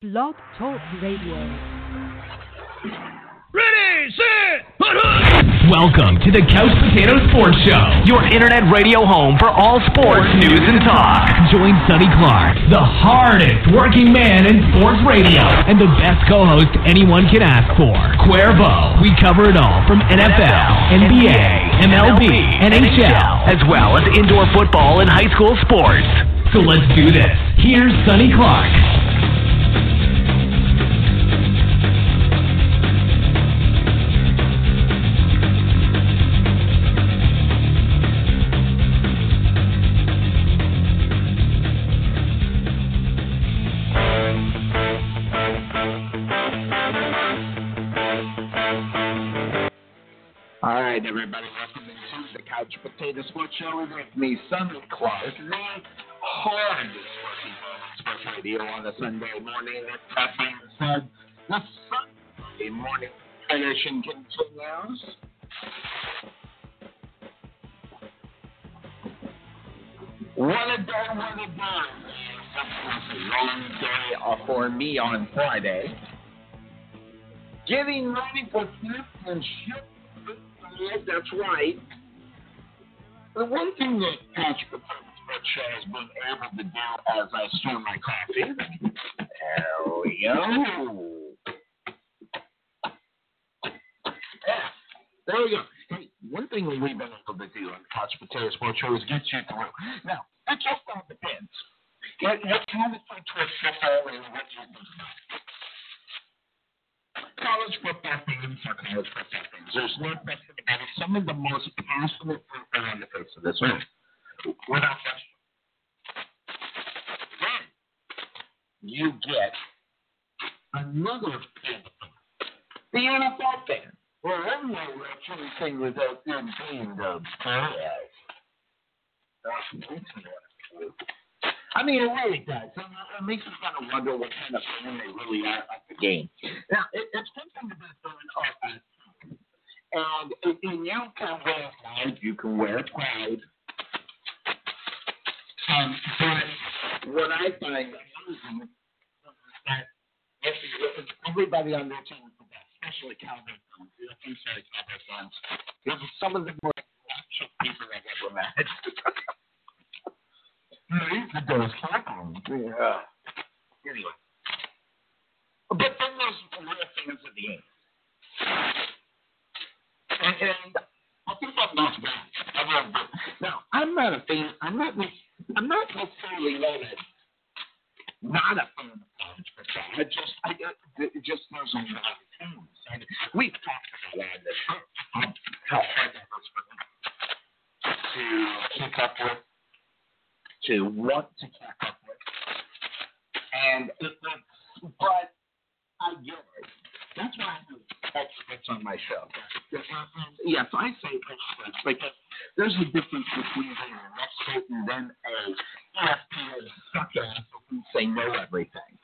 Blog Talk Radio. Ready, set, Welcome to the Couch Potato Sports Show, your internet radio home for all sports news and talk. Join Sonny Clark, the hardest working man in sports radio, and the best co-host anyone can ask for, Cuervo. We cover it all from NFL, NBA, MLB, NHL, as well as indoor football and high school sports. So let's do this. Here's Sonny Clark. Couch Potato Sports Show with me, Sonny Clark, the hardest working sports radio on a Sunday morning. That being said, the Sunday morning tradition continues. What a day, what a day. A long day uh, for me on Friday. Getting ready for championship Yes, that's right. The one thing that Patrick Show has been able to do as I stir my coffee. Hell yo. There we go. Hey, one thing we've been able to do on Couch Potato Sports Show is get you through. Now, it just all depends. It kind of fits with football and what you college football fans are college football fans. There's no question about it. Some of the most passionate people on the face of this earth. Without question. Then you get another fan, the NFL fan. Well, I don't know what anything without them being the players. I mean, it really does. It makes us kind of wonder what kind of fan they really are at the game. Now, it, it's something about throwing off that and, and you can wear pride, you can wear pride. Um, but what I find amusing is that everybody on their team, especially Cowboy fans, I'm sorry, Cowboy fans, these are some of the most obnoxious people I've ever met. It does happen. Yeah. Anyway. But then there's real fans of the game. And, and I think I'm not bad. I it. Now, I'm not a fan. I'm not. I'm not necessarily not a not a fan of college football. I just, I uh, it just there's a lot of teams, and we've talked about that. This how hard that was for me to keep up with to want to keep up with. And it, it's, but I get it. That's why I have experts on my show. Yes, I say experts because there's a difference between being an expert and then a ESPN suck ass who say know everything.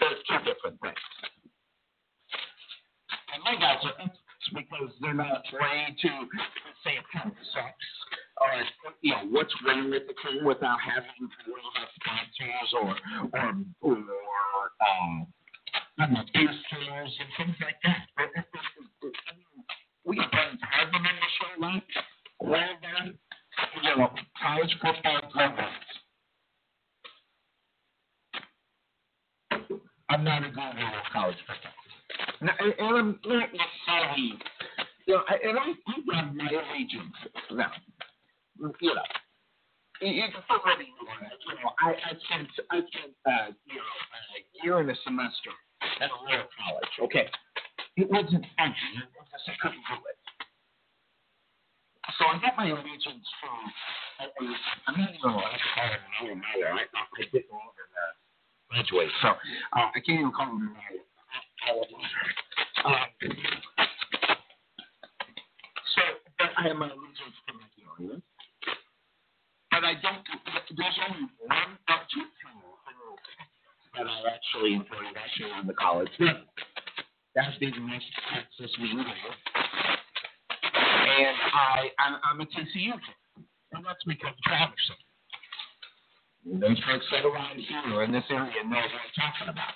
There's two different things. And my guys are experts because they're not afraid to say a team sucks or you know what's wrong with the team without having sponsors or or or um I know boosters and things like that. But it, it, it, I mean, we got Brian Hardman on the show, right? Well done. You know, college football programs. I'm not a good with college football. Now, and, I'm not necessarily, you know, and I do have my allegiance now you know, put whatever you know, I, I spent I spent uh, you know a year and a semester at a real college. Okay, it wasn't fun. It I couldn't do it. So I got my allegiance from. I, I'm not even allowed to call him an. I, didn't even uh, graduate, so uh, I can't even call him an alma. Um, so, but I have my allegiance to Macedonian. But I don't. There's only one or two people that I actually enjoyed actually on the college level. That's being West Texas Mingo. And I, I'm, I'm a TCU fan. And that's because of Traverson. Those folks that are around here in this area know what I'm talking about.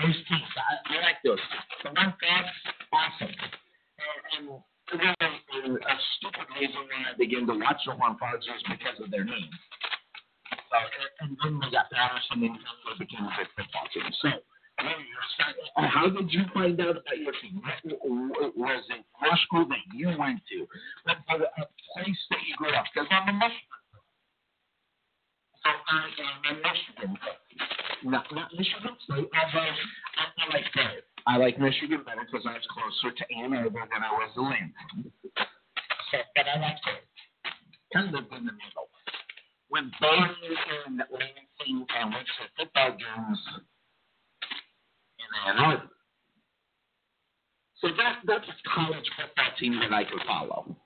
Those teams, I, I like those. The one fast, awesome. And, and really, a stupid reason why I began to watch the Horn Frogs is because of their name. So, and then we got Patterson and they became a good football team. So, how did you find out about your team? Was it your school that you went to? Was it a place that you grew up? Because I'm a Michigan. So I am a Michigan. Not, not Michigan State, although I, I like both. I like Michigan better because I was closer to Ann Arbor than I was to Lansing. So, but I like it. Kind of in the middle. When Baylor and Lansing and went to football games in Ann Arbor. So that that's a college football team that I could follow.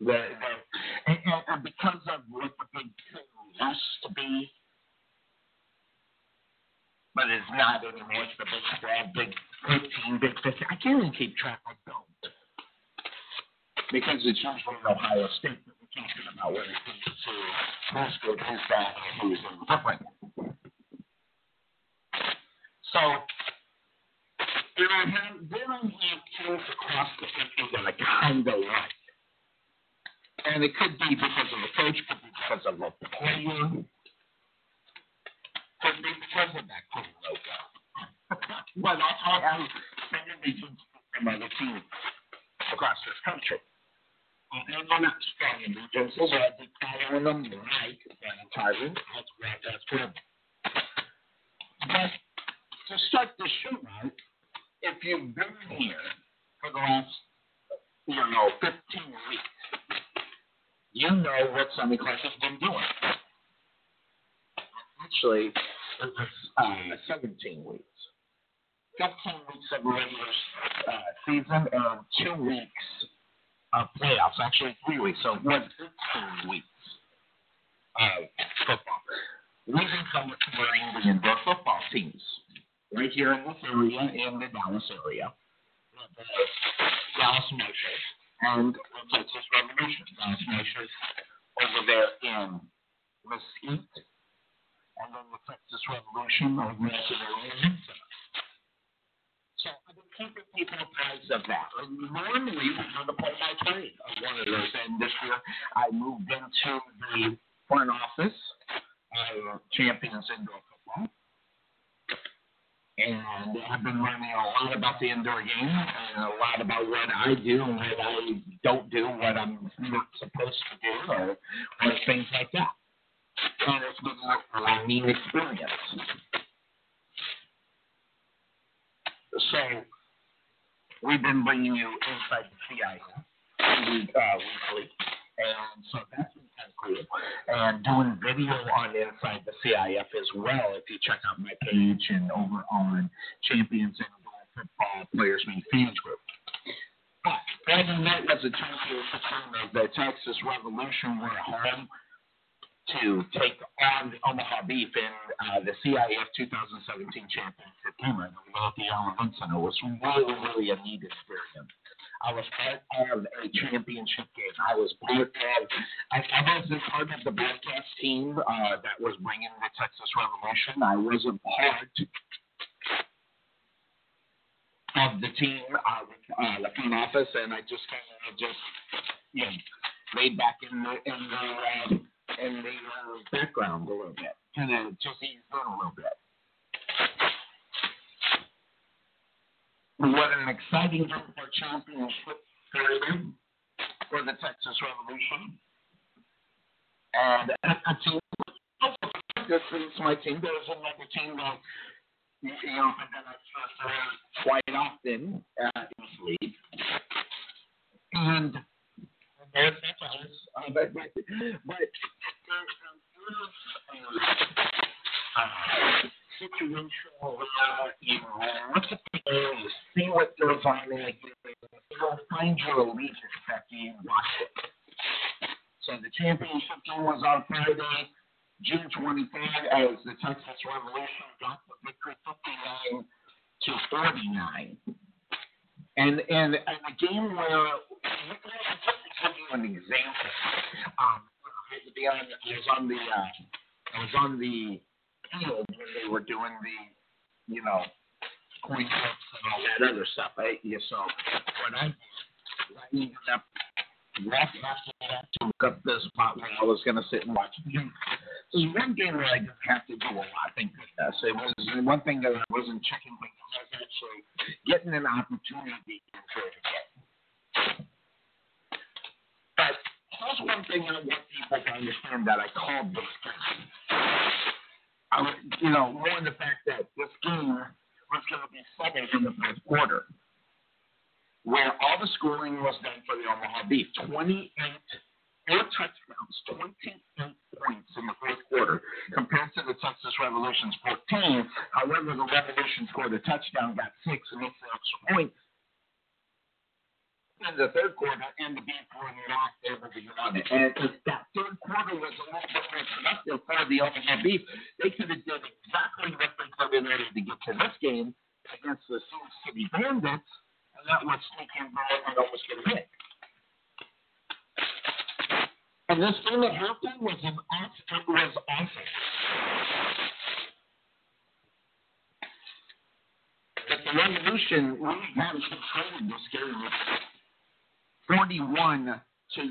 The, the, and, and because of what the Big Ten used to be, but it's not anymore. It's the Big 12, Big 15, Big 15. I can't even keep track. I don't. Because it's usually Ohio State that we're talking about when it comes to who's good, who's bad, and who's indifferent. So, then I have, then I have teams across the country that I kind of like. And it could be because of the coach, could be because of the player could be because of that cool logo. But I, I have many reasons from other teams across this country. And they're not strong in regions, so I'd be following them like Van Tyrant. That's right, that's good. But to start the show out, if you've been here for the last, you know, 15 weeks, you know what Sunday Class has been doing. Actually, it was uh, 17 weeks. 15 weeks of regular uh, season and two weeks of playoffs. Actually, three weeks. So it was 15 weeks of football. We've been covering the indoor football teams right here in this area, in the Dallas area. The Dallas Motion and the Texas Revolution. Dallas Motion over there in Mesquite and then the Texas Revolution over at the Atlanta. So I've been keeping people apprised of that. Normally we would to play by trade of one of those. And this year I moved into the front office of Champions Indoor Football. And I've been learning a lot about the indoor game and a lot about what I do and what I don't do, what I'm not supposed to do, or, or things like that. And it's been a learning experience. So we've been bringing you inside the CIF uh, weekly, and so that's been kind of cool. And doing video on inside the CIF as well. If you check out my page and over on Champions Indoor Football Players Meet Fans Group. But Friday night was a championship game of the Texas Revolution. We're home to take on Omaha Beef in uh, the CIF 2017 championship game at the Allen Center. It was really, really a neat experience. I was part of a championship game. I was part of, I, I was part of the broadcast team uh, that was bringing the Texas Revolution. I was a part of the team uh, with uh, the front office, and I just kind of just, you know, laid back in the, in the, uh, in the uh, background a little bit, kind of just ease in a little bit. What an exciting game for championship period for the Texas Revolution. And a, team, this is my team. There's another team that, you know, that I quite often uh, in this league. Uh, but, you look at the see what on in you'll find your allegiance after you watch it. So the championship game was on Friday, June 23rd, as the Texas Revolution got the victory 59 to 49. And and, and a game where just to give you an example, um, I had on. I was on the. Uh, I was on the field when they were doing the, you know, coin flips and all that other stuff. I, yeah, so when I I ended up left after that to look up the spot where I was going to sit and watch. There's one game where I didn't have to do a lot. Thank goodness. It was one thing that I wasn't checking things. I was actually getting an opportunity to game. But here's one thing I want people to understand that I called this game. I was, you know, more in the fact that this game was going to be seven in the fourth quarter, where all the scoring was done for the Omaha Beef. 28 four touchdowns, 28 points in the fourth quarter, compared to the Texas Revolution's 14. However, the Revolution scored a touchdown, got six, and missed the extra point in the third quarter, and the Beef were not able to get on it. And if that third quarter was a little bit more productive for the Omaha Beef, they could have done exactly what they could in order to get to this game against the Sioux City Bandits, and that was sneak in ball and almost get a hit. And this thing that happened was an it was awful. But the Revolution really had control of this game. 41 to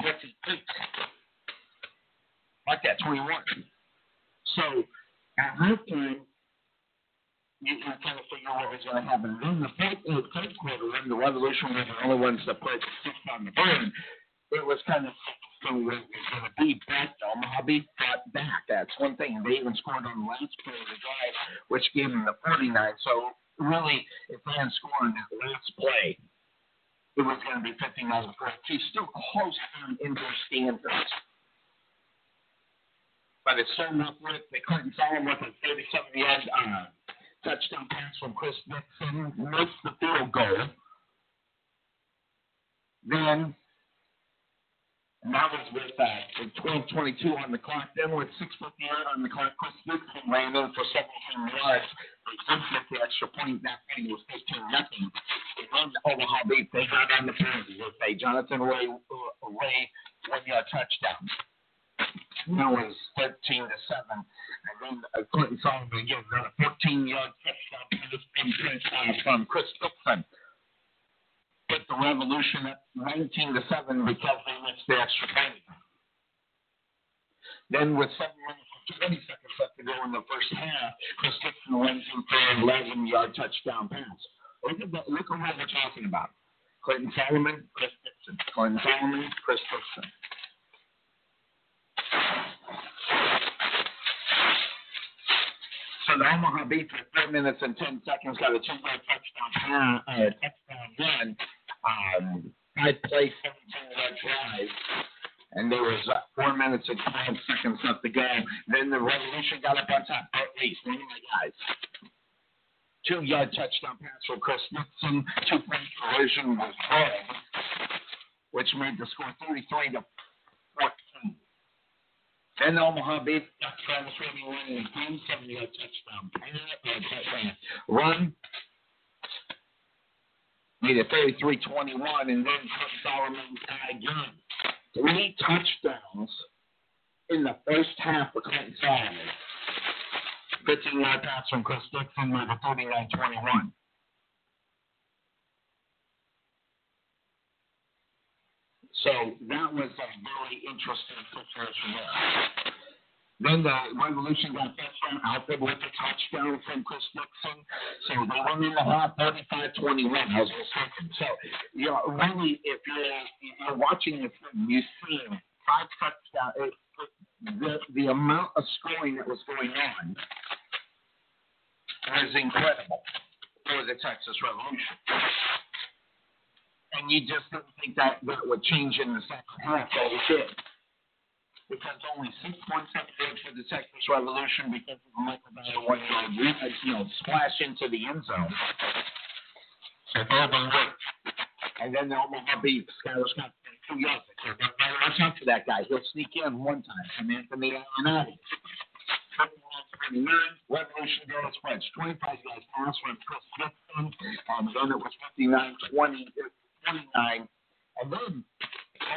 28. Like that, 21. So at that halftime, you can kind of figure out what was going to happen. Then the fourth, third quarter, when the Revolution were the only ones that put six on the board, it was kind of so what it was going to be. But Beef fought back. That's one thing. They even scored on the last play of the drive, which gave them the 49. So really, if they had scored on that last play, it was going to be 59 to 42. Still close on indoor standards. But it's starting off with the Clinton Solomon with a 37 yard uh, touchdown pass from Chris Dixon, missed the field goal. Then that was with uh, with 12:22 on the clock. Then with 6:58 on the clock, Chris Dixon ran in for 17 yards. They did get the extra point. That thing was 15 nothing. And Omaha Beef they got on the field with a Jonathan Ray uh, Ray one yard touchdown. That was 13 to seven. And then uh, Clinton Solomon again got a 14 yard touchdown uh, from Chris Dixon put the Revolution at 19 to 7 because they missed the extra point. Then, with 7 minutes and 20 seconds left to go in the first half, Chris Dixon runs in for an 11 yard touchdown pass. Look at, look at what we're talking about. Clinton Solomon, Chris Dixon. Clinton Solomon, Chris Dixon. So the Omaha Beef at 3 minutes and 10 seconds got a two-yard touchdown, uh, touchdown run um, five play, 17 yard drive. And there was uh, four minutes and 12 seconds left to go. Then the Revolution got up on top, at least, one of my guys. Two yard touchdown pass from Chris Dixon. Two point conversion was Greg, which made the score 33 to 14. Then the Omaha got Travis Reedy winning the game, seven yard touchdown, uh, touchdown run made it 33-21, and then Solomon again. Three touchdowns in the first half for Clinton Solomon. 15 yard pass from Chris Dixon made it 39-21. So that was a very interesting situation there. Then the Revolution got touchdown out there with a touchdown from Chris Dixon. So they went in the half 35 21. I was mistaken. So, you know, really, if you're, if you're watching the film, you see five touchdowns. The, the amount of scoring that was going on was incredible for the Texas Revolution. And you just didn't think that that would change in the second half, but it did because only six points separated for the Texas Revolution because of the Michael Bauer one yard you know, splash into the end zone. So Bourbon worked. And then the Omaha Beef, Skyler Scott, two yards. So watch out for that guy. He'll sneak in one time from Anthony Allenati. 29, Revolution Girls French, 25 yards pass from Chris Gibson, um, and then it was 59 20, 29. And then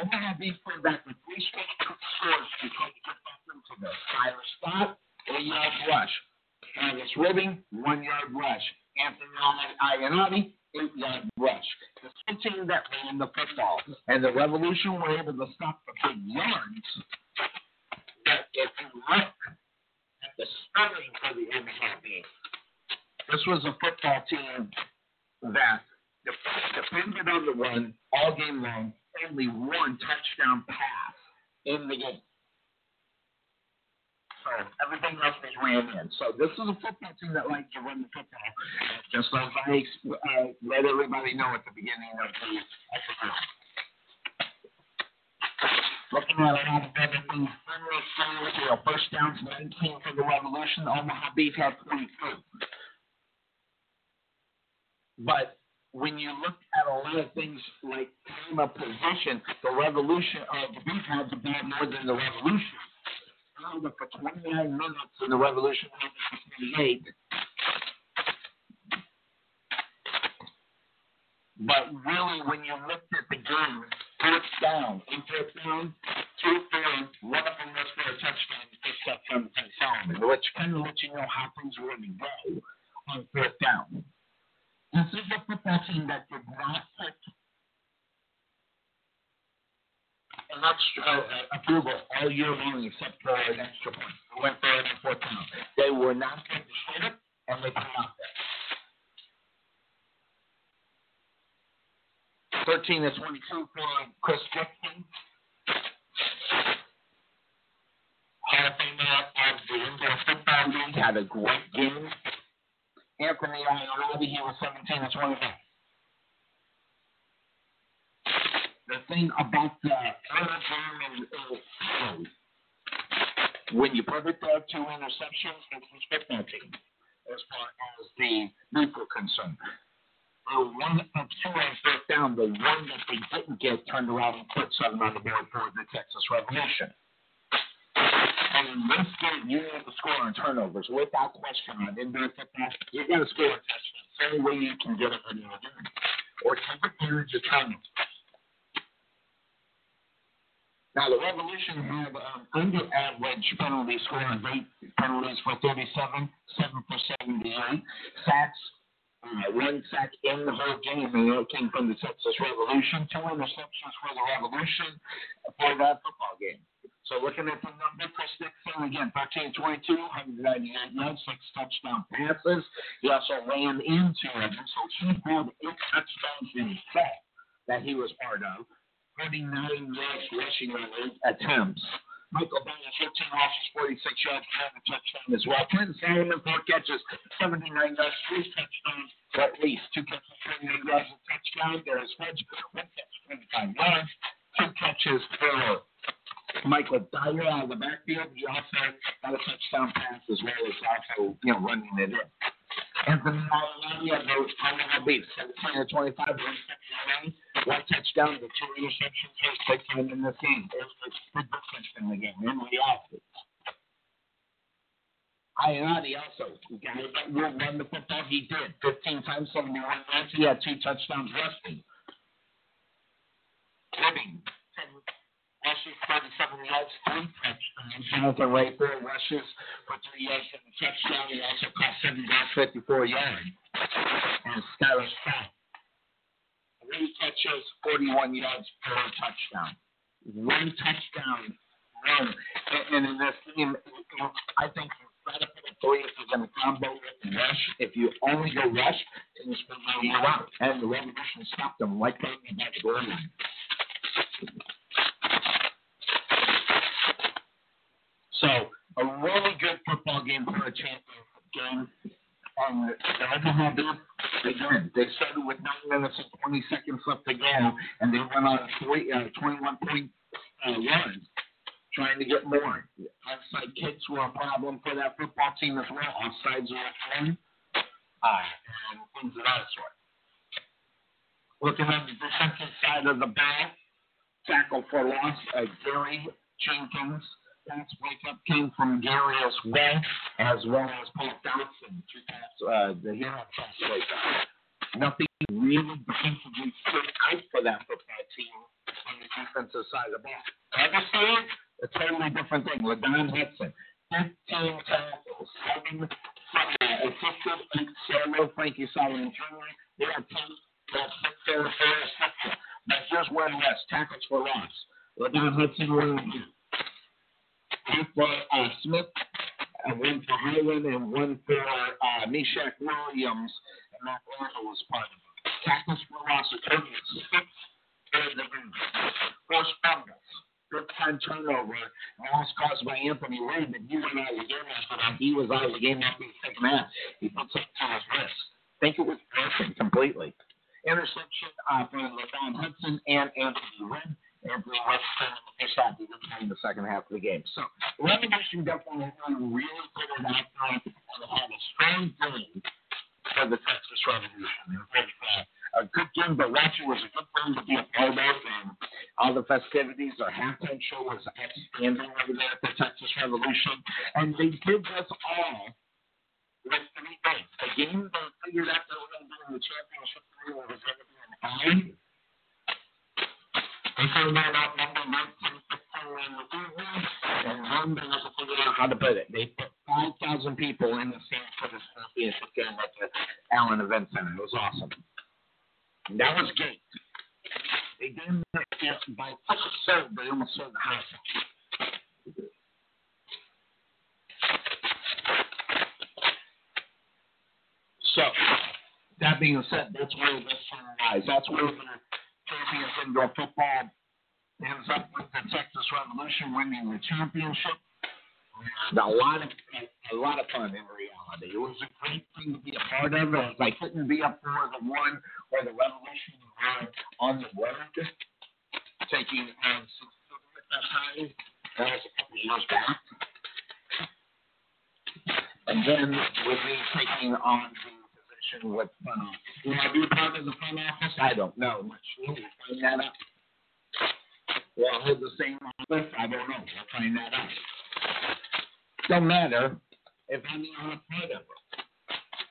Omaha Beef put back with three straight scores to try to get back into this. Tyler Scott, eight yards rush. Travis Ribbing, one yard rush. Anthony Ionati, eight yard rush. The team that ran the football. And the Revolution were able to stop the big yards. But if you look at the spelling for the MLB, this was a football team that depended on the run all game long, only one touchdown pass in the game. So everything else was ran in. So this is a football team that likes to run the football, just as I uh, let everybody know at the beginning of the episode. Looking at a lot of other things, know, first downs 19 for the Revolution. Omaha Beef had 22. But when you look at a lot of things like time of possession, the Revolution, uh, the Beef had to be more than the Revolution for 29 minutes in the Revolution 28. But really, when you looked at the game, first down, in first down, two one of them was for a touchdown, first touchdown to Solomon, which kind of lets you know how things to go on first down. This is a team that did not put an extra uh, approval all year long except for an extra point. They went third and fourth down. They were not going to shoot it, and they come out there. 13 to 22 for Chris Jackson. Hall of Famer of the Indoor Football League had a great game. Anthony Ionati, he was 17 to 25 the thing about the German uh, when you put it there, two interceptions, it's the football team as far as the neutral concern. The one of two on first down, the one that they didn't get turned around and put something on the board for the Texas Revolution. And game, you need to score on turnovers without question on indoor football. You got to score a touchdown. The only way you can get it in the game. Or advantage of turnovers. Now, the Revolution had um, under average penalty of eight penalties for 37, seven for 78. Sacks, uh, one sack in the whole game, and it came from the Texas Revolution. Two interceptions for the Revolution for that football game. So looking at the number, Chris Dixon, again, 13 22, 198 yards, six touchdown passes. He also ran into it, so he had eight touchdowns set that he was part of. 39 yards rushing on eight attempts. Michael Bennett, 15 rushes, 46 yards, and a touchdown as well. Trent Solomon, four catches, 79 yards, three touchdowns, or at least two catches, 28 yards, a touchdown. There's Fudge, one catch, 25 yards, two catches for Michael Dyer out of the backfield. He also got a touchdown pass as well as also, you know, running it in. Anthony Malinelli of the Omaha Beef, 17 to 25, one touchdown to two interceptions, first touchdown in this game. There's the difference in the game, in reality. Ionati also, guy that will run the football, he did. 15 times, 71 yards. He had two touchdowns rushing. Living, rushes 37 yards, three touchdowns. Jonathan Rayford rushes for three yards and a touchdown. He also caught seven yards, 54 yards. And Skylar Scott, three catches, 41 yards per touchdown. One touchdown run. And in this game, I think you've got to put a three if you're going to combo with rush. If you only go rush, then it's going to you out. And the Revolution stopped them right there in the goal line. So a really good football game for a championship game. And the Omaha again, they started with 9 minutes and 20 seconds left to go, and they went on a three, uh, 21 point uh, run trying to get more. Onside kicks were a problem for that football team as well. Offsides were a thing, uh, and things of that sort. Looking at the defensive side of the ball, tackle for loss, uh, Gary Jenkins pass breakup came from Gary well, as well as Paul Dodson. Two pass, uh, the hero breakup. Nothing really defensively stood out for that football team on the defensive side of the ball. Other side, a totally different thing. LaDon Hudson, 15 tackles, seven uh, assisted Samuel Frankie Solomon Jr. They got two. That's six there, four, six. But here's where was. Tackles for loss. LaDon Hudson, one two for uh, Smith, and one for Highland, and one for uh, Meshach Williams. And Matt Randall was part of it. Tackles for loss, a total six in the Forced fumbles. Good time turnover. Loss caused by Anthony Reed, but he went out of the game after that. He was out of the game after the second half. He puts up to his wrist. think it was broken completely. Interception uh, for LaDon Hudson and Anthony Reed. Anthony Hudson he shot the in the second half of the game. So Revolution definitely really it out there and had a strong game for the Texas Revolution. It uh, was a good game, but Ratchet was a good thing to be a part of, and all the festivities. Our halftime show was outstanding over there at the Texas Revolution, and they did this all with three things. The game they figured out they were going to do in the championship game was going to be an eye. They found out number 19, 15 in the evening, and had to figure out how to put it. They put 5,000 people in the this championship game at the Allen Event Center. It was awesome. And that was good. They didn't by serve, they almost served the house. So, that being said, that's where this lies. That's where the champions indoor football ends up with the Texas Revolution winning the championship. And a lot of a lot of fun in reality. It was a great thing to be a part of. As I couldn't be up for the one where the Revolution were on the road, taking on time. That was a couple years back. And then with me taking on the position with uh, will I be part of the front office? I don't know much. We'll find that out. Will I hold the same office? I don't know. We'll find that out. Don't matter if I'm not a part of it.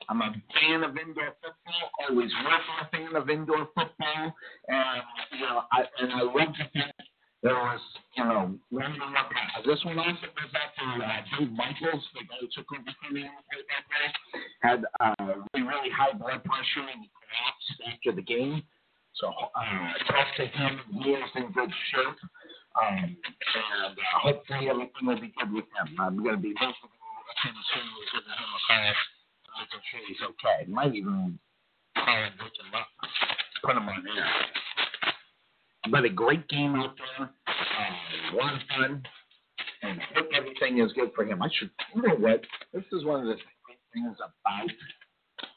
I'm a fan of indoor football. Always was a fan of indoor football, and you know, I and I love the fact there was, you know, running up. Uh, this one also goes back to uh, Dave Michaels, the guy who took over from me that day. Had uh, really, really high blood pressure and collapsed after the game. So uh, talk to him. He is in good shape. Um, and uh, hopefully everything will be good with him. I'm going to be visiting him soon, giving him a call, making sure he's okay. Might even call and wake him up, put him on air. But a great game out there, uh, a lot of fun, and I hope everything is good for him. I should, you know what? This is one of the things about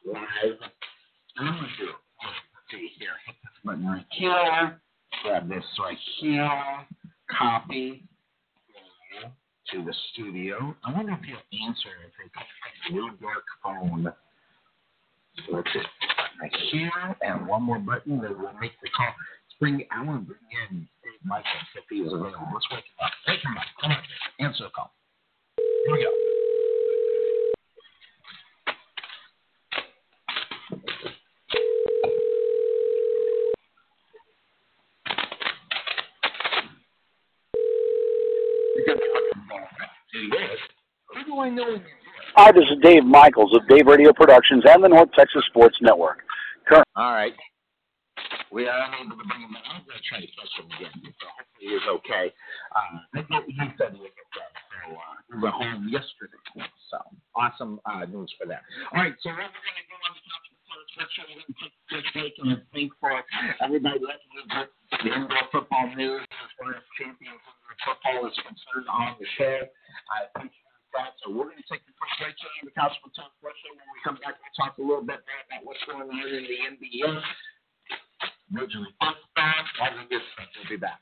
live. I'm going to do Let's see here. Hit this button right here. Grab this right here. Copy to the studio. I wonder if he'll answer if it's a new dark phone. So let's hit right here and one more button that will make the call. Bring I want to bring in Dave Michaels if he is available. Let's wake him up. Wake him up. Come on. Answer the call. Here we go. Hi, this is Dave Michaels of Dave Radio Productions and the North Texas Sports Network. Current- All right. We are unable to bring him back. I'm going to try to catch him again. So hopefully he's okay. Uh, I think he said he was okay. So uh, we went home yesterday. So awesome uh, news for that. All right. So what we're going to do on the top of the first we're going to take a break and thank for everybody letting me get the indoor football news as far as champions indoor football is concerned on the show. I appreciate that. So we're going to take a quick break here on the Couch for Talk Show. When we come back, we'll talk a little bit more about what's going on in the NBA. Originally, we'll be back.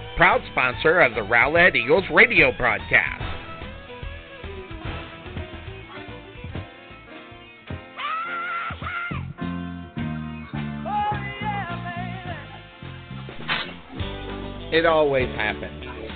proud sponsor of the Rowlett Eagles radio broadcast. It always happens.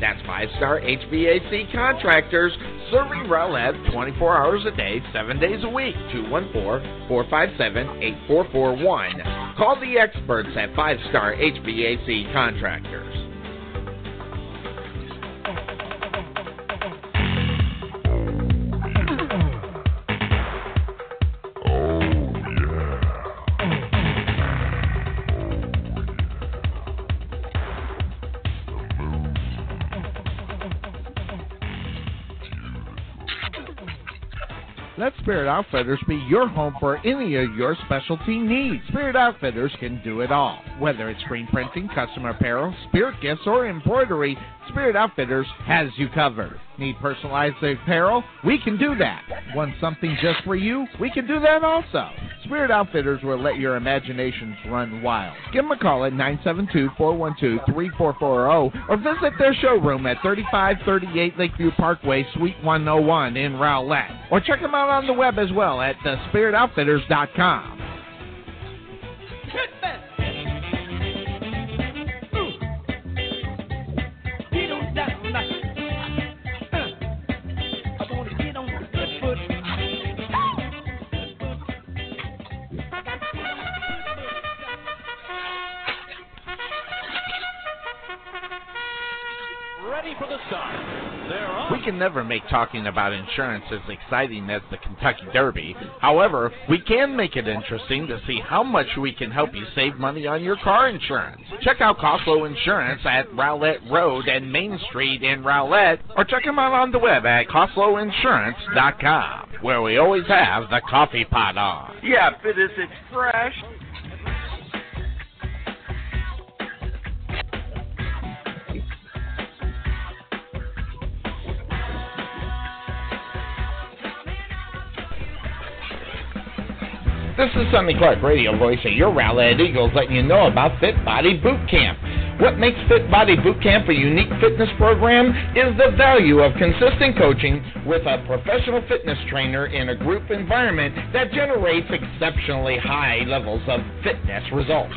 That's five star HVAC contractors serving Rowlett 24 hours a day, 7 days a week. 214 457 8441. Call the experts at five star HVAC contractors. Let Spirit Outfitters be your home for any of your specialty needs. Spirit Outfitters can do it all. Whether it's screen printing, custom apparel, spirit gifts, or embroidery, Spirit Outfitters has you covered. Need personalized apparel? We can do that. Want something just for you? We can do that also. Spirit Outfitters will let your imaginations run wild. Give them a call at 972-412-3440 or visit their showroom at 3538 Lakeview Parkway, Suite 101 in Rowlett. Or check them out on the web as well at thespiritoutfitters.com. Ready for the start. They're. We can never make talking about insurance as exciting as the Kentucky Derby. However, we can make it interesting to see how much we can help you save money on your car insurance. Check out Costco Insurance at Rowlett Road and Main Street in Rowlett, or check them out on the web at CostcoInsurance.com, where we always have the coffee pot on. Yeah, but is it fresh? This is Sonny Clark, radio voice of your Rowlett Eagles, letting you know about Fit Body Boot Camp. What makes Fit Body Boot Camp a unique fitness program is the value of consistent coaching with a professional fitness trainer in a group environment that generates exceptionally high levels of fitness results.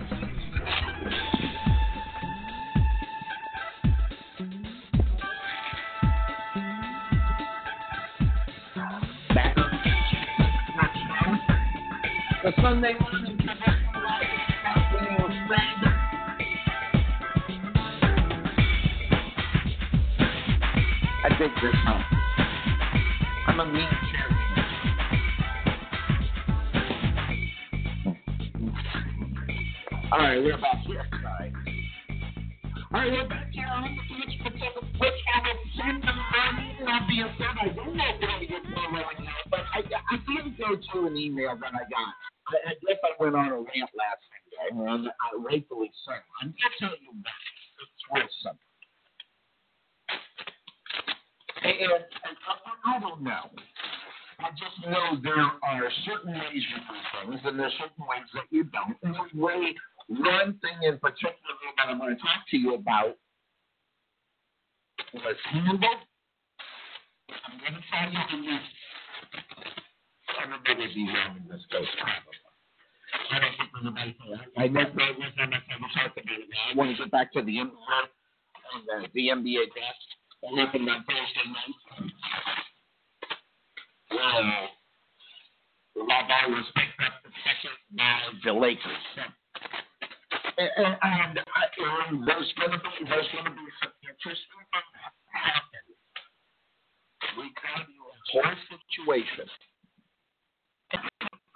The Sunday morning I dig this song. I'm a mean All right, we're back here. All right, we're back here on the Couch Potato Twitch on the Sunday morning. That being said, I don't know if I get right now, but I, I did go to an email that I got. I, I guess I went on a rant last Sunday, and I rightfully so. I'm going to tell you why. Simple. And, I, I don't know. I just know there are certain ways you do things, and there's certain ways that you don't. And one thing in particular that I'm going to talk to you about was handled. I'm going to tell you the next. Everybody be wrong in this case, probably. I don't think anybody I know on this. I'm talking about it. I want to get back to the NBA and uh, the NBA draft. That happened on Thursday night. Well, LeBron was picked up the second by the Lakers. And, and, there's going to be there's going to be some interesting things happen. We got a whole situation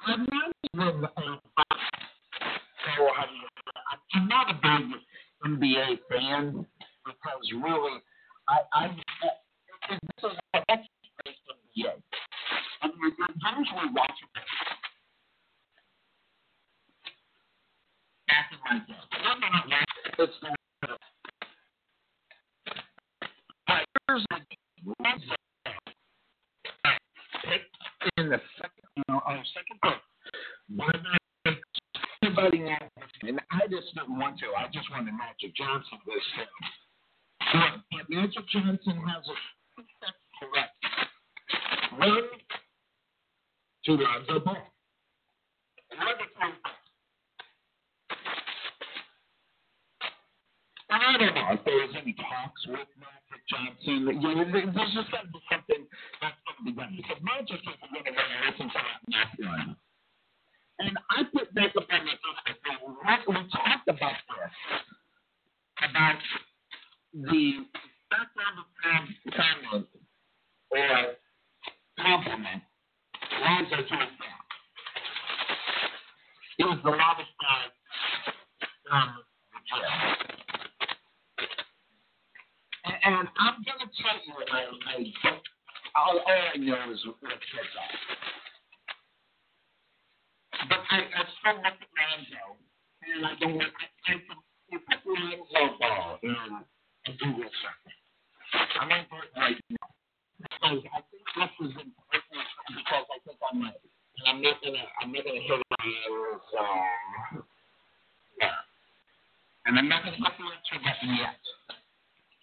I'm not even uh, a so I'm not a big NBA fan because really, I I this is that's NBA. You're usually watching in the the second, you on the second part. Everybody and I just didn't want to. I just wanted Magic Johnson this time. But Magic Johnson has a correct. Two runs a ball. Don't know if there's any talks with Magic Johnson. You know, there's just got to be something that's going to be done. Because Magic isn't going to win a listen to that run. And I put back up on the we talked about this, about the background of comment or compliment Lonzo to his back. He was the loudest guy um, the gym. And, I'm going to tell you, I, I all, all I know is what kids are. But I, I still look at Lonzo, and I don't want, I, I can, you put Lonzo ball in a Google search. I'm going to it right now. Because I think this is important because I think I'm right. And I'm not gonna I'm not gonna hit it on uh yeah. And I'm not gonna hit answer button yet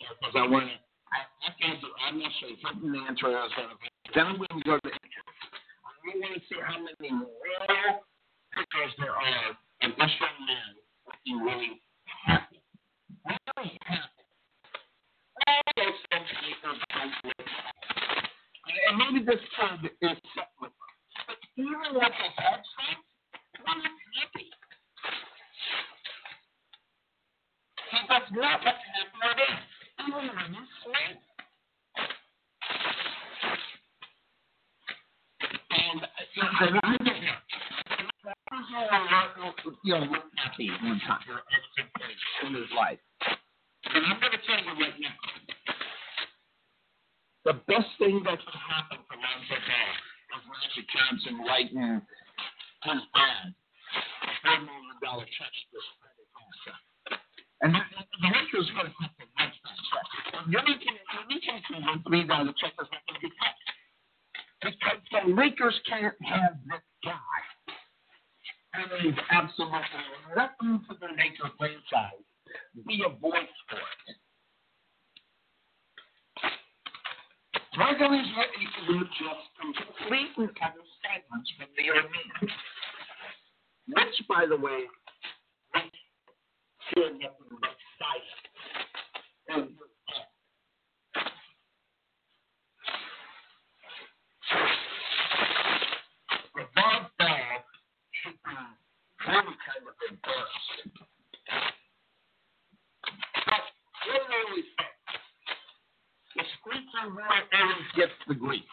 because I want to. I, can't do. I'm not sure what the answer is going. Then I'm going to go to the. I want to see how many real pictures there are of this young man looking really happy. Really happy. All those things people don't And maybe this kid is set with them. But even with his headset, I'm happy. He does not look happy at all. And, and I. You know, happy one time in his life. And I'm going to tell you right now, the best thing that could happen for Magic Johnson writing his dad a $4 million check And the Lakers going have to you're making, you're making a three dollar check is not going to be cut. Because the Lakers can't have this guy. And he's absolutely nothing to the Lakers franchise. Be a voice for it. Gregory's will just complete and utter silence from the arena. Which, by the way, makes sure nothing but. And really kind of embarrassed. But what do we say? The squeaky wheel always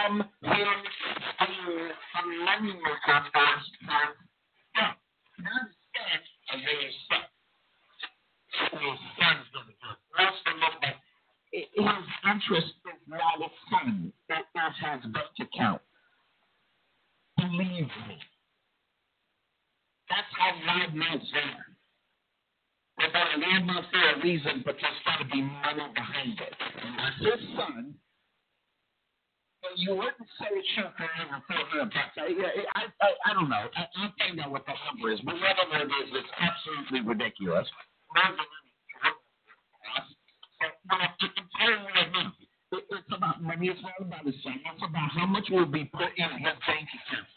from one school for many years for step. Not step, a little step. School son's going to. Most of them, his interest is not a son. That is his best. I, don't know. I, I'll find what the number is. But whatever it is, it's absolutely ridiculous. It's about money. It's not about the same. It's about how much will be put in his bank account.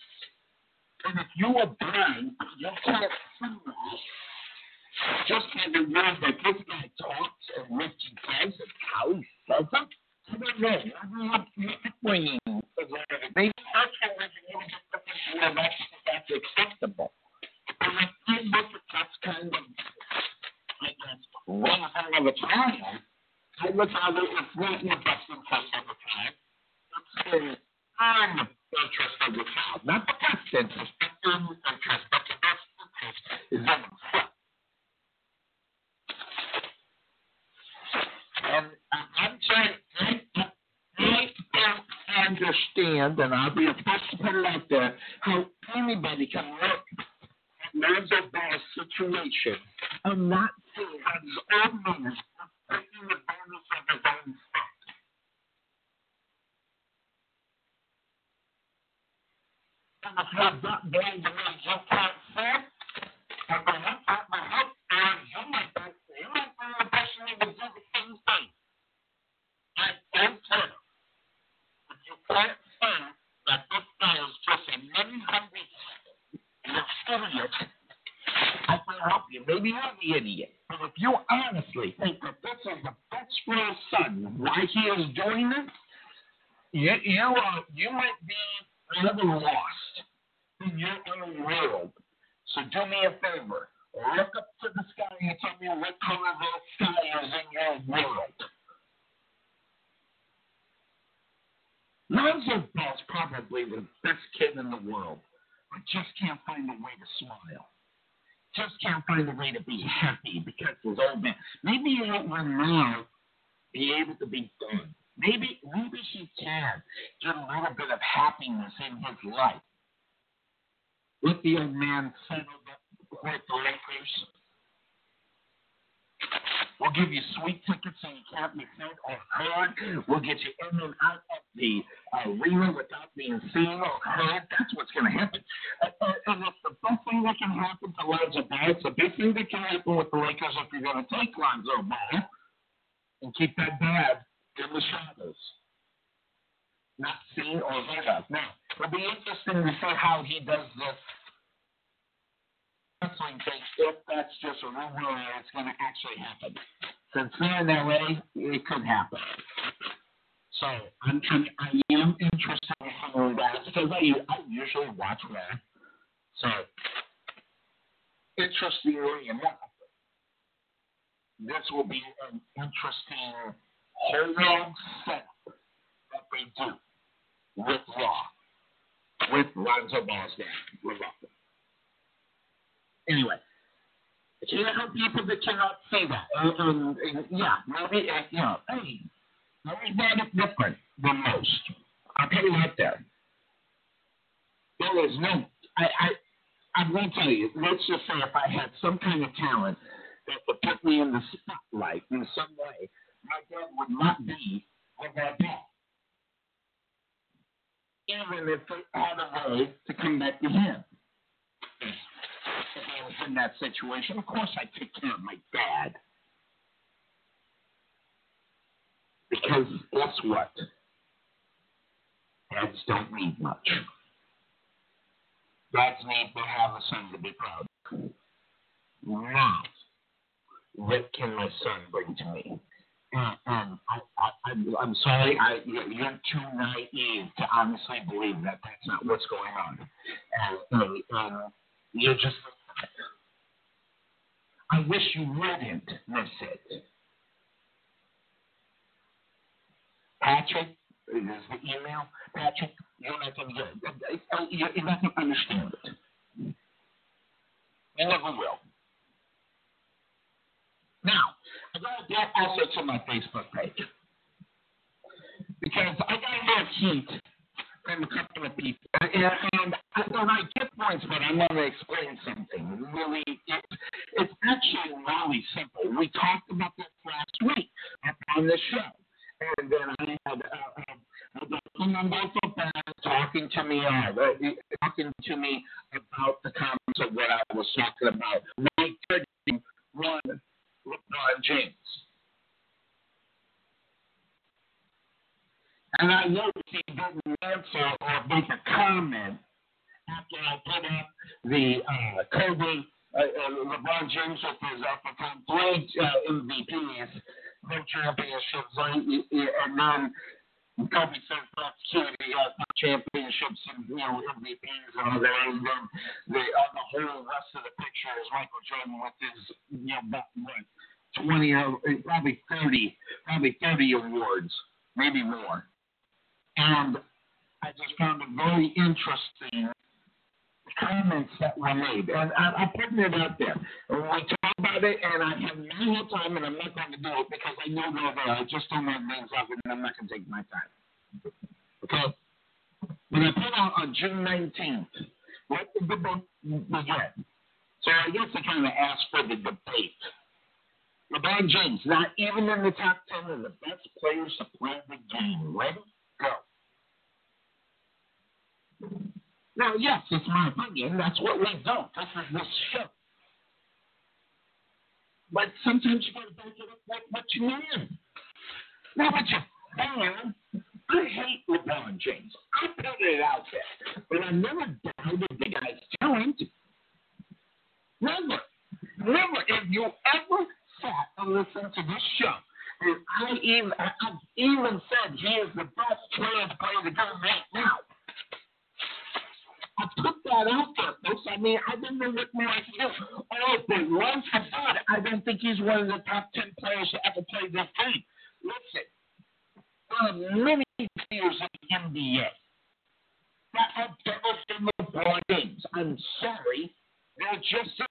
In LA, it could happen. So I'm, I'm I am interested in hearing that because I, I usually watch Raw. So interestingly enough, this will be an interesting whole setup that they do with Raw, with Lonzo Ball's dad, Rebecca. Anyway, I can't help people that cannot and yeah, maybe, uh, you know, hey, everybody's different than most. I'll tell you right there. There is no, I, I, I'm going to tell you, let's just say if I had some kind of talent that would put me in the spotlight in some way, my dad would not be what my dad. Even if it had a way to come back to him if I was in that situation. Of course, I'd take care of my dad. Because guess what? Dads don't need much. Dads need to have a son to be proud of. Not what can my son bring to me? And, and I, I, I'm, I'm sorry, I, you're too naive to honestly believe that that's not what's going on. And, and you're just I wish you wouldn't miss it. Patrick is the email. Patrick, you're not going to get it. You're not going to understand it. You never will. Now, I got to get also to my Facebook page because I got a lot of heat from a couple of people. And, and I, and I get points, but I want to explain something. Really, it, it's actually really simple. We talked about this last week on the show. And then I had uh, uh, talking to me, uh, talking to me about the comments of what I was talking about. We run LeBron James. And I noticed he didn't answer or make a comment after I put up the uh, Kobe, uh, uh, LeBron James with his uppercut, three uh, MVPs, no championships, and then Kobe says. He has championships and you know MVPs and all that. And then the uh, the whole rest of the picture is Michael Jordan with his you know back 20 or probably 30, probably 30 awards, maybe more. And I just found it very interesting comments that were made. And I, I'm putting it out there. And we about it, and I have no time, and I'm not going to do it because I know they're. I just don't have of it, and I'm not going to take my time. Okay? When I put out on June 19th, what did the book begin? So I guess I kind of asked for the debate. LeBron James, not even in the top 10 of the best players to play the game. Ready? Go. Now, yes, it's my opinion. That's what we do. This is this show. But sometimes you got to back it up with what you mean. Now, what you fan, I hate LeBron James. I put it out there. But I never doubted the guy's talent. Never. Never. If you ever sat and listened to this show, and I even, I've even said he is the best player to play the game right now. I put that out there, folks. I mean, I don't know what more I can do. Oh, but I said I don't think he's one of the top 10 players to ever play this game. Listen, there are many players in the NBA that have better than LeBron James. I'm sorry. They're just.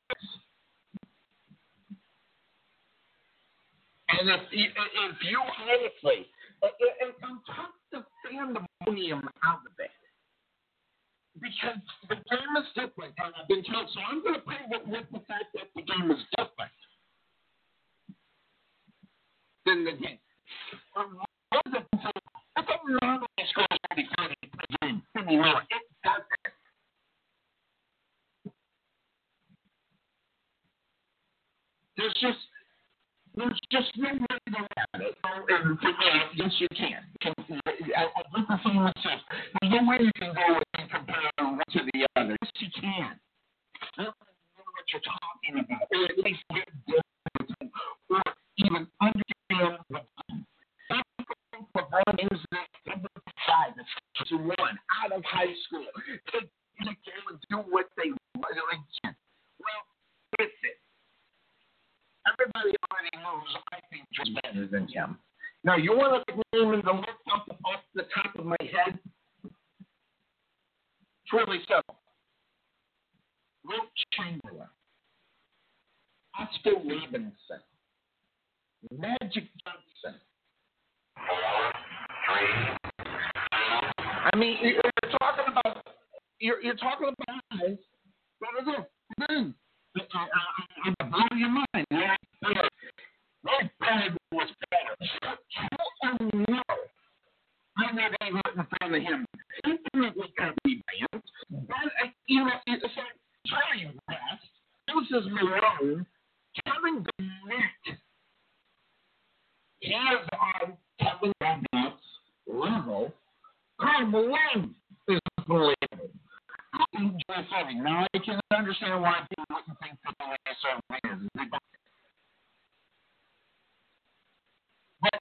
And if, if you honestly, and, and talk the pandemonium out of it, because the game is different, and I've been told. So I'm going to play with, with the fact that the game is different than the game. Um, it doesn't matter if score 30 30 per game anymore. It just there's just no way to look at it. And yes, you can. I, I get the same with this. There's no way you can go and compare one to the other. Yes, you can. I don't know what you're talking about, or at least get different, or even understand what LeBron is number five, to one out of high school. Take the game and do what they can. Well, listen. Everybody already knows I think is better than him. Now, you want to name in the list off, off the top of my head? It's really simple. Wilt Chamberlain, Oscar Robertson, Magic Johnson. I mean, you're talking about you're, you're talking about guys that are good. Blow your mind. Yeah, That bag was better. How know? I know they were in front of him. Infinitely going to be banned. But, uh, you know, it's like West, Moses Malone, Kevin Garnett. He is on Kevin Garnett's level. Karl Malone is unbelievable. Now I can understand why people wouldn't think that the ASR wins. But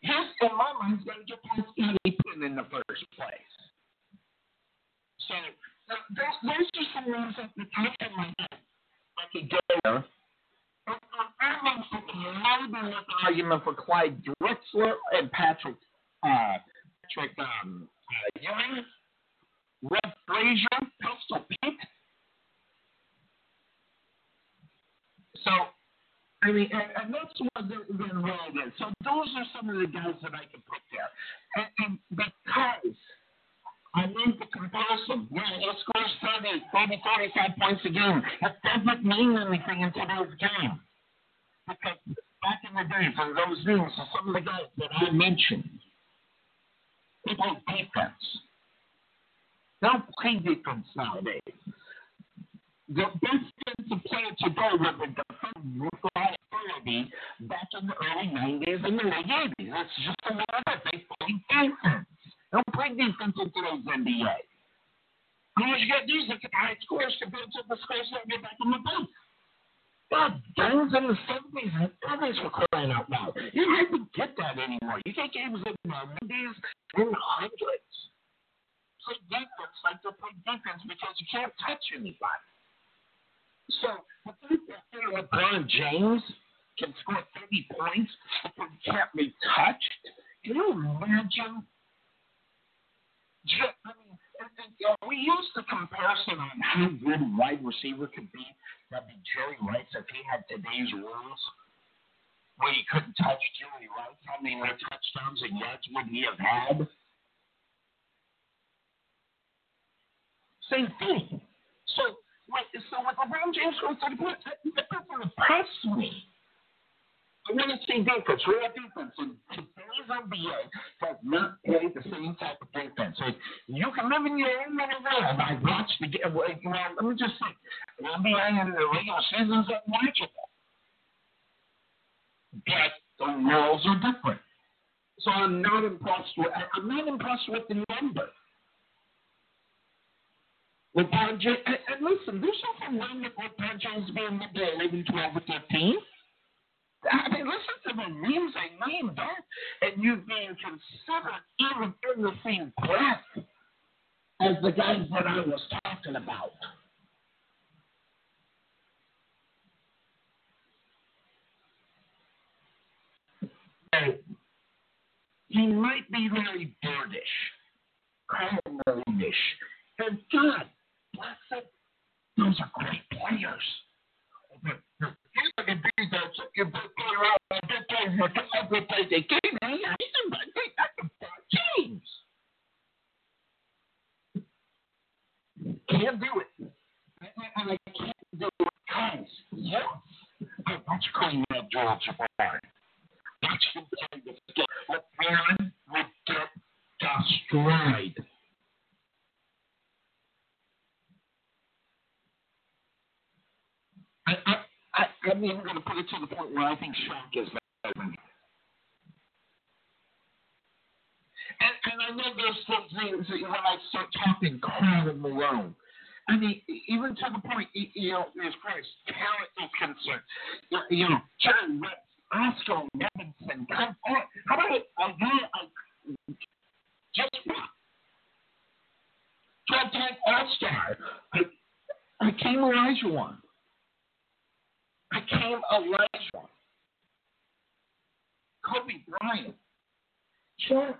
his, in my mind, is going to get past Scottie in the first place. So those, those are some names at the top of my. I could go there. I'm maybe make an argument for Clyde Drexler and Patrick uh, Patrick um, uh, Ewing. Red Frazier, Pistol Pete. So, I mean, and, and that's what they're, they're is. So those are some of the guys that I can put there. And, and because I made the comparison, yeah, he scores 30, 30, 45 points a game. That doesn't mean anything in today's game. Because back in the day, for those names, for some of the guys that I mentioned, they play defense. Don't play defense nowadays. The best defensive player to go with the defensive authority back in the early 90s and the late 80s. That's just the way that they play defense. Don't play defense in today's NBA. All you got to do is look at high scores compared to the scores that get back in the booth. God, games in the 70s and 80s were crying out loud. You don't even get that anymore. You get games in the 90s and the 100s play defense like they play defense because you can't touch anybody. So the fact that LeBron James can score 30 points but he can't be touched. Can you imagine? Just, I mean, we used the comparison on how good a wide receiver could be. That'd be Jerry Rice if he had today's rules, where he couldn't touch Jerry Rice. How many more touchdowns and yards would he have had? Same thing. So, like, so with LeBron James going 30 points, that, that doesn't impress me. I want to see defense, real defense. And today's NBA has not played the same type of defense. So you can live in your own little world. I watched the game. Well, let me just say, the NBA in the regular season is unwatchable. But the rules are different. So I'm not impressed with. I'm not impressed with the number. LeBron James, and, and listen, there's nothing wrong with LeBron James being number 11, 12, or 13. I mean, listen to the names I named, huh? and you being considered even in the same breath as the guys that I was talking about. And he might be very birdish, kind of and God bless it, those are great players. He's going to be that second best player out of the game. But every play they gave me, he's in my. That's James. Can't do it. And I can't do it because, yes, I watch Kareem Abdul-Jabbar. Watch him play the game. LeBron would get destroyed. I, I, I, I'm even going to put it to the point where I think Shaq is better than. And, and I know there's some things that when I start talking Karl Malone, I mean, even to the point, you know, as far as talent is concerned, you know, John West, Oscar Robertson, come on. How about it? I know, just what? 12 time All Star. I, I came Olajuwon became Elijah. Kobe Bryant, champ,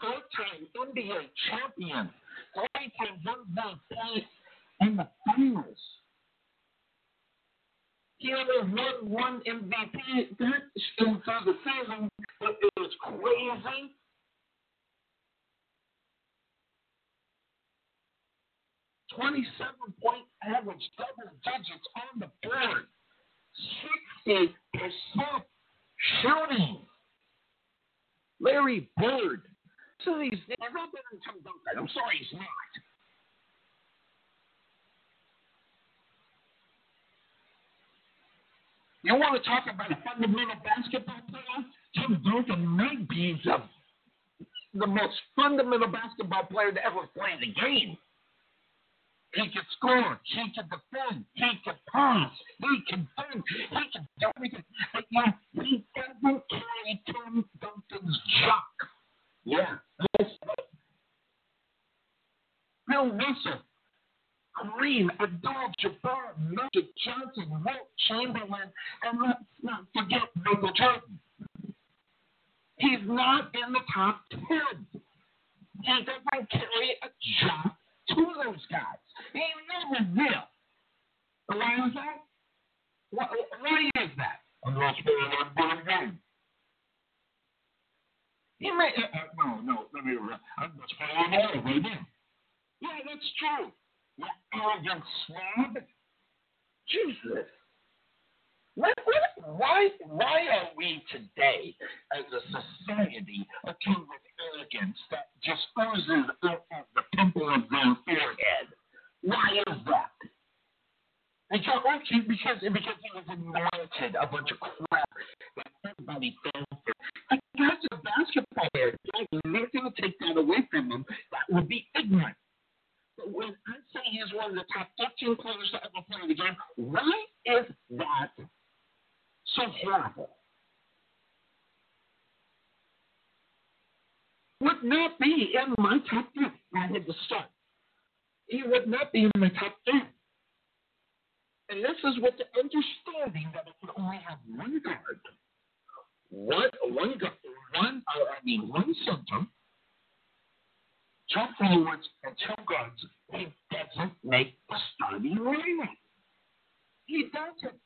four-time NBA champion, three-time MVP in the finals. He only won one MVP that through the season, but it was crazy. 27 point average double digits on the board, 60% shooting. Larry Bird. So he's never been in Tim Duncan. I'm sorry, he's not. You want to talk about a fundamental basketball player? Tim Duncan might be the, the most fundamental basketball player to ever play the game. He can score. He can defend. He can pass. He can dunk. He can do everything. But yeah, he doesn't carry Tim Duncan's jock. Yeah. Bill Russell, Kareem, Abdul-Jabbar, Magic Johnson, Wilt Chamberlain, and let's not forget Michael Jordan. He's not in the top ten. He doesn't carry a jock to those guys. He never will. Why is that? Why, why is that? Unless they're not good game. He may, uh, uh, no, no, let me, I'm just following all right now. Yeah, that's true. You arrogant slob. Jesus. Why, why are we today, as a society, akin with arrogance that just oozes out of the pimple of their forehead? Why is that? Because, because, because he was anointed a bunch of crap that everybody fell for. Like, that's a basketball player. There's nothing to take that away from him. That would be ignorant. But when I say he's one of the top 15 players to ever play the game, why is that so horrible. Would not be in my top 10. I had to start. He would not be in my top 10. And this is with the understanding that it could only have one guard, one one one uh, I mean one center, two forwards, and two guards. He doesn't make the starting lineup. He doesn't.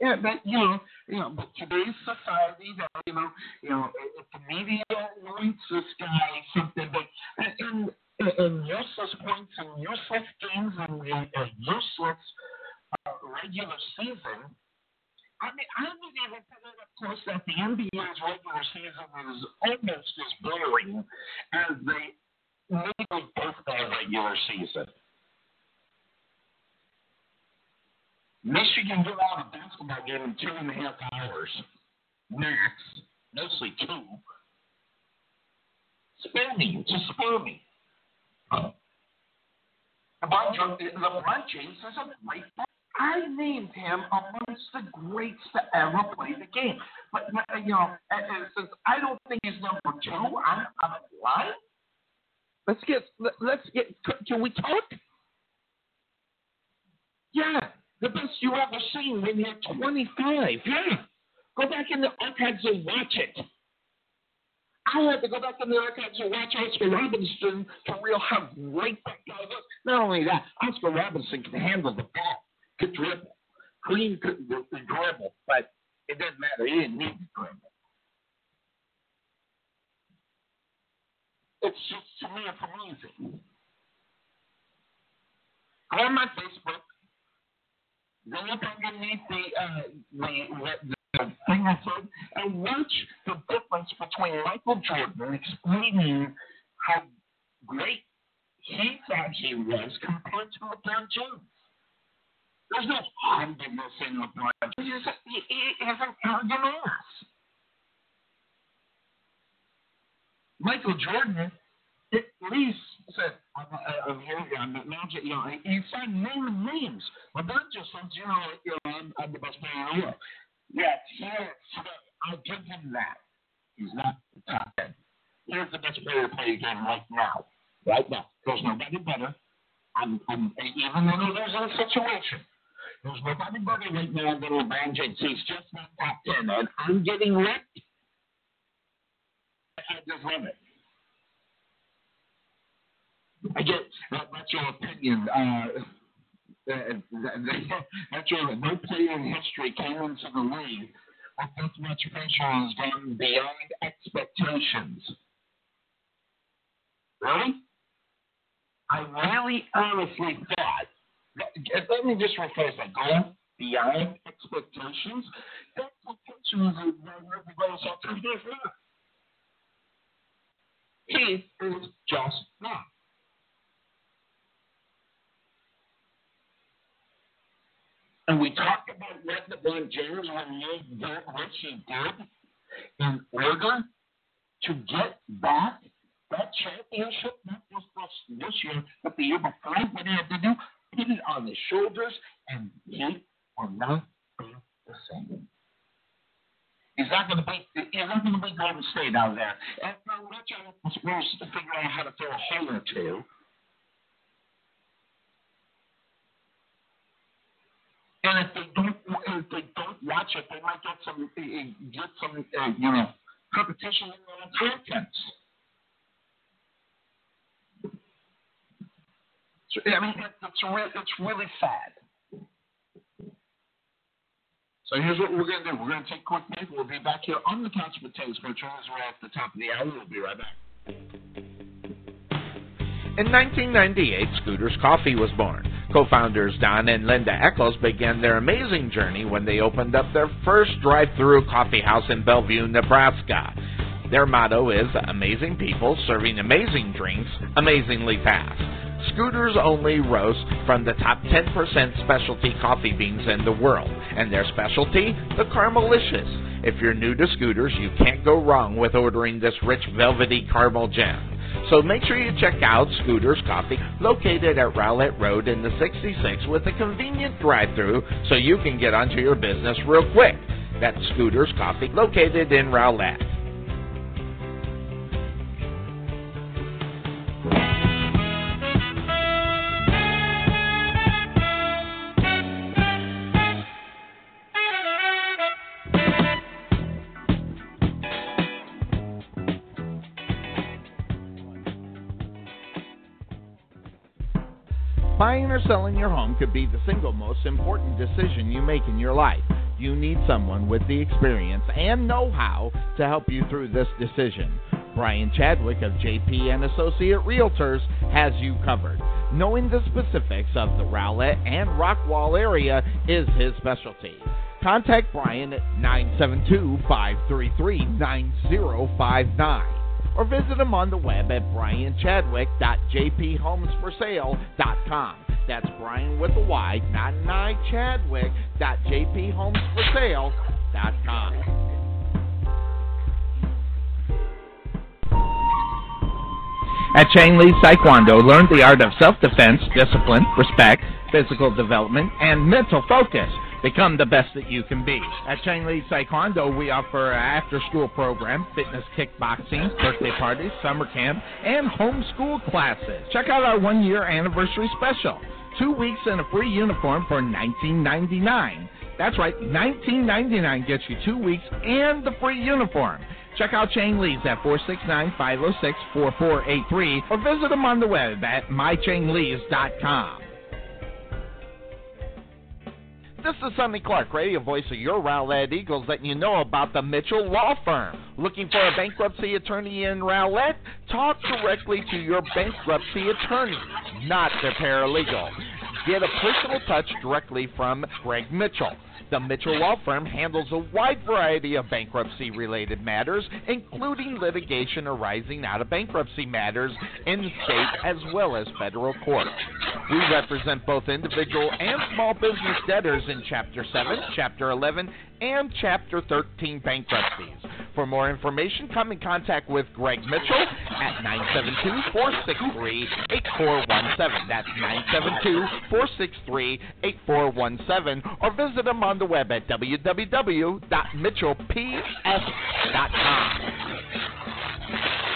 Yeah, but you know, you know, but today's society, that you know, you know, if the media anoints this guy something, but and and useless points and useless games and a useless uh, regular season. I mean, I would even put it up close that the NBA's regular season is almost as boring as the Major League Baseball regular season. Michigan get out a basketball game in two and a half hours, max, mostly two. Spare me, just spare me. Uh, LeBron, James is a great player. I named him amongst the greats to ever play the game. But, you know, since I don't think he's number two, I'm, I'm lying. Let's get, let's get, can we talk? Yeah, the best you ever seen when you're 25. Yeah. Go back in the archives and watch it. I had to go back in the archives and watch Oscar Robertson to real how great that guy was. Not only that, Oscar Robertson can handle the ball, could dribble. Green could dribble, but it doesn't matter. He didn't need to dribble. It's just to me, it's amazing. Go on my Facebook. Go up underneath the uh, the, the thing I said, and watch the difference between Michael Jordan explaining how great he thought he was compared to LeBron James. There's no humbleness in LeBron James. He, he is an arrogant ass. Michael Jordan at least said, I'm, uh, I'm here, I'm magic, you know, he started naming names. LeBron just said, you know, you know I'm, I'm the best player in the world. Yes, he. I'll give him that. He's not the top ten. Here's the best player to play game right now. Right now. There's nobody better. I'm, I'm even though there's a situation. There's nobody better right now than LeBron James. He's just not top ten, and I'm getting wrecked. I just love it. I get that, that's your opinion. Uh, that's right. No player in history came into the league with this much pressure has gone beyond expectations. Really? I really honestly thought. Let me just rephrase that. Going beyond expectations. Expectations are everybody else out there. He is just not. And we talked about what LeBron James when he did what he did in order to get back that championship, not just this, this year, but the year before, what he had to do, put it on his shoulders, and he will not be the same. He's not going to be. He's not going to be Golden State out there. And Rich, I'm supposed to figure out how to throw a hole or two. And if they don't, if they don't watch it, they might get some, eh, eh, get some, uh, you know, competition in their contents. So, I mean, it's, re- it's really sad. So here's what we're going to do. We're going to take a quick break. We'll be back here on the Couch Potatoes. Charles, we're at the top of the hour. We'll be right back. In 1998, Scooters Coffee was born. Co-founders Don and Linda Eckles began their amazing journey when they opened up their first drive-through coffee house in Bellevue, Nebraska. Their motto is amazing people serving amazing drinks amazingly fast. Scooters only roast from the top 10% specialty coffee beans in the world, and their specialty, the Caramelicious. If you're new to Scooters, you can't go wrong with ordering this rich velvety caramel gem. So make sure you check out Scooter's Coffee, located at Rowlett Road in the 66 with a convenient drive-through so you can get onto your business real quick. That's Scooter's Coffee, located in Rowlett. Buying or selling your home could be the single most important decision you make in your life. You need someone with the experience and know-how to help you through this decision. Bryan Chadwick of JP and Associate Realtors has you covered. Knowing the specifics of the Rowlett and Rockwall area is his specialty. Contact Bryan at 972 533 9059 or visit him on the web at bryanchadwick.jphomesforsale.com. That's Brian with a Y, not an I, Chadwick.jphomesforsale.com. At Chang Lee Taekwondo, learn the art of self-defense, discipline, respect, physical development, and mental focus. Become the best that you can be. At Chang Lee Taekwondo, we offer an after-school program, fitness kickboxing, birthday parties, summer camp, and homeschool classes. Check out our one-year anniversary special. Two weeks in a free uniform for $19.99. That's right, $19.99 gets you two weeks and the free uniform. Check out Chang Lee's at 469-506-4483 or visit them on the web at mychanglees.com. This is Sonny Clark, radio voice of your Rowlett Eagles, letting you know about the Mitchell Law Firm. Looking for a bankruptcy attorney in Rowlett? Talk directly to your bankruptcy attorney, not their paralegal. Get a personal touch directly from Greg Mitchell. The Mitchell Law Firm handles a wide variety of bankruptcy related matters, including litigation arising out of bankruptcy matters in state as well as federal court. We represent both individual and small business debtors in Chapter 7, Chapter 11, and Chapter 13 bankruptcies. For more information, come in contact with Greg Mitchell at 972 463 8417. That's 972 463 8417. Or visit him on the web at www.mitchellps.com.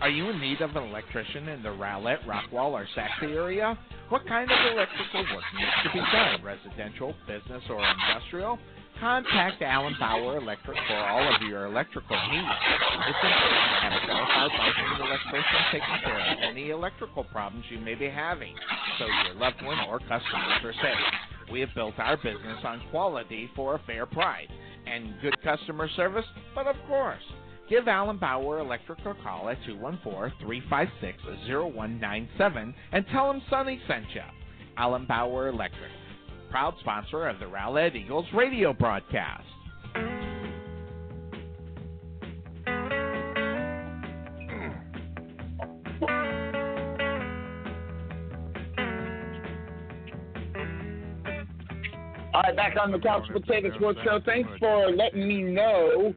Are you in need of an electrician in the Rowlett, Rockwall, or Sachse area? What kind of electrical work needs to be done? Residential, business, or industrial? Contact Allen Power Electric for all of your electrical needs. It's important to have a qualified licensed electrician taking care of any electrical problems you may be having, so your loved one or customers are safe. We have built our business on quality for a fair price and good customer service, but of course, Give Alan Bauer Electric a call at 214-356-0197 and tell him Sonny sent you. Alan Bauer Electric, proud sponsor of the Rowlett Eagles radio broadcast. All right, back on the Couch Potato Sports Show. Thanks for letting me know.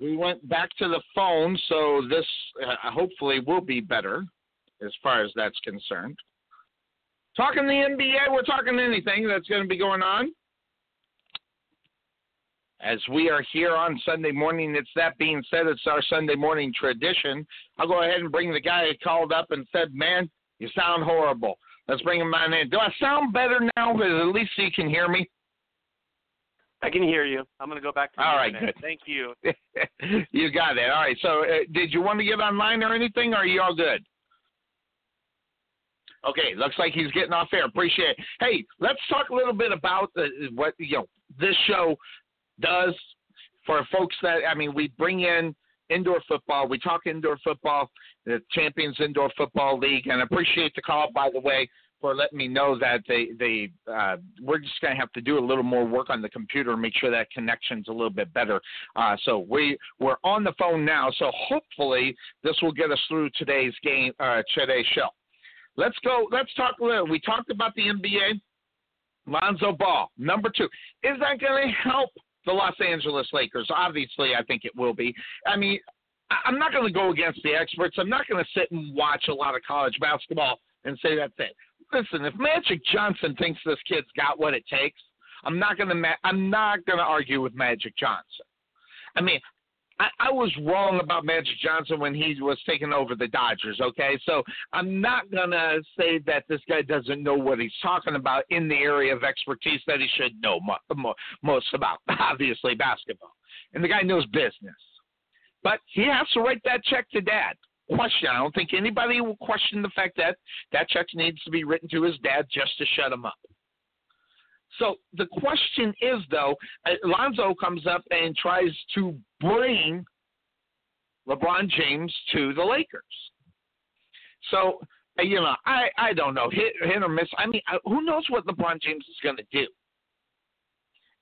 We went back to the phone, so this uh, hopefully will be better as far as that's concerned. Talking the NBA, we're talking anything that's going to be going on. As we are here on Sunday morning, it's that being said, it's our Sunday morning tradition. I'll go ahead and bring the guy who called up and said, Man, you sound horrible. Let's bring him on in. Do I sound better now? Because at least he can hear me. I can hear you. I'm going to go back to All right, good. Thank you. you got it. All right. So, uh, did you want to get online or anything, or are you all good? Okay, looks like he's getting off air. Appreciate it. Hey, let's talk a little bit about the, what you know this show does for folks that I mean, we bring in indoor football. We talk indoor football, the Champions Indoor Football League, and I appreciate the call, by the way, for letting me know that they they uh, we're just going to have to do a little more work on the computer and make sure that connection's a little bit better. Uh, so we we're on the phone now. So hopefully this will get us through today's game, uh, today's show. Let's go. Let's talk a little. We talked about the NBA. Lonzo Ball, number two. Is that going to help the Los Angeles Lakers? Obviously, I think it will be. I mean, I'm not going to go against the experts. I'm not going to sit and watch a lot of college basketball and say that's it. Listen, if Magic Johnson thinks this kid's got what it takes, I'm not to. Ma- I'm not to argue with Magic Johnson. I mean, I, I was wrong about Magic Johnson when he was taking over the Dodgers. Okay, so I'm not gonna say that this guy doesn't know what he's talking about in the area of expertise that he should know mo- mo- most about. Obviously, basketball, and the guy knows business. But he has to write that check to dad. Question. I don't think anybody will question the fact that that check needs to be written to his dad just to shut him up. So the question is, though, uh, Lonzo comes up and tries to bring LeBron James to the Lakers. So uh, you know, I I don't know, hit hit or miss. I mean, uh, who knows what LeBron James is going to do?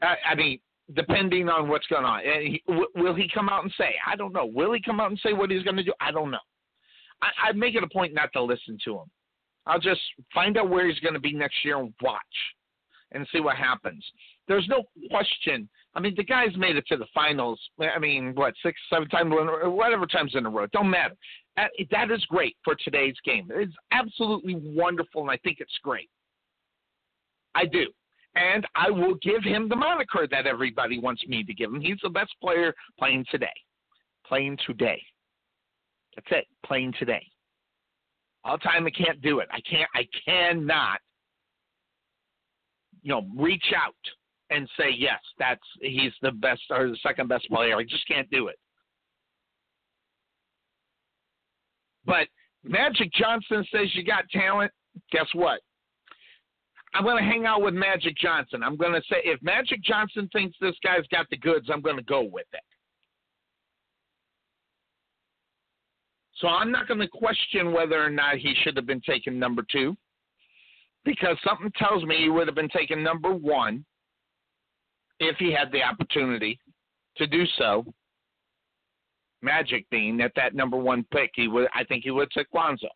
I, I mean, depending on what's going on, and he, w- will he come out and say? I don't know. Will he come out and say what he's going to do? I don't know. I, I make it a point not to listen to him. I'll just find out where he's going to be next year and watch and see what happens. There's no question. I mean, the guy's made it to the finals. I mean, what six, seven times, whatever times in a row. Don't matter. That is great for today's game. It's absolutely wonderful, and I think it's great. I do. And I will give him the moniker that everybody wants me to give him. He's the best player playing today. Playing today. That's it. Playing today. All time I can't do it. I can't I cannot you know, reach out and say, yes, that's he's the best or the second best player. I just can't do it. But Magic Johnson says you got talent. Guess what? I'm going to hang out with Magic Johnson. I'm going to say if Magic Johnson thinks this guy's got the goods, I'm going to go with it. So I'm not going to question whether or not he should have been taken number two because something tells me he would have been taken number one if he had the opportunity to do so. Magic being at that number one pick, he would. I think he would take Lonzo.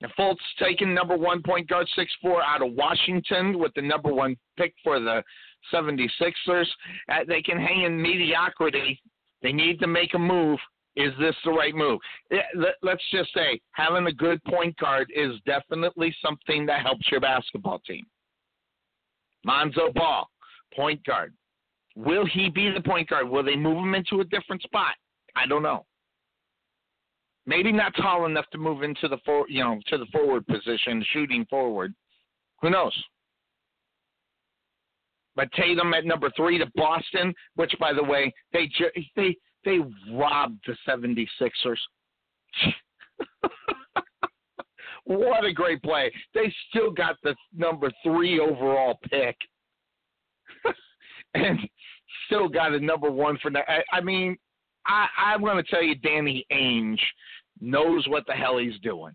Now, Fultz taking number one point guard six four out of Washington with the number one pick for the 76ers. Uh, they can hang in mediocrity. They need to make a move. Is this the right move? Let's just say having a good point guard is definitely something that helps your basketball team. Lonzo Ball, point guard. Will he be the point guard? Will they move him into a different spot? I don't know. Maybe not tall enough to move into the for, you know to the forward position, shooting forward. Who knows? But Tatum at number three to Boston, which by the way they they they robbed the 76ers. what a great play! They still got the number three overall pick. and still got a number one for that. I, I mean, I, I'm going to tell you, Danny Ainge knows what the hell he's doing.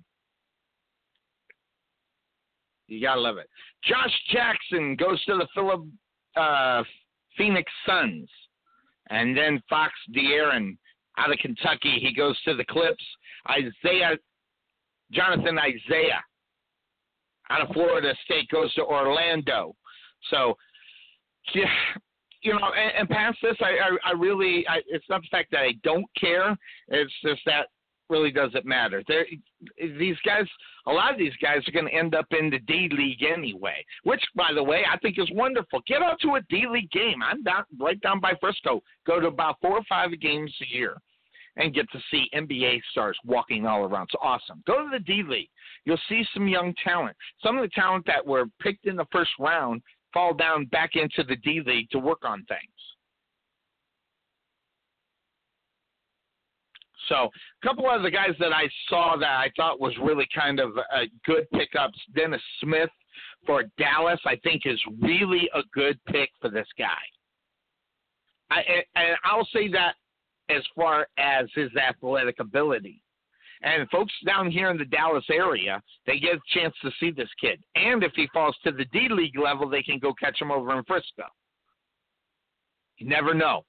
You gotta love it. Josh Jackson goes to the Philip uh, Phoenix Suns, and then Fox De'Aaron out of Kentucky. He goes to the Clips. Isaiah Jonathan Isaiah out of Florida State goes to Orlando. So, yeah, you know, and, and past this, I, I, I really, I, it's not the fact that I don't care. It's just that really doesn't matter. There, these guys, a lot of these guys are going to end up in the D League anyway. Which, by the way, I think is wonderful. Get out to a D League game. I'm down right down by Frisco. Go to about four or five games a year, and get to see NBA stars walking all around. It's awesome. Go to the D League. You'll see some young talent. Some of the talent that were picked in the first round fall down back into the D League to work on things. So a couple of the guys that I saw that I thought was really kind of a good pickups. Dennis Smith for Dallas, I think is really a good pick for this guy. I, and I'll say that as far as his athletic ability. And folks down here in the Dallas area, they get a chance to see this kid. And if he falls to the D League level, they can go catch him over in Frisco. You never know.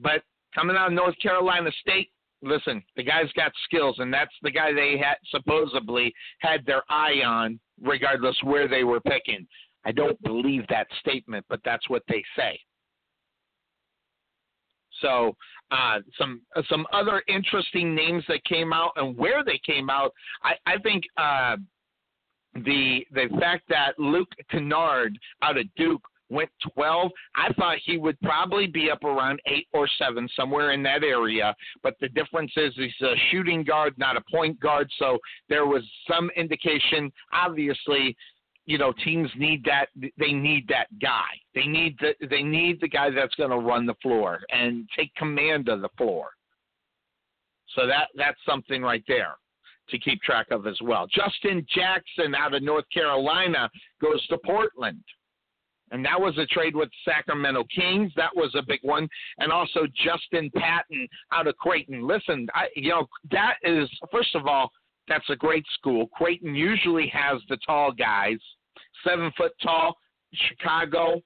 But coming out of North Carolina State, listen, the guy's got skills, and that's the guy they had supposedly had their eye on, regardless where they were picking. I don't believe that statement, but that's what they say. So uh, some uh, some other interesting names that came out and where they came out. I, I think uh, the the fact that Luke Kennard out of Duke went 12. I thought he would probably be up around eight or seven, somewhere in that area. But the difference is he's a shooting guard, not a point guard. So there was some indication, obviously, you know teams need that they need that guy they need the they need the guy that's going to run the floor and take command of the floor So that that's something right there to keep track of as well. Justin Jackson out of North Carolina goes to Portland. And that was a trade with Sacramento Kings. That was a big one. And also Justin Patton out of Creighton. Listen, I, you know, that is, first of all, that's a great school. Creighton usually has the tall guys, seven foot tall. Chicago,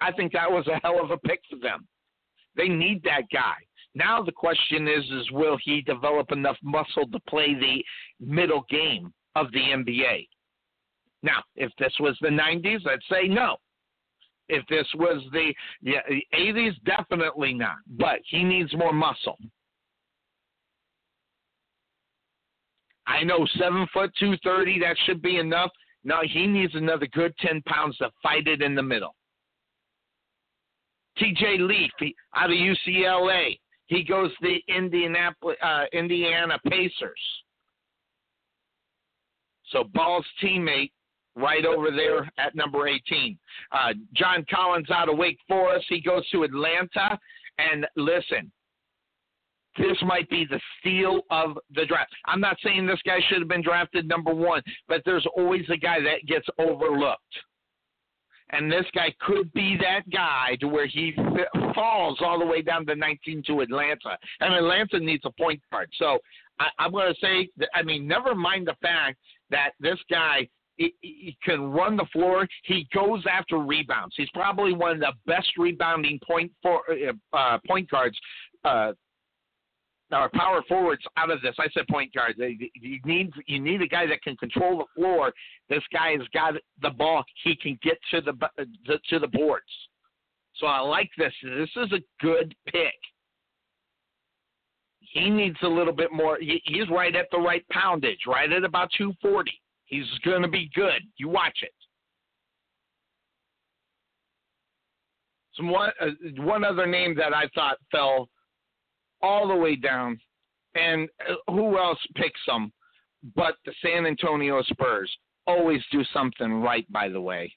I think that was a hell of a pick for them. They need that guy. Now the question is, is will he develop enough muscle to play the middle game of the NBA? Now, if this was the 90s, I'd say no. If this was the, yeah, 80s, definitely not. But he needs more muscle. I know seven foot two thirty, that should be enough. No, he needs another good ten pounds to fight it in the middle. T.J. Leaf he, out of UCLA, he goes the Indianapolis, uh, Indiana Pacers. So Ball's teammate right over there at number 18. Uh, John Collins out of Wake Forest. He goes to Atlanta. And listen, this might be the steal of the draft. I'm not saying this guy should have been drafted number one, but there's always a guy that gets overlooked. And this guy could be that guy to where he falls all the way down to 19 to Atlanta. And Atlanta needs a point guard. So I, I'm going to say, I mean, never mind the fact that this guy he, can run the floor. He goes after rebounds. He's probably one of the best rebounding point for uh, uh point guards uh, power forwards out of this. I said point guard. You need you need a guy that can control the floor. This guy has got the ball. He can get to the to the boards. So I like this. This is a good pick. He needs a little bit more. He's right at the right poundage, right at about 240. He's going to be good. You watch it. Some one uh, one other name that I thought fell all the way down. And uh, who else picks them but the San Antonio Spurs? Always do something right, by the way.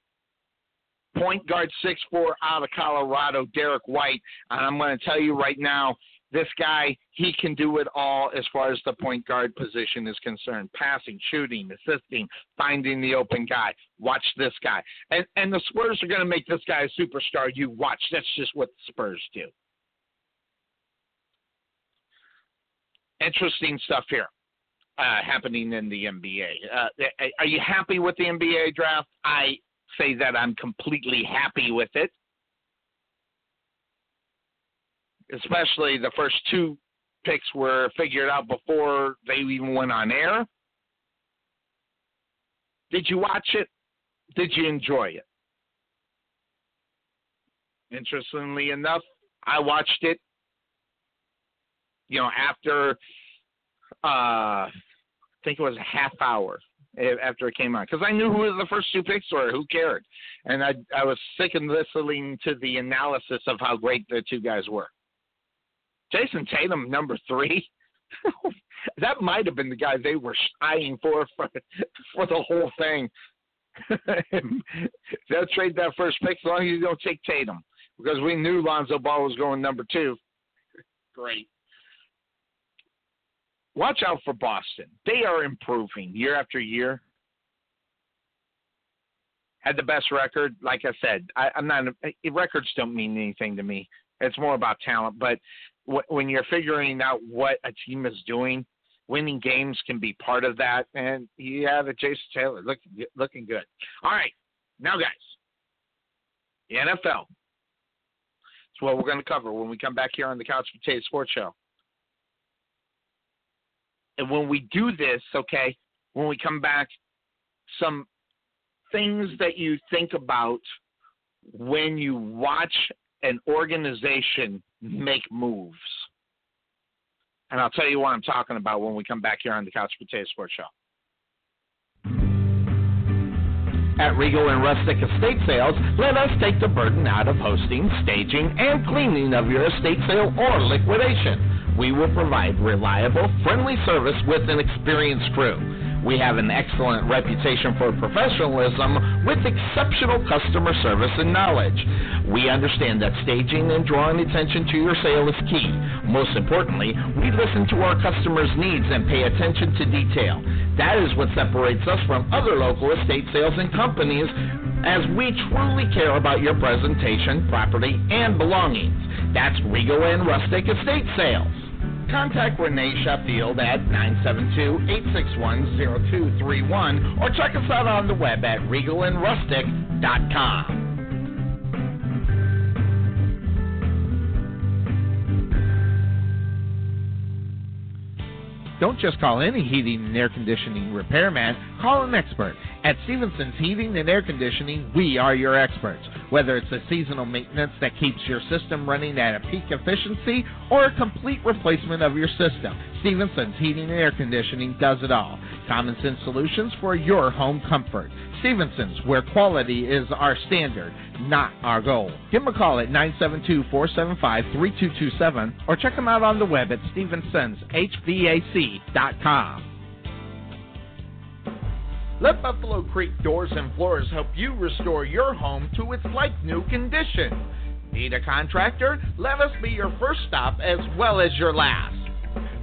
Point guard six four out of Colorado, Derrick White. And I'm going to tell you right now, this guy, he can do it all as far as the point guard position is concerned. Passing, shooting, assisting, finding the open guy. Watch this guy. And and the Spurs are going to make this guy a superstar. You watch. That's just what the Spurs do. interesting stuff here uh, happening in the NBA. Uh, are you happy with the NBA draft? I say that I'm completely happy with it, especially the first two picks were figured out before they even went on air. Did you watch it? Did you enjoy it? Interestingly enough, I watched it you know, after uh, I think it was a half hour after it came out because I knew who the first two picks were. Who cared? And I I was sick and listening to the analysis of how great the two guys were. Jayson Tatum, number three. that might have been the guy they were eyeing for for, for the whole thing. They'll trade that first pick as long as you don't take Tatum because we knew Lonzo Ball was going number two. Great watch out for Boston. They are improving year after year. Had the best record, like I said. I, am not. Records don't mean anything to me. It's more about talent. But when you're figuring out what a team is doing, winning games can be part of that. And you have a Jayson Taylor looking looking good. All right, now guys, the NFL. It's what we're going to cover when we come back here on the Couch Potato Sports Show. And when we do this, okay, when we come back, some things that you think about when you watch an organization make moves. And I'll tell you what I'm talking about when we come back here on the Couch Potato Sports Show. At Regal and Rustic Estate Sales, let us take the burden out of hosting, staging, and cleaning of your estate sale or liquidation. We will provide reliable, friendly service with an experienced crew. We have an excellent reputation for professionalism with exceptional customer service and knowledge. We understand that staging and drawing attention to your sale is key. Most importantly, we listen to our customers' needs and pay attention to detail. That is what separates us from other local estate sales and companies as we truly care about your presentation, property, and belongings. That's Regal and Rustic Estate Sales. Contact Renee Sheffield at 972-861-0231 or check us out on the web at regalandrustic.com. Don't just call any heating and air conditioning repairman, call an expert. At Stevenson's Heating and Air Conditioning, we are your experts. Whether it's a seasonal maintenance that keeps your system running at a peak efficiency or a complete replacement of your system, Stevenson's Heating and Air Conditioning does it all. Common sense solutions for your home comfort. Stevenson's, where quality is our standard, not our goal. Give them a call at 972-475-3227 or check them out on the web at stevensonshvac.com. Let Buffalo Creek Doors and Floors help you restore your home to its like new condition. Need a contractor? Let us be your first stop as well as your last.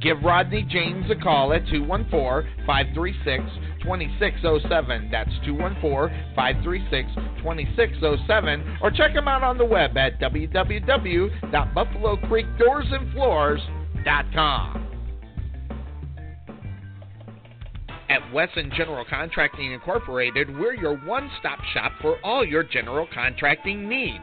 Give Rodney James a call at 214 536 2607. That's 214 536 2607. Or check him out on the web at www.buffalocreekdoorsandfloors.com. At Wesson General Contracting Incorporated, we're your one stop shop for all your general contracting needs.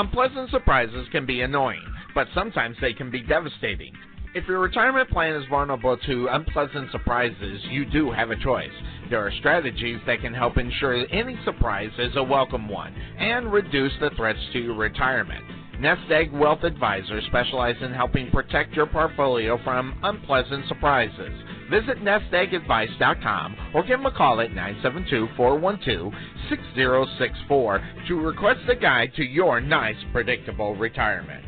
Unpleasant surprises can be annoying, but sometimes they can be devastating. If your retirement plan is vulnerable to unpleasant surprises, you do have a choice. There are strategies that can help ensure any surprise is a welcome one and reduce the threats to your retirement. Nest Egg Wealth Advisors specialize in helping protect your portfolio from unpleasant surprises. Visit nesteggadvice.com or give them a call at 972-412-6064 to request a guide to your nice, predictable retirement.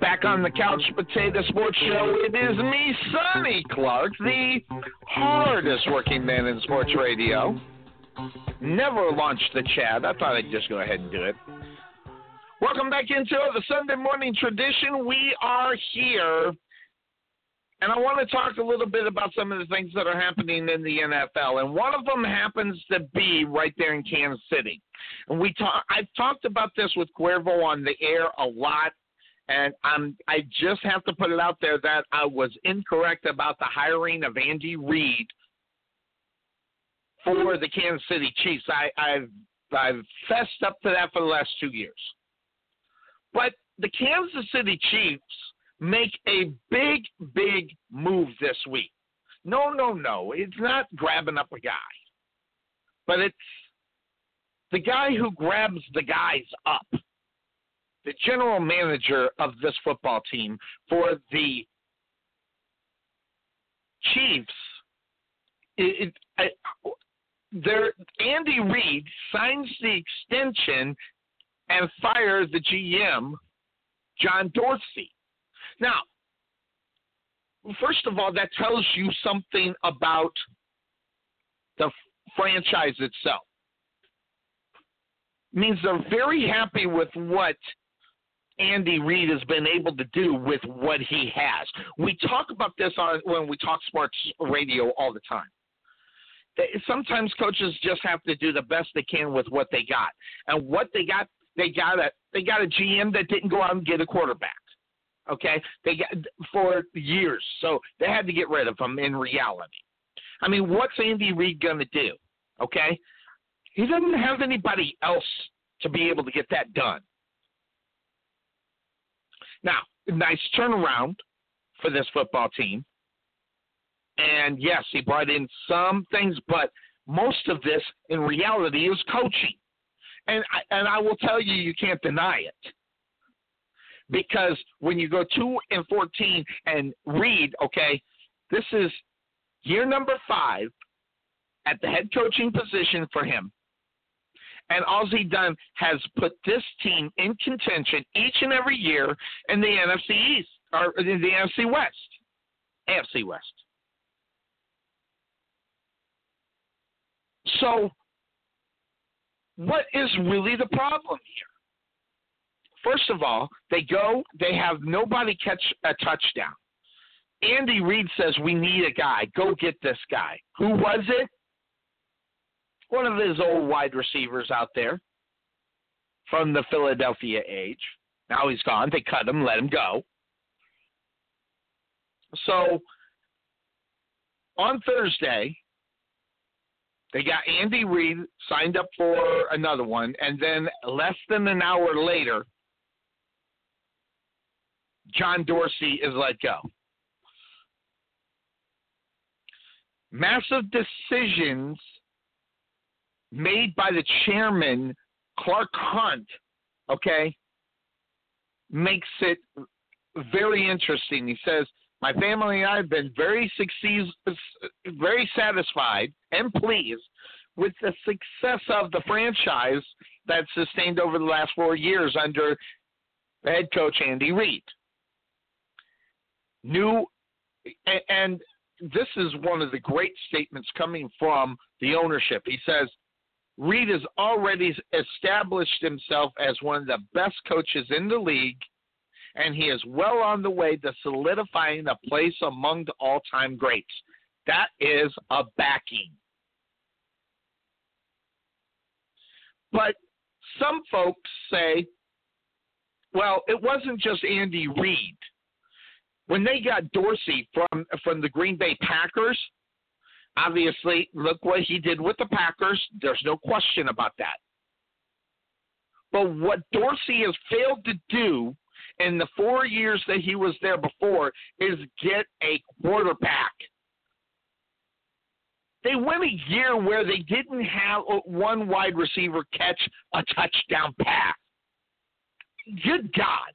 Back on the Couch Potato Sports Show, it is me, Sonny Clark, the hardest working man in sports radio. Never launched the chat. I thought I'd just go ahead and do it. Welcome back into the Sunday morning tradition. We are here, and I want to talk a little bit about some of the things that are happening in the NFL. And one of them happens to be right there in Kansas City. And we talk. I've talked about this with Cuervo on the air a lot. And I'm, I just have to put it out there that I was incorrect about the hiring of Andy Reid for the Kansas City Chiefs. I, I've I've fessed up to that for the last two years. But the Kansas City Chiefs make a big, big move this week. No, no, no. It's not grabbing up a guy, but it's the guy who grabs the guys up. The general manager of this football team for the Chiefs. It, it, there Andy Reid signs the extension and fires the GM John Dorsey. Now, first of all, that tells you something about the franchise itself. It means they're very happy with what Andy Reid has been able to do with what he has. We talk about this on when we talk sports radio all the time. Sometimes coaches just have to do the best they can with what they got, and what they got, they got a they got a GM that didn't go out and get a quarterback. Okay, they got for years, so they had to get rid of him. In reality, I mean, what's Andy Reid going to do? Okay, he doesn't have anybody else to be able to get that done. Now, nice turnaround for this football team. And yes, he brought in some things, but most of this in reality is coaching. And I, and I will tell you, you can't deny it. Because when you go 2 and 14 and Reid, okay, this is year number five at the head coaching position for him. And he done has put this team in contention each and every year in the NFC East or in the NFC West, AFC West. So, what is really the problem here? First of all, they go, they have nobody catch a touchdown. Andy Reid says, We need a guy. Go get this guy. Who was it? one of his old wide receivers out there from the Philadelphia age. Now he's gone. They cut him, let him go. So on Thursday, they got Andy Reid signed up for another one, and then less than an hour later, John Dorsey is let go. Massive decisions made by the chairman, Clark Hunt, okay, makes it very interesting. He says, My family and I have been very succeed, very satisfied and pleased with the success of the franchise that's sustained over the last four years under head coach Andy Reid. New and this is one of the great statements coming from the ownership. He says, Reid has already established himself as one of the best coaches in the league, and he is well on the way to solidifying a place among the all time greats. That is a backing. But some folks say, well, it wasn't just Andy Reid. When they got Dorsey from from the Green Bay Packers, Obviously, look what he did with the Packers. There's no question about that. But what Dorsey has failed to do in the four years that he was there before is get a quarterback. They went a year where they didn't have one wide receiver catch a touchdown pass. Good God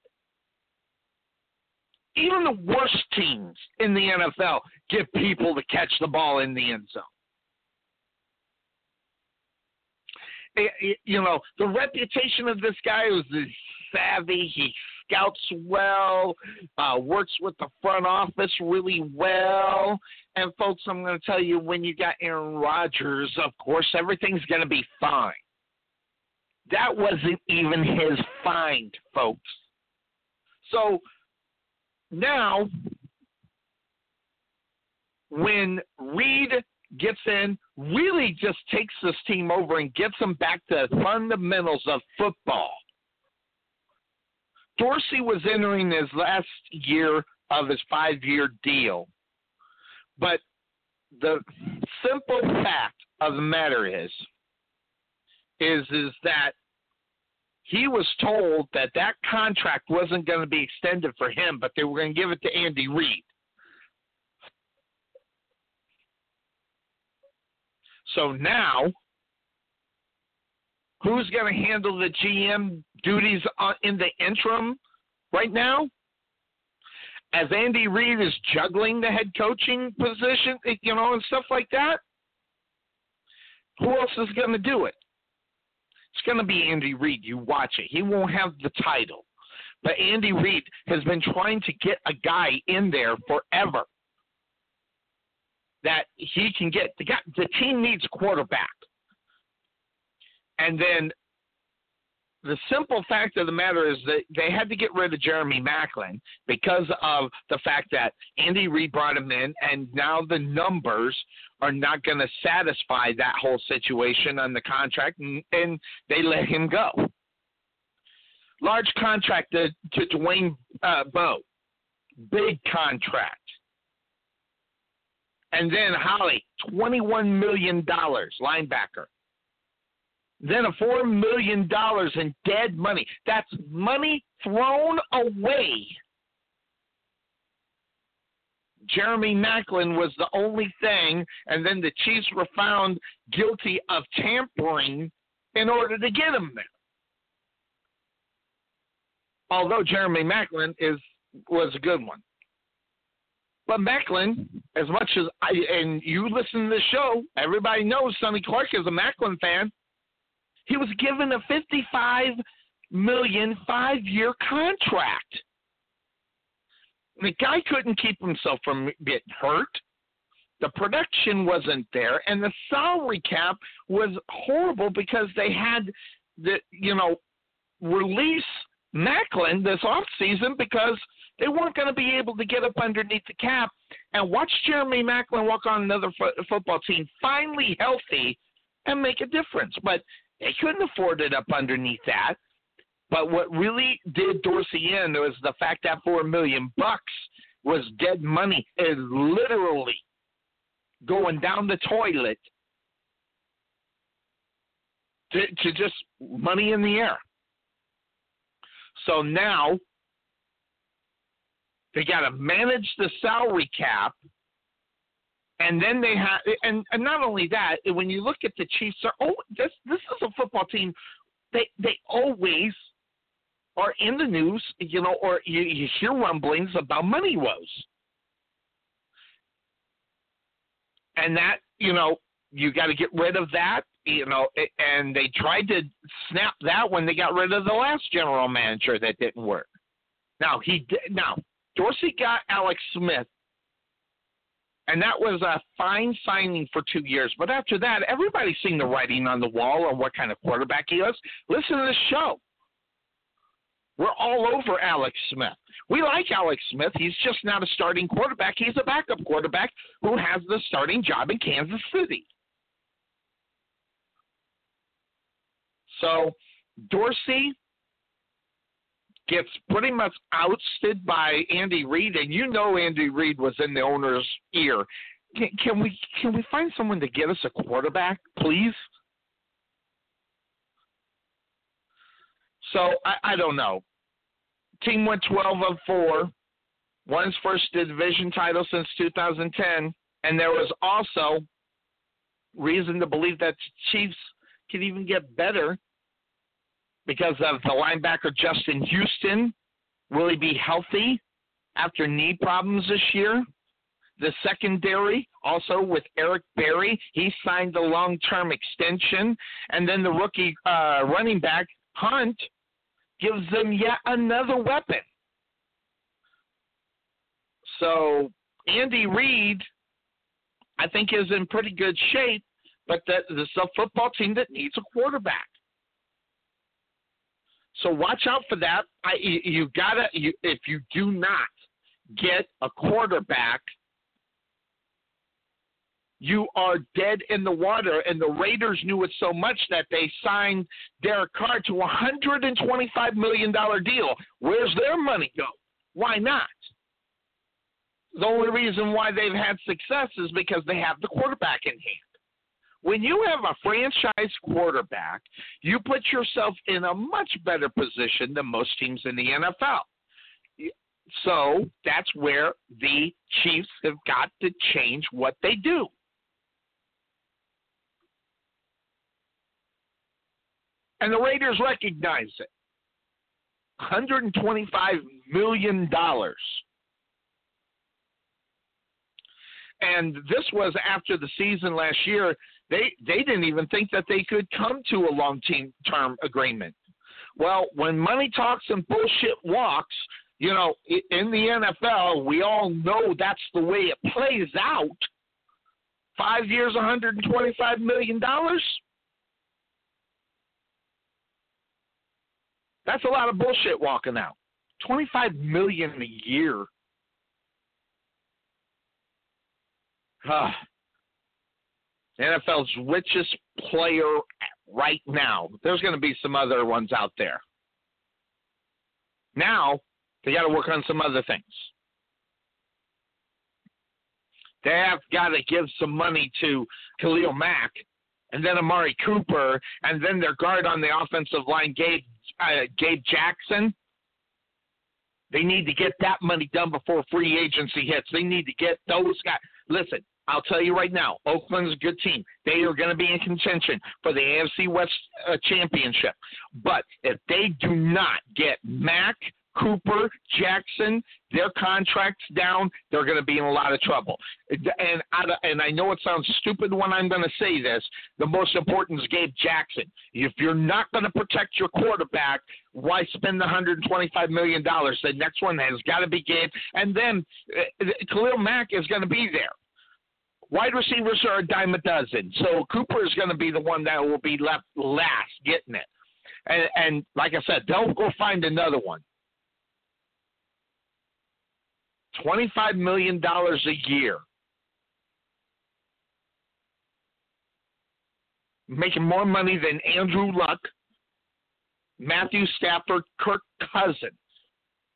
even the worst teams in the NFL get people to catch the ball in the end zone. Eh, eh, you know, the reputation of this guy is savvy. He scouts well, uh, works with the front office really well. And, folks, I'm going to tell you when you got Aaron Rodgers, of course, everything's going to be fine. That wasn't even his find, folks. So now, when Reid gets in, really just takes this team over and gets them back to fundamentals of football. Dorsey was entering his last year of his five year deal. But the simple fact of the matter is is is that he was told that that contract wasn't going to be extended for him, but they were going to give it to Andy Reid. So now, who's going to handle the GM duties in the interim right now? As Andy Reid is juggling the head coaching position, you know, and stuff like that, who else is going to do it? It's going to be Andy Reid. You watch it. He won't have the title. But Andy Reid has been trying to get a guy in there forever that he can get. The, guy, the team needs quarterback. And then the simple fact of the matter is that they had to get rid of Jeremy Maclin because of the fact that Andy Reid brought him in, and now the numbers are not going to satisfy that whole situation on the contract, and, and they let him go. Large contract to, to Dwayne uh, Bowe, big contract. And then Hali, $21 million, linebacker. Then a $4 million in dead money. That's money thrown away. Jeremy Maclin was the only thing, and then the Chiefs were found guilty of tampering in order to get him there. Although Jeremy Maclin is was a good one. But Maclin, as much as I and you listen to the show, everybody knows Sonny Clark is a Maclin fan. He was given a fifty-five million five-year contract. The guy couldn't keep himself from getting hurt. The production wasn't there, and the salary cap was horrible because they had the you know release Maclin this off season because they weren't going to be able to get up underneath the cap and watch Jeremy Maclin walk on another fo- football team finally healthy and make a difference. But they couldn't afford it up underneath that. But what really did Dorsey in was the fact that four million bucks was dead money, is literally going down the toilet to, to just money in the air. So now they got to manage the salary cap, and then they have, and, and not only that, when you look at the Chiefs, are oh, this this is a football team. They they always are in the news, you know, or you, you hear rumblings about money woes, and that you know you got to get rid of that you know, and they tried to snap that when they got rid of the last general manager that didn't work. Now he did. Now Dorsey got Alex Smith, and that was a fine signing for two years. But after that, everybody's seen the writing on the wall on what kind of quarterback he is. Listen to the show. We're all over Alex Smith. We like Alex Smith. He's just not a starting quarterback. He's a backup quarterback who has the starting job in Kansas City. So Dorsey gets pretty much ousted by Andy Reid, and you know Andy Reid was in the owner's ear. Can, can we can we find someone to get us a quarterback, please? So I, I don't know. Team went 12 of four, won his first division title since 2010, and there was also reason to believe that Chiefs could even get better because of the linebacker Justin Houston. Will he be healthy after knee problems this year? The secondary, also with Eric Berry, he signed a long term extension. And then the rookie uh, running back, Hunt, gives them yet another weapon. So Andy Reid, I think, is in pretty good shape, but that, this is a football team that needs a quarterback. So watch out for that. I, you, gotta you, if you do not get a quarterback, you are dead in the water. And the Raiders knew it so much that they signed Derek Carr to a hundred and twenty-five million dollar deal. Where's their money go? Why not? The only reason why they've had success is because they have the quarterback in hand. When you have a franchise quarterback, you put yourself in a much better position than most teams in the NFL. So that's where the Chiefs have got to change what they do. And the Raiders recognize it. $125 million. And this was after the season last year they they didn't even think that they could come to a long term agreement. Well, when money talks and bullshit walks, you know, in the NFL, we all know that's the way it plays out. Five years, $125 million. That's a lot of bullshit walking out. Twenty-five million a year. Ah. NFL's richest player right now. There's going to be some other ones out there. Now, they got to work on some other things. They have got to give some money to Khalil Mack and then Amari Cooper and then their guard on the offensive line, Gabe, uh, Gabe Jackson. They need to get that money done before free agency hits. They need to get those guys. Listen, I'll tell you right now, Oakland's a good team. They are going to be in contention for the AFC West uh, championship. But if they do not get Mack, Cooper, Jackson, their contracts down, they're going to be in a lot of trouble. And I, and I know it sounds stupid when I'm going to say this. The most important is Gabe Jackson. If you're not going to protect your quarterback, why spend the 125 million dollars? The next one has got to be Gabe, and then uh, Khalil Mack is going to be there. Wide receivers are a dime a dozen. So Cooper is going to be the one that will be left last getting it. And, and like I said, they'll go find another one. $25 million a year. Making more money than Andrew Luck, Matthew Stafford, Kirk Cousins.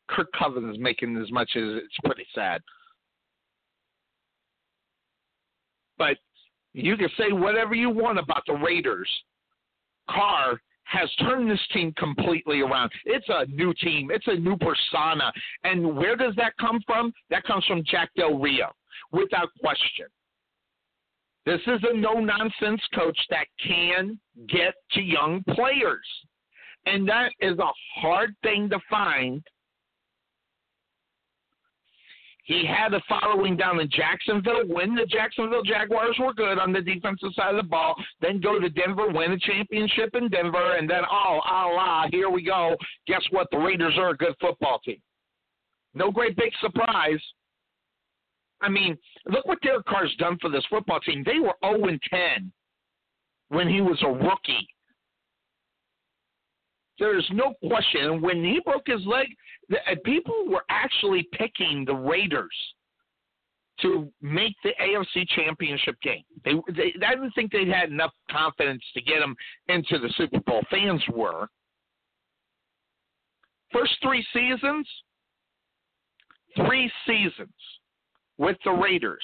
Kirk Cousins making as much as it's pretty sad. But you can say whatever you want about the Raiders. Carr has turned this team completely around. It's a new team. It's a new persona. And where does that come from? That comes from Jack Del Rio, without question. This is a no nonsense coach that can get to young players. And that is a hard thing to find he had a following down in Jacksonville, when the Jacksonville Jaguars were good on the defensive side of the ball, then go to Denver, win a championship in Denver, and then, oh, Allah, here we go. Guess what? The Raiders are a good football team. No great big surprise. I mean, look what Derek Carr's done for this football team. They were 0 10 when he was a rookie. There's no question. When he broke his leg, the, uh, people were actually picking the Raiders to make the AFC Championship game. They, they, I didn't think they had enough confidence to get them into the Super Bowl. Fans were. First three seasons, three seasons with the Raiders.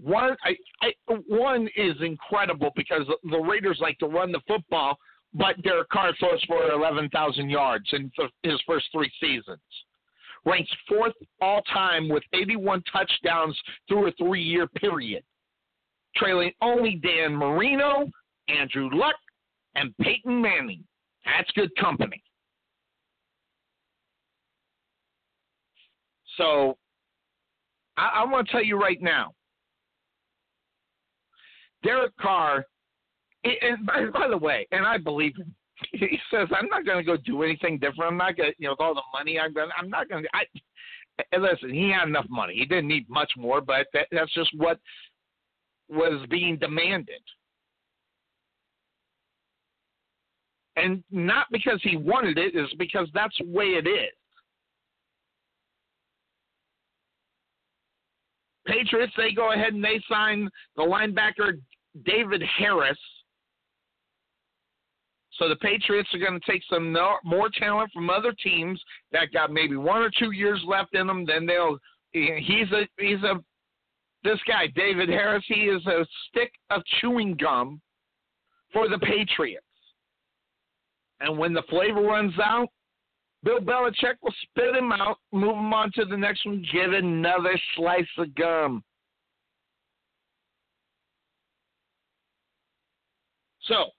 One, I, I, one is incredible because the Raiders like to run the football but Derek Carr throws for 11,000 yards in his first three seasons. Ranks fourth all time with 81 touchdowns through a three year period, trailing only Dan Marino, Andrew Luck, and Peyton Manning. That's good company. So I, I want to tell you right now Derek Carr and by, by the way, and I believe him. He says, "I'm not going to go do anything different. I'm not going, you know, with all the money I'm going, I'm not going to." Listen. He had enough money. He didn't need much more, but that, that's just what was being demanded. And not because he wanted it, is because that's the way it is. Patriots, they go ahead and they sign the linebacker David Harris so the Patriots are going to take some more talent from other teams that got maybe one or two years left in them. Then they'll. He's a he's a this guy David Harris. He is a stick of chewing gum for the Patriots. And when the flavor runs out, Bill Belichick will spit him out, move him on to the next one, get another slice of gum. So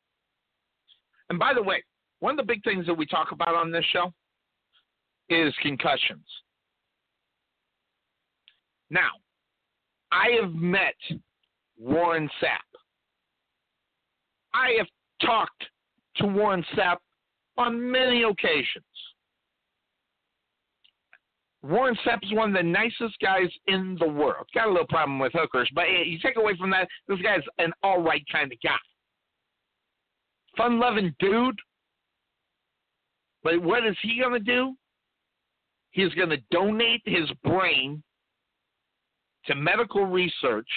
and by the way, one of the big things that we talk about on this show is concussions. Now, I have met Warren Sapp. I have talked to Warren Sapp on many occasions. Warren Sapp is one of the nicest guys in the world. Got a little problem with hookers, but you take away from that, this guy's an all right kind of guy fun loving dude. But what is he going to do? He's going to donate his brain to medical research,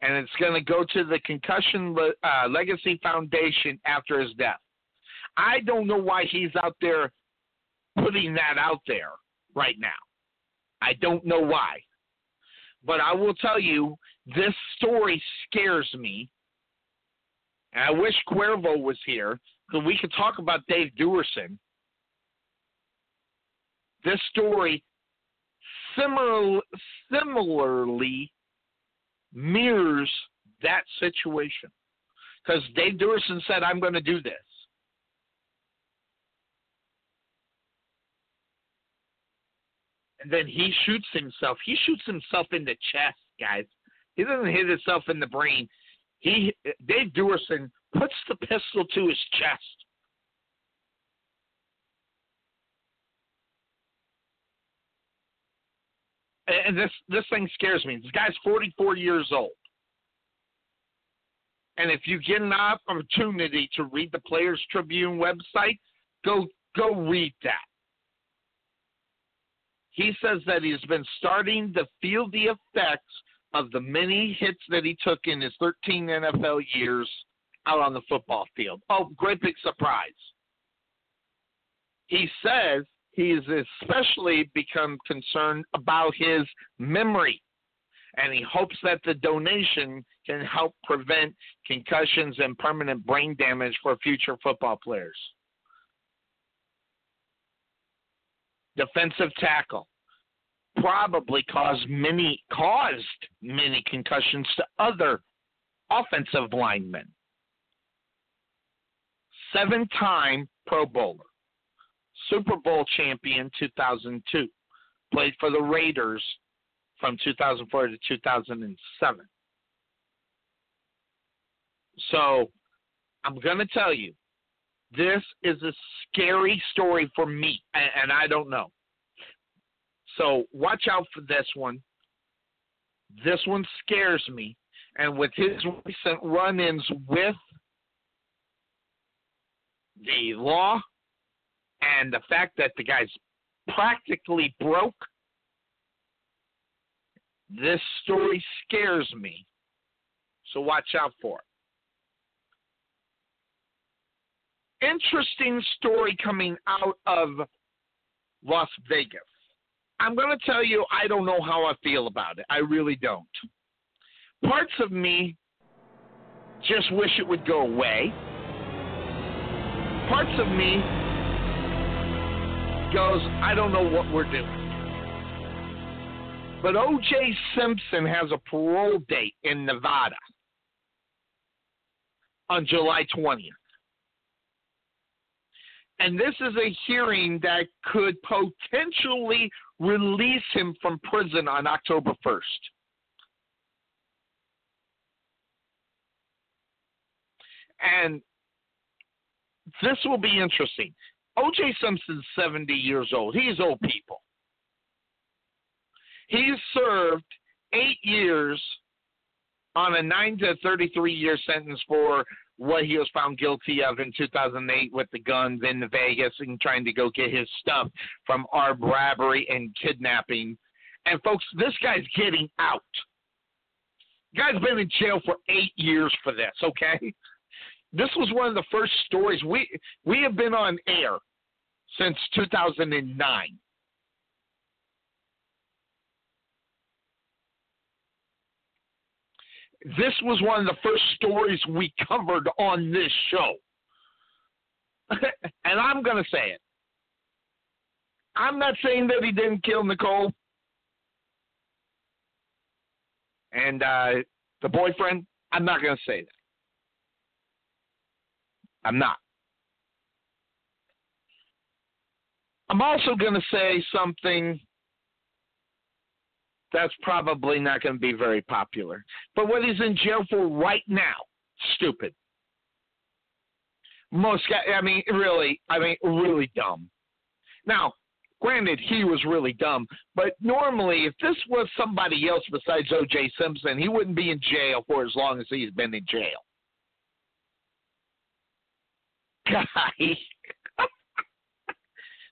and it's going to go to the Concussion uh, Legacy Foundation after his death. I don't know why he's out there putting that out there right now. I don't know why. But I will tell you, this story scares me. And I wish Cuervo was here so we could talk about Dave Duerson. This story similar, similarly mirrors that situation. Because Dave Duerson said, I'm going to do this. And then he shoots himself. He shoots himself in the chest, guys. He doesn't hit himself in the brain. He Dave Duerson puts the pistol to his chest. And this this thing scares me. This guy's 44 years old. And if you get an opportunity to read the Players Tribune website, go go read that. He says that he's been starting to feel the effects of the many hits that he took in his 13 NFL years out on the football field. Oh, great big surprise. He says he's especially become concerned about his memory. And he hopes that the donation can help prevent concussions and permanent brain damage for future football players. defensive tackle. Probably caused many caused many concussions to other offensive linemen. Seven time Pro Bowler, Super Bowl champion 2002, played for the Raiders from 2004 to 2007. So I'm going to tell you, this is a scary story for me, and, and I don't know. So watch out for this one. This one scares me. And with his recent run ins with the law and the fact that the guy's practically broke, this story scares me. So watch out for it. interesting story coming out of Las Vegas. I'm going to tell you, I don't know how I feel about it. I really don't. Parts of me just wish it would go away. Parts of me goes, I don't know what we're doing. But O.J. Simpson has a parole date in Nevada on July 20th. And this is a hearing that could potentially release him from prison on October 1st. And this will be interesting. OJ Simpson's 70 years old. He's old people. He's served eight years on a 9 to 33 year sentence for what he was found guilty of in 2008 with the guns in Vegas and trying to go get his stuff from armed robbery and kidnapping. And folks, this guy's getting out. guy's been in jail for eight years for this. Okay, this was one of the first stories we we have been on air since 2009. This was one of the first stories we covered on this show. and I'm going to say it. I'm not saying that he didn't kill Nicole and uh, the boyfriend. I'm not going to say that. I'm not. I'm also going to say something that's probably not going to be very popular. But what he's in jail for right now, stupid. Most guys, I mean, really, I mean, really dumb. Now, granted, he was really dumb, but normally, if this was somebody else besides O.J. Simpson, he wouldn't be in jail for as long as he's been in jail. Guy,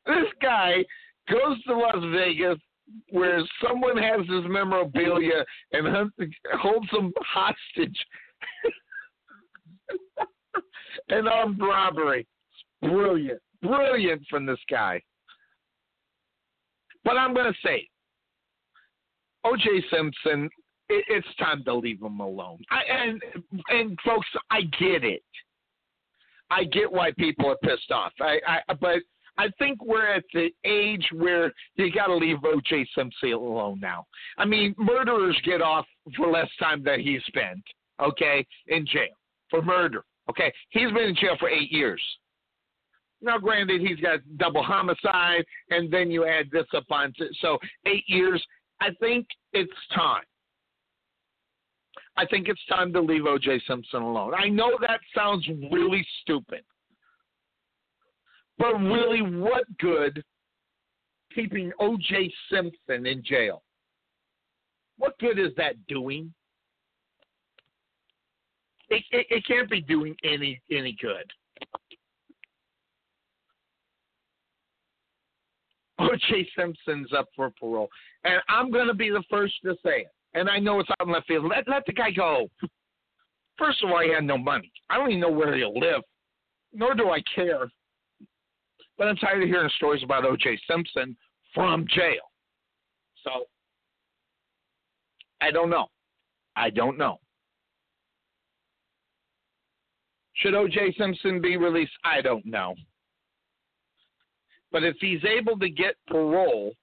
this guy goes to Las Vegas where someone has his memorabilia and holds them hostage. An armed robbery. Brilliant. Brilliant from this guy. But I'm going to say, O.J. Simpson, it, it's time to leave him alone. I, and and folks, I get it. I get why people are pissed off. I, I but I think we're at the age where you got to leave O.J. Simpson alone now. I mean, murderers get off for less time than he spent. Okay, in jail for murder. Okay, he's been in jail for eight years. Now, granted, he's got double homicide, and then you add this up on it. So eight years. I think it's time. I think it's time to leave O.J. Simpson alone. I know that sounds really stupid, but really, what good keeping O.J. Simpson in jail? What good is that doing? It, it, it can't be doing any any good. O.J. Simpson's up for parole, and I'm going to be the first to say it. And I know it's out in left field. Let let the guy go. First of all, he had no money. I don't even know where he'll live, nor do I care. But I'm tired of hearing stories about O.J. Simpson from jail. So I don't know. I don't know. Should O.J. Simpson be released? I don't know. But if he's able to get parole,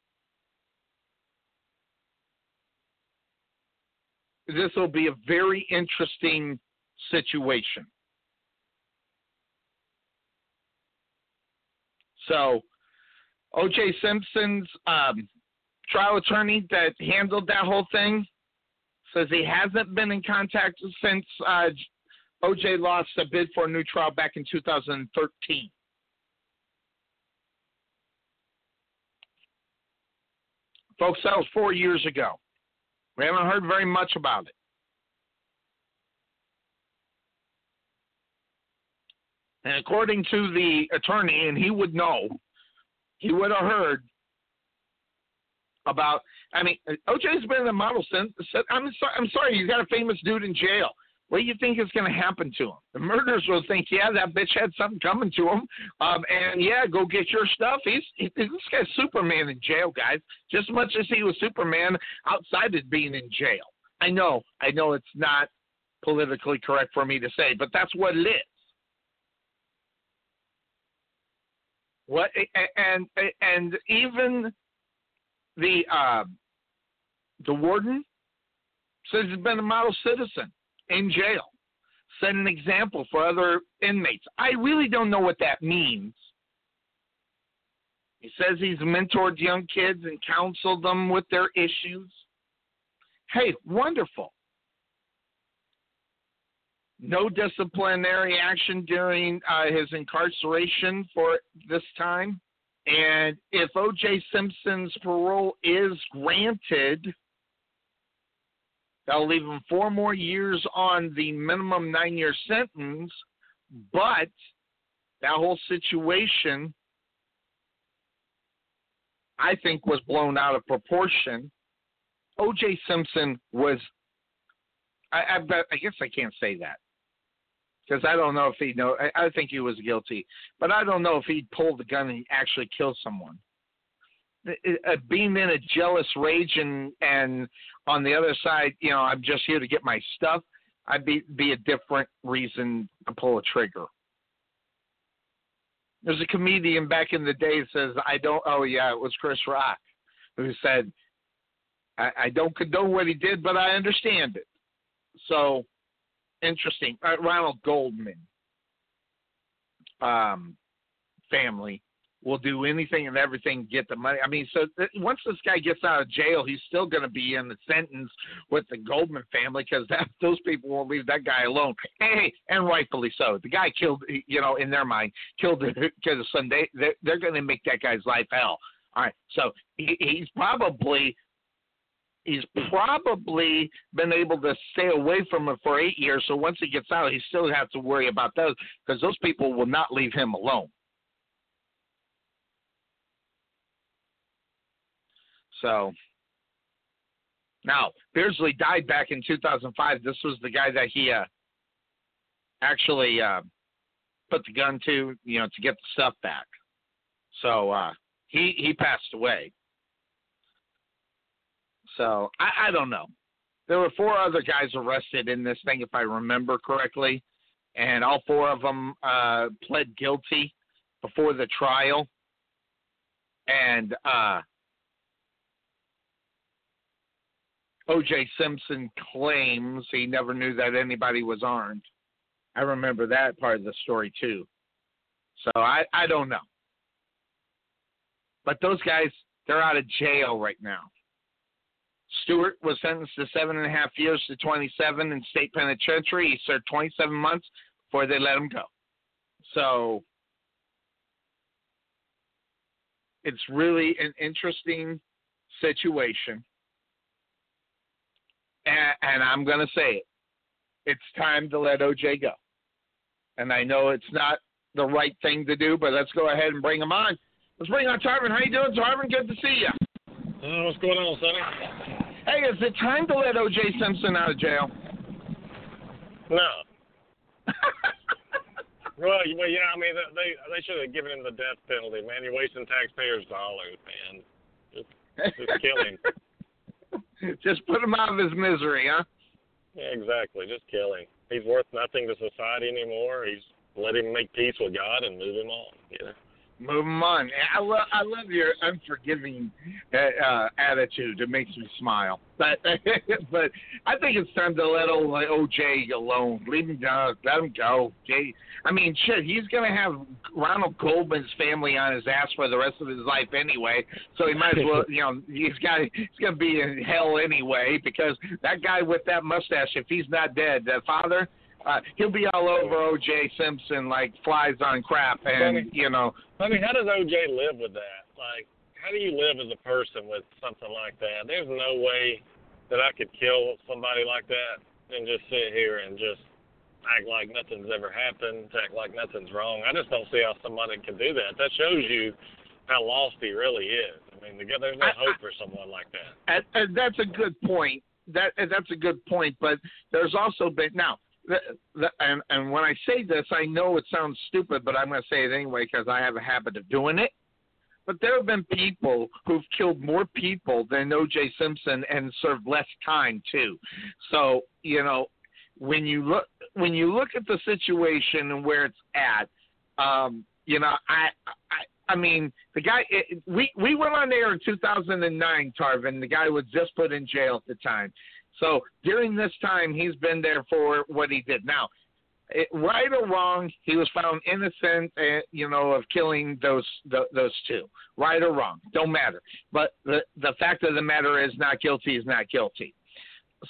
this will be a very interesting situation. So, O.J. Simpson's um, trial attorney that handled that whole thing says he hasn't been in contact since uh, O.J. lost a bid for a new trial back in 2013. Folks, that was four years ago. We haven't heard very much about it. And according to the attorney, and he would know, he would have heard about. I mean, OJ's been in the model since. I'm sorry. I'm sorry. You got a famous dude in jail. What do you think is going to happen to him? The murderers will think, yeah, that bitch had something coming to him, um, and yeah, go get your stuff. He's he, this guy's Superman in jail, guys. Just as much as he was Superman outside of being in jail. I know, I know, it's not politically correct for me to say, but that's what it is. What and and even the uh, the warden says he's been a model citizen in jail, set an example for other inmates. I really don't know what that means. He says he's mentored young kids and counseled them with their issues. Hey, wonderful. No disciplinary action during uh, his incarceration for this time. And if O.J. Simpson's parole is granted, That'll leave him four more years on the minimum nine year sentence, but that whole situation, I think, was blown out of proportion. O.J. Simpson was I, I, I, guess I can't say that because I don't know if he know. I, I think he was guilty, but I don't know if he pulled the gun and actually killed someone. Uh, being in a jealous rage and and on the other side, you know, I'm just here to get my stuff. I'd be be a different reason to pull a trigger. There's a comedian back in the day says, "I don't." Oh yeah, it was Chris Rock who said, "I, I don't condone what he did, but I understand it." So interesting. Uh, Ronald Goldman um, family will do anything and everything to get the money. I mean, so th- once this guy gets out of jail, he's still going to be in the sentence with the Goldman family because those people won't leave that guy alone. Hey, and rightfully so. The guy killed, you know, in their mind, killed his son. They they're, they're going to make that guy's life hell. All right, so he, he's probably he's probably been able to stay away from it for eight years. So once he gets out, he still has to worry about those because those people will not leave him alone. So now Beardsley died back in 2005. This was the guy that he uh, actually uh, put the gun to, you know, to get the stuff back. So uh, he he passed away. So I, I don't know. There were four other guys arrested in this thing, if I remember correctly, and all four of them uh, pled guilty before the trial. And uh, O.J. Simpson claims he never knew that anybody was armed. I remember that part of the story too. So I, I don't know. But those guys, they're out of jail right now. Stewart was sentenced to seven and a half years to 27 in state penitentiary. He served 27 months before they let him go. So it's really an interesting situation. And, I'm going to say it. It's time to let OJ go. And I know it's not the right thing to do, but let's go ahead and bring him on. Let's bring on Tarvin. How you doing, Tarvin? Good to see you. Uh, what's going on, Sonny? Hey, is it time to let O.J. Simpson out of jail? No. well, you, well, yeah, I mean, they they should have given him the death penalty, man. You're wasting taxpayers' dollars, man. Just, just kill him. just put him out of his misery, huh? Yeah, exactly. Just kill him. He's worth nothing to society anymore. He's let him make peace with God and move him on. You know. Move them on. I love I love your unforgiving uh, uh, attitude. It makes me smile. But but I think it's time to let old OJ alone. Leave him go. Let him go. Jay. I mean, shit. He's gonna have Ronald Goldman's family on his ass for the rest of his life anyway. So he might as well. You know, he's got he's gonna be in hell anyway because that guy with that mustache, if he's not dead, that father uh, he'll be all over O.J. Simpson like flies on crap, and you know. I mean, how does O.J. live with that? Like, how do you live as a person with something like that? There's no way that I could kill somebody like that and just sit here and just act like nothing's ever happened, act like nothing's wrong. I just don't see how somebody can do that. That shows you how lost he really is. I mean, there's no hope for someone like that. And, and that's a good point. That that's a good point. But there's also been now and, and when I say this, I know it sounds stupid, but I'm going to say it anyway because I have a habit of doing it. But there have been people who've killed more people than O.J. Simpson and served less time too. So you know, when you look when you look at the situation and where it's at, um, you know, I, I I mean, the guy. It, we we went on air in 2009, Tarvin. The guy was just put in jail at the time. So during this time, he's been there for what he did. Now, it, right or wrong, he was found innocent, uh, you know, of killing those the, those two. Right or wrong, don't matter. But the the fact of the matter is, not guilty is not guilty.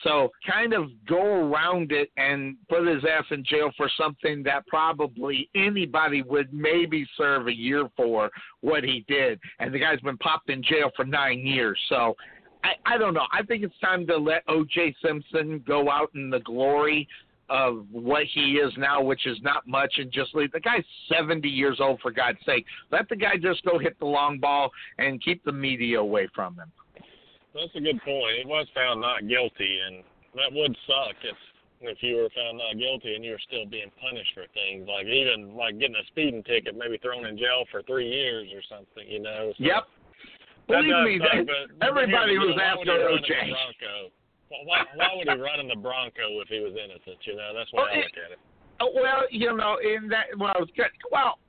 So kind of go around it and put his ass in jail for something that probably anybody would maybe serve a year for what he did. And the guy's been popped in jail for nine years. So I, I don't know. I think it's time to let O.J. Simpson go out in the glory of what he is now, which is not much, and just leave. The guy's 70 years old, for God's sake. Let the guy just go hit the long ball and keep the media away from him. That's a good point. He was found not guilty, and that would suck if if you were found not guilty and you were still being punished for things like even like getting a speeding ticket, maybe thrown in jail for three years or something. You know. So, yep. Believe me, suck, but, everybody was after OJ. Why, why would he run in the Bronco if he was innocent? You know, that's why well, I look at it. Oh, well, you know, in that, well, well,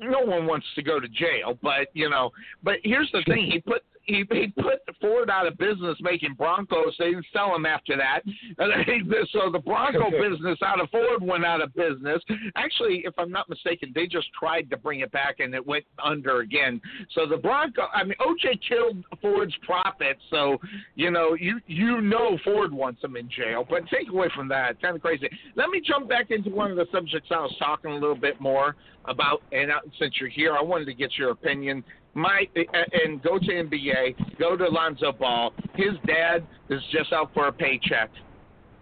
no one wants to go to jail, but you know, but here's the thing: he put he, he put Ford out of business making Broncos. They didn't sell them after that. so the Bronco business out of Ford went out of business. Actually, if I'm not mistaken, they just tried to bring it back and it went under again. So the Bronco, I mean, OJ killed Ford's profits. So you know, you you know Ford wants him in jail. But take away from that, kind of crazy. Let me jump back into one of the subjects I was talking a little bit more about. And uh, since you're here, I wanted to get your opinion my eh, eh, and go to NBA, go to Lonzo Ball. His dad is just out for a paycheck.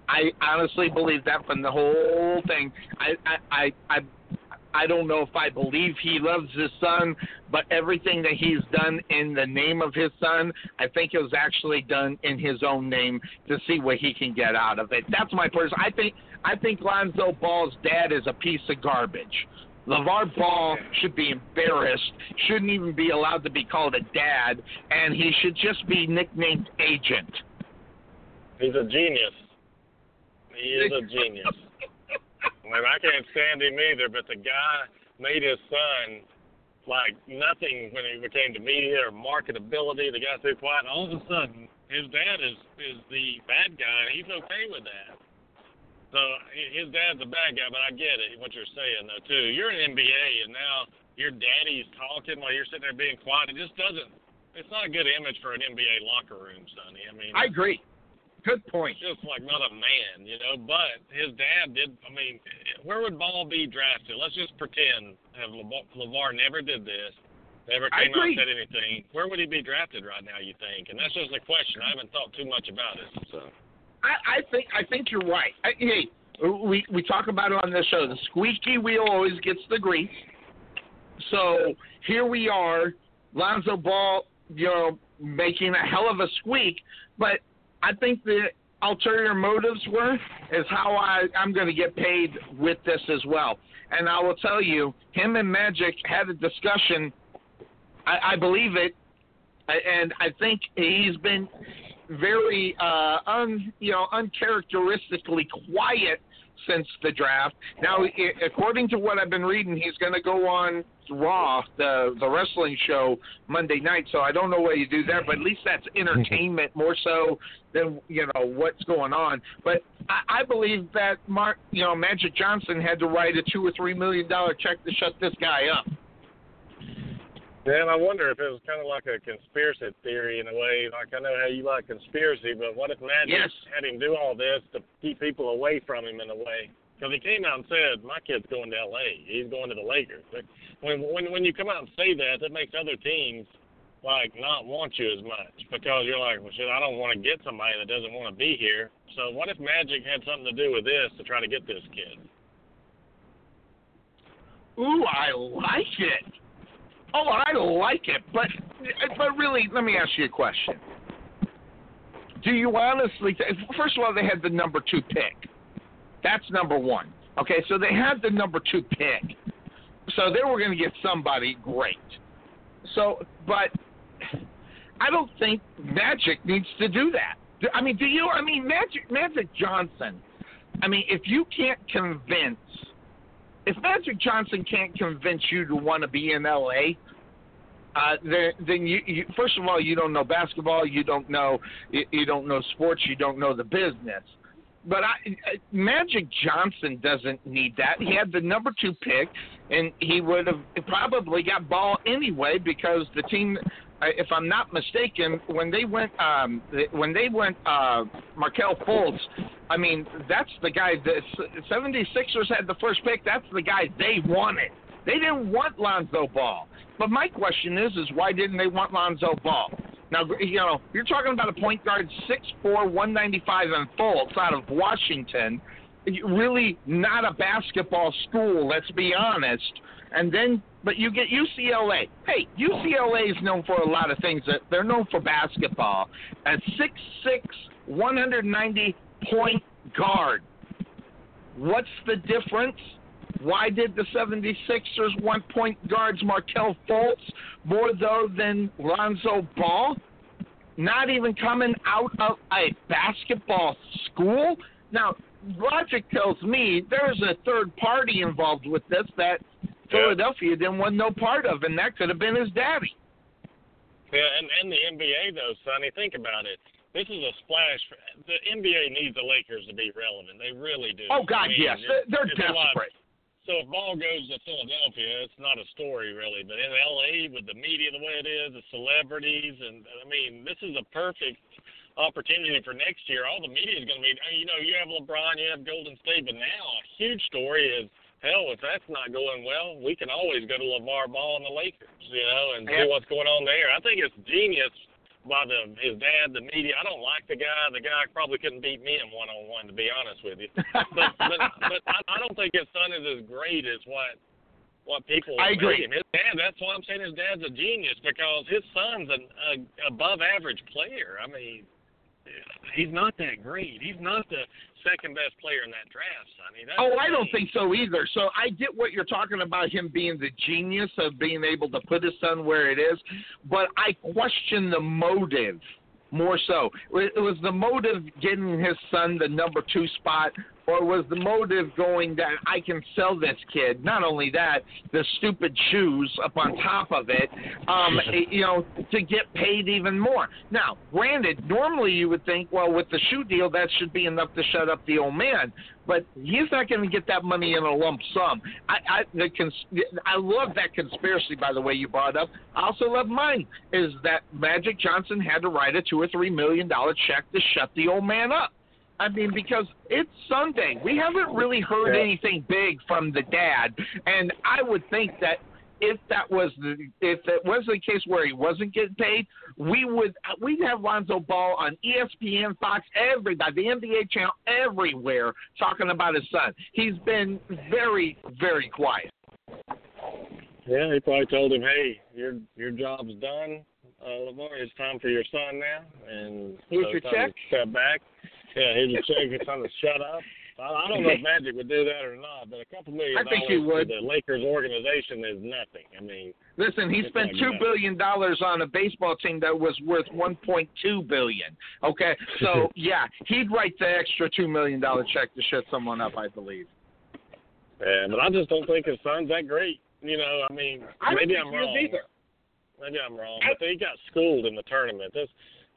I honestly believe that from the whole thing. I I I I don't know if I believe he loves his son, but everything that he's done in the name of his son, I think it was actually done in his own name to see what he can get out of it. That's my person. I think I think Lonzo Ball's dad is a piece of garbage. LeVar Ball should be embarrassed, shouldn't even be allowed to be called a dad, and he should just be nicknamed Agent. He's a genius. He is a genius. I mean, I can't stand him either, but the guy made his son like nothing when it came to media or marketability. The guy's too quiet. All of a sudden, his dad is is the bad guy. and He's okay with that. So his dad's a bad guy, but I get it what you're saying though too. You're an NBA, and now your daddy's talking while you're sitting there being quiet. It just doesn't. It's not a good image for an NBA locker room, Sonny. I mean, I agree. Good point. Just like not a man, you know. But his dad did. I mean, where would Ball be drafted? Let's just pretend have LeVar never did this, never came out and said anything. Where would he be drafted right now? You think? And that's just a question. I haven't thought too much about it. So. I, I think I think you're right. I, hey, we we talk about it on this show. The squeaky wheel always gets the grease. So here we are, Lonzo Ball, you know, making a hell of a squeak. But I think the ulterior motives were is how I I'm going to get paid with this as well. And I will tell you, him and Magic had a discussion. I, I believe it, and I think he's been very uh, un, you know uncharacteristically quiet since the draft. Now, according to what I've been reading, he's going to go on Raw, the the wrestling show Monday night. So I don't know why you do that, but at least that's entertainment more so than you know what's going on. But I, I believe that Mark, you know, Magic Johnson had to write a two or three million dollar check to shut this guy up. Dan, I wonder if it was kind of like a conspiracy theory in a way. Like I know how you like conspiracy, but what if Magic yes. had him do all this to keep people away from him in a way? Because he came out and said, "My kid's going to L.A. He's going to the Lakers." But when when when you come out and say that, that makes other teams like not want you as much because you're like, well, shit, I don't want to get somebody that doesn't want to be here. So what if Magic had something to do with this to try to get this kid? Ooh, I like it. Oh, I like it, but but really, let me ask you a question. Do you honestly? Th- First of all, they had the number two pick. That's number one. Okay, so they had the number two pick, so they were going to get somebody great. So, but I don't think Magic needs to do that. I mean, do you? I mean, Magic Magic Johnson. I mean, if you can't convince if Magic Johnson can't convince you to want to be in LA, uh, then, then you, you first of all you don't know basketball, you don't know you, you don't know sports, you don't know the business. But I, Magic Johnson doesn't need that. He had the number two pick, and he would have probably got ball anyway because the team if I'm not mistaken, when they went um, when they went uh, Markelle Fultz, I mean that's the guy. The 76ers had the first pick. That's the guy they wanted. They didn't want Lonzo Ball. But my question is, is why didn't they want Lonzo Ball? Now, you know, you're talking about a point guard, 6'4", 195, and Fultz out of Washington. Really not a basketball school, let's be honest. And then but you get UCLA. Hey, UCLA is known for a lot of things. They're known for basketball. At 6'6", 190 point guard. What's the difference? Why did the 76ers want point guards Markelle Fultz more though than Lonzo Ball? Not even coming out of a basketball school? Now, logic tells me there's a third party involved with this that Philadelphia didn't want no part of, and that could have been his daddy. Yeah, and and the NBA though, Sonny, think about it. This is a splash. For, the NBA needs the Lakers to be relevant. They really do. Oh God, I mean, yes, it's, they're desperate. So if ball goes to Philadelphia, it's not a story really. But in LA, with the media the way it is, the celebrities, and I mean, this is a perfect opportunity for next year. All the media is going to be, you know, you have LeBron, you have Golden State, but now a huge story is hell, if that's not going well, we can always go to LeVar Ball and the Lakers, you know, and yeah. see what's going on there. I think it's genius by the his dad, the media. I don't like the guy. The guy probably couldn't beat me in one on one, to be honest with you. But but, but I, I don't think his son is as great as what what people I agree. him. His dad. That's why I'm saying his dad's a genius because his son's an a, above average player. I mean, he's not that great. He's not the second best player in that draft, Sonny. That's Oh, I don't think so either. So I get what you're talking about him being the genius of being able to put his son where it is, but I question the motive more so. It was the motive getting his son the number two spot, or was the motive going that I can sell this kid? Not only that, the stupid shoes up on top of it, um, you know, to get paid even more. Now, granted, normally you would think, well, with the shoe deal, that should be enough to shut up the old man. But he's not going to get that money in a lump sum. I, I, the cons- I love that conspiracy, by the way, you brought up. I also love mine, is that Magic Johnson had to write a two or three million dollar check to shut the old man up. I mean, because it's Sunday. We haven't really heard Yeah. anything big from the dad, and I would think that if that was the if it was the case where he wasn't getting paid, we would we'd have Lonzo Ball on ESPN, Fox, everybody, the NBA channel, everywhere talking about his son. He's been very, very quiet. Yeah, he probably told him, "Hey, your your job's done, uh, Lamar. It's time for your son now." And Here's so your check. Step back. Yeah, your check. It's time to shut up. I, I don't know if Magic would do that or not, but a couple million I think he would. the Lakers organization is nothing. I mean, Listen, he spent like two that. billion dollars on a baseball team that was worth one point two billion. Okay, so yeah, he'd write the extra two million dollar check to shut someone up, I believe. yeah, but I just don't think his son's that great. You know, I mean, I maybe I'm wrong. either. Maybe I'm wrong, but he got schooled in the tournament. This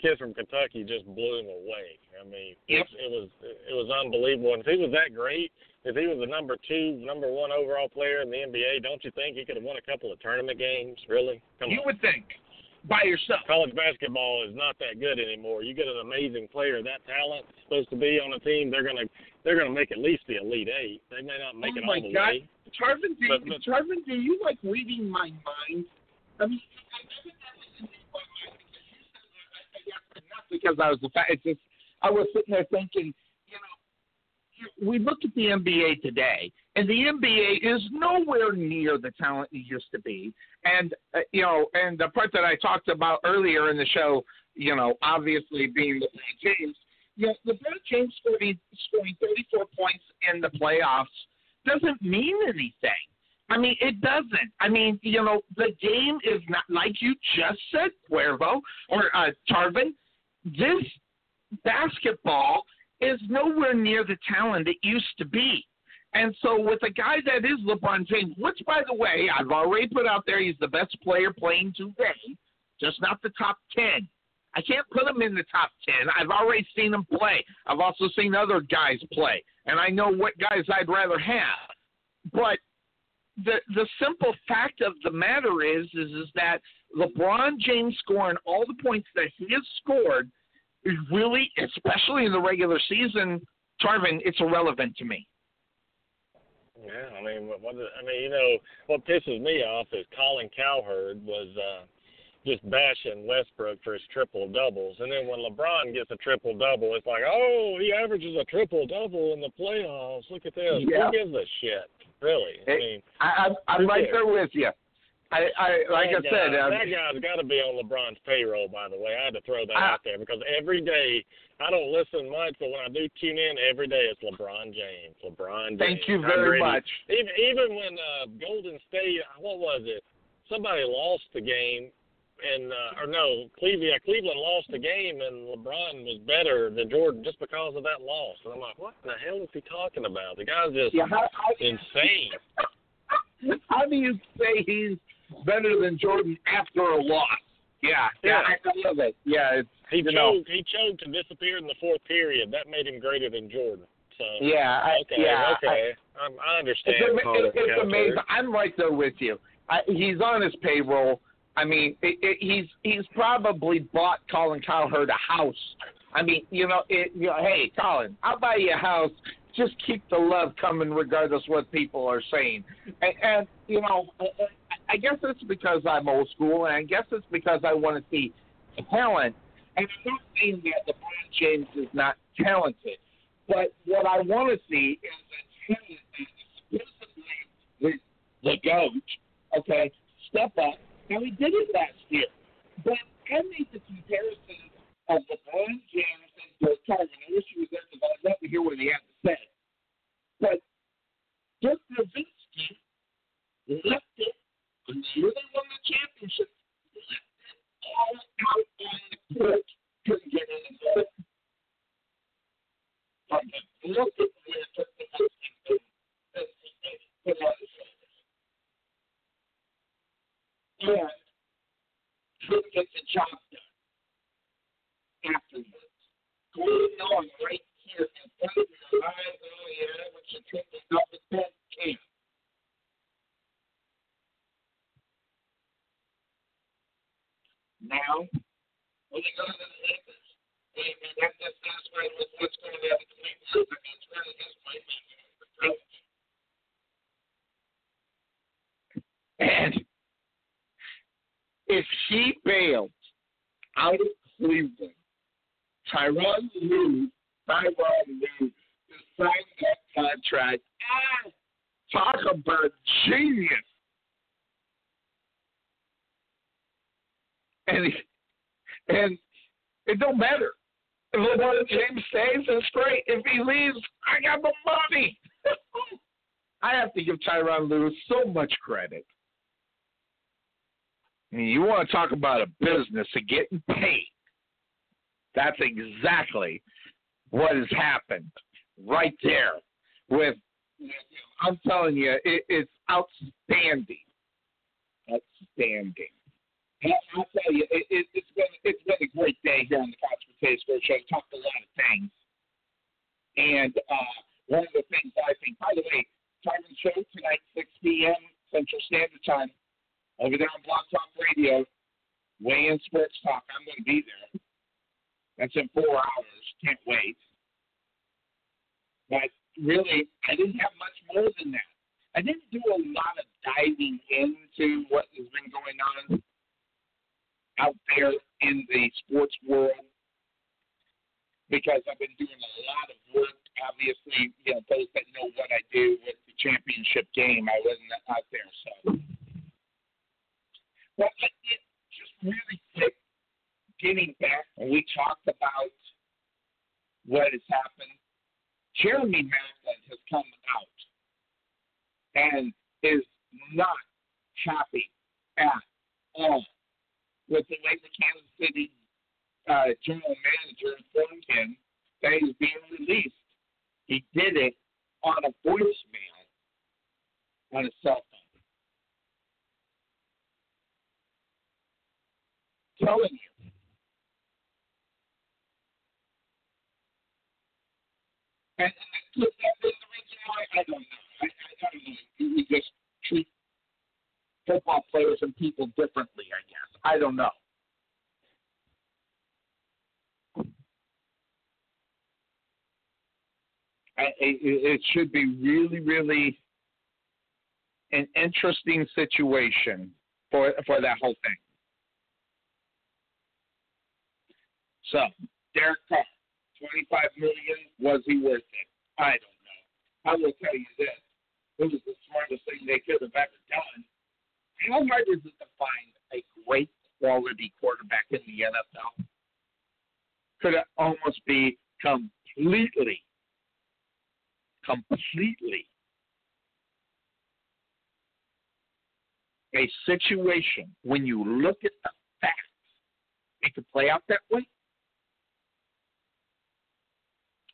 kid from Kentucky just blew him away. I mean, Yep. it, it was it was unbelievable. And if he was that great, if he was the number two, number one overall player in the NBA, don't you think he could have won a couple of tournament games? Really? Come You on. would think by yourself. College basketball is not that good anymore. You get an amazing player, that talent supposed to be on a team, they're gonna they're gonna make at least the elite eight. They may not make Oh it my all the God. way. Tarvin, do But- you, but- Tarvin, do you like reading my mind? I mean, I because I was the fact. It's just I was sitting there thinking, you know, we look at the NBA today, and the NBA is nowhere near the talent it used to be. And uh, you know, and the part that I talked about earlier in the show, you know, obviously being LeBron James. You know, LeBron James scoring scoring 34 points in the playoffs doesn't mean anything. I mean, it doesn't. I mean, you know, the game is not like you just said, Cuervo or uh, Tarvin. This basketball is nowhere near the talent it used to be. And so, with a guy that is LeBron James, which, by the way, I've already put out there, he's the best player playing today, just not the top 10. I can't put him in the top 10. I've already seen him play. I've also seen other guys play, and I know what guys I'd rather have. But the the simple fact of the matter is is is that LeBron James scoring all the points that he has scored is really, especially in the regular season, Tarvin, it's irrelevant to me. Yeah, I mean, what, I mean, you know, what pisses me off is Colin Cowherd was uh, just bashing Westbrook for his triple doubles, and then when LeBron gets a triple double, it's like, oh, he averages a triple double in the playoffs. Look at this. Yeah. Who gives a shit? Really? I mean, I, I'm I'm right there with you. I, I like I that said, guy, um, that guy's got to be on LeBron's payroll. By the way, I had to throw that I- out there because every day I don't listen much, but when I do tune in, every day it's LeBron James. LeBron James. thank you very much. Even even when uh, Golden State, what was it? Somebody lost the game, and uh, or no, Cleveland. Yeah, Cleveland lost the game, and LeBron was better than Jordan just because of that loss. And I'm like, what the hell is he talking about? The guy's just Yeah, how, how, insane. how do you say he's better than Jordan after a loss? Yeah, yeah, Yeah. I love it. Yeah, it's He you know, choked. He choked and disappeared in the fourth period. That made him greater than Jordan. So yeah, I, okay, yeah. I- okay, I, I'm, I understand. It's, ama- Colin it, it's amazing. I'm right there with you. I, he's on his payroll. I mean, it, it, he's he's probably bought Colin Cowherd a house. I mean, you know, it, you know, hey, Colin, I'll buy you a house. Just keep the love coming, regardless what people are saying. And, and you know, I, I guess it's because I'm old school, and I guess it's because I want to see talent. And I'm not saying that LeBron James is not talented, but what I want to see is a talent that exclusively the GOAT, okay, step up. Now, he did it last year. But I made the comparison of LeBron James and Dirk Carter. I wish he was there because I'd love to hear what he had to say. But Dirk Nowitzki left it when they won the championship. Left it all out on the court. Couldn't get in the From the look at where Dirk Nowitzki put on his shoulders. And couldn't get the job done afterwards. Going on right here in front of your eyes, oh yeah, what you think is at that camp. Now, when you go to the Lakers, that's satisfied with what's going on in the. I mean, it's really point. And if he bails out of Cleveland, Tyronn Lue, Tyronn Lue, sign that contract. Ah, talk about genius. And and it don't matter. If LeBron James stays, it's great. If he leaves, I got the money. I have to give Tyronn Lue so much credit. I you want to talk about a business of getting paid. That's exactly what has happened right there. With, I'm telling you, it, it's outstanding. Outstanding. And I'll tell you, it, it, it's been it's been a great day here on the Couch Sports Show. Talked a lot of things, and uh, one of the things I think. By the way, time Tyron Show tonight, 6 p.m. Central Standard Time, over there on Blog Talk Radio, Weigh In Sports Talk. I'm going to be there. That's in four hours. Can't wait. But really, I didn't have much more than that. I didn't do a lot of diving into what has been going on out there in the sports world because I've been doing a lot of work. Obviously, you know, those that know what I do with the championship game, I wasn't out there. So, but it, it just really quick, getting back, when we talked about what has happened, Jeremy Maclin has come out and is not happy at all with the way the Kansas City uh, general manager informed him that he's being released. He did it on a voicemail on a cell phone. Telling you. And, and that's the reason why I don't know. I, I don't know. We just treat football players and people differently, I guess. I don't know. it should be really, really an interesting situation for for that whole thing. So, Derek Carr, twenty-five million. Was he worth it? I don't know. I will tell you this: it was the smartest thing they could have ever done. How hard is it to find a great quality quarterback in the NFL? Could it almost be completely completely a situation when you look at the facts, it could play out that way?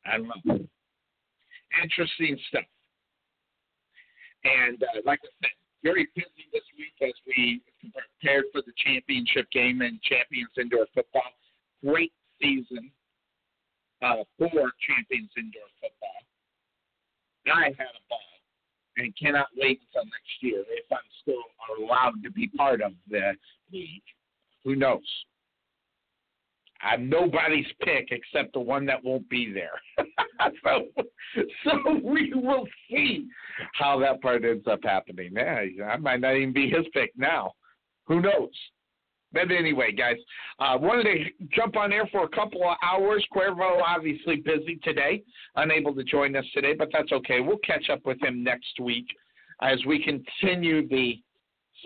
I don't know. Interesting stuff. And uh, like I said, very busy this week as we prepared for the championship game and Champions Indoor Football. Great season uh, for Champions Indoor Football. I had a ball and cannot wait until next year if I'm still allowed to be part of the league. Who knows? I'm nobody's pick except the one that won't be there. so, so we will see how that part ends up happening. Yeah, I might not even be his pick now. Who knows? But anyway, guys, uh, wanted to jump on air for a couple of hours. Cuervo obviously busy today, unable to join us today, but that's okay. We'll catch up with him next week. as we continue the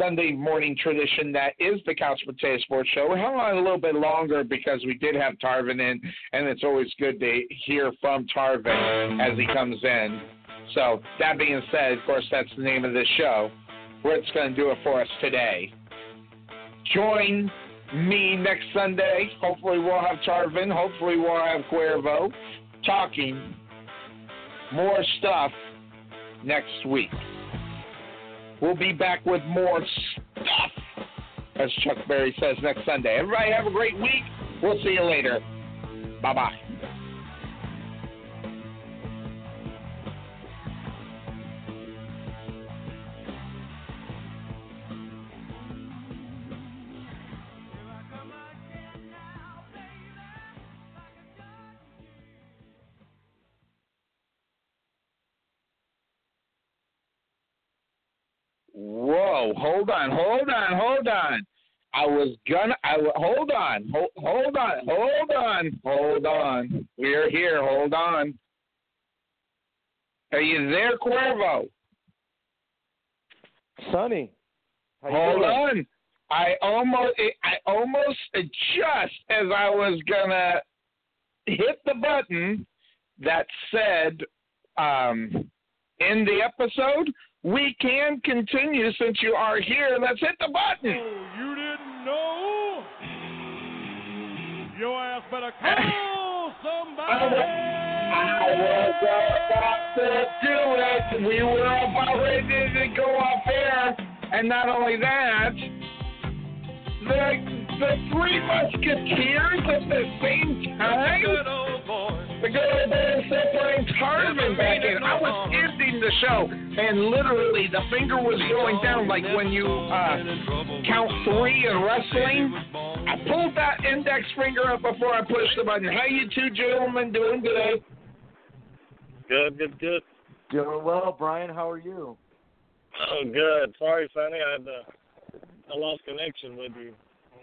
Sunday morning tradition that is the Couch Potato Sports Show. We hung on a little bit longer because we did have Tarvin in, and it's always good to hear from Tarvin as he comes in. So, that being said, of course, that's the name of this show. What's going to do it for us today. Join me next Sunday. Hopefully, we'll have Tarvin. Hopefully, we'll have Cuervo talking more stuff next week. We'll be back with more stuff, as Chuck Berry says next Sunday. Everybody have a great week. We'll see you later. Bye bye. Hold on, hold on, hold on. I was gonna. I hold on, hold, hold on, hold on, hold on. We're here. Hold on. Are you there, Cuervo? Sonny. Hold on. I almost, I almost just as I was gonna hit the button that said um, in the episode, we can continue since you are here. Let's hit the button. Oh, you didn't know? Your ass better call somebody. I was about to do it. We were about ready to go off air. And not only that, the, the Three Musketeers at the same time. The good old boy separating Tarvin back in. I was ending the show, and literally the finger was going down like when you uh, count three in wrestling. I pulled that index finger up before I pushed the button. How you two gentlemen doing today? Good, good, good. Doing well, Bryan. How are you? Oh, good. Sorry, Sonny. I had uh, I lost connection with you.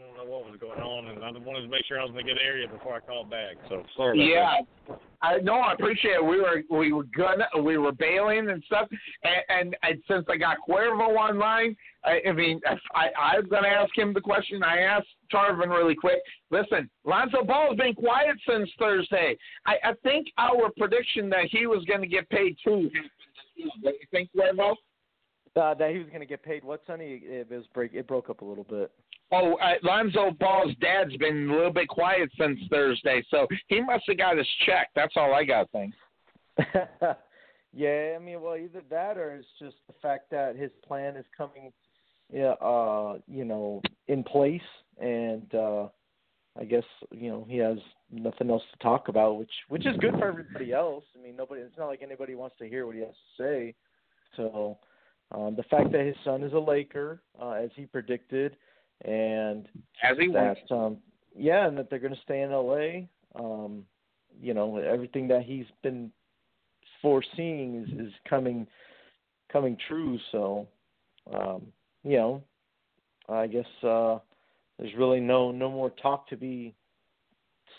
Don't know what was going on, and I wanted to make sure I was in a good area before I called back. So sorry. Yeah, I no, I appreciate it. We were we were gonna we were bailing and stuff, and, and, and since I got Cuervo online, I, I mean, I I was gonna ask him the question I asked Tarvin really quick. Listen, Lonzo Ball has been quiet since Thursday. I, I think our prediction that he was going to get paid too. Do you think Cuervo? Uh, that he was going to get paid. What, Sonny? It was break. It broke up a little bit. Oh, uh, Lonzo Ball's dad's been a little bit quiet since Thursday, so he must have got his check. That's all I got think. yeah, I mean, well, either that or it's just the fact that his plan is coming, yeah, uh, you know, in place, and uh, I guess you know he has nothing else to talk about, which which is good for everybody else. I mean, nobody. It's not like anybody wants to hear what he has to say. So, um, the fact that his son is a Laker, uh, as he predicted and as he that um yeah and that they're going to stay in LA um you know everything that he's been foreseeing is is coming coming true. So um you know I guess uh there's really no no more talk to be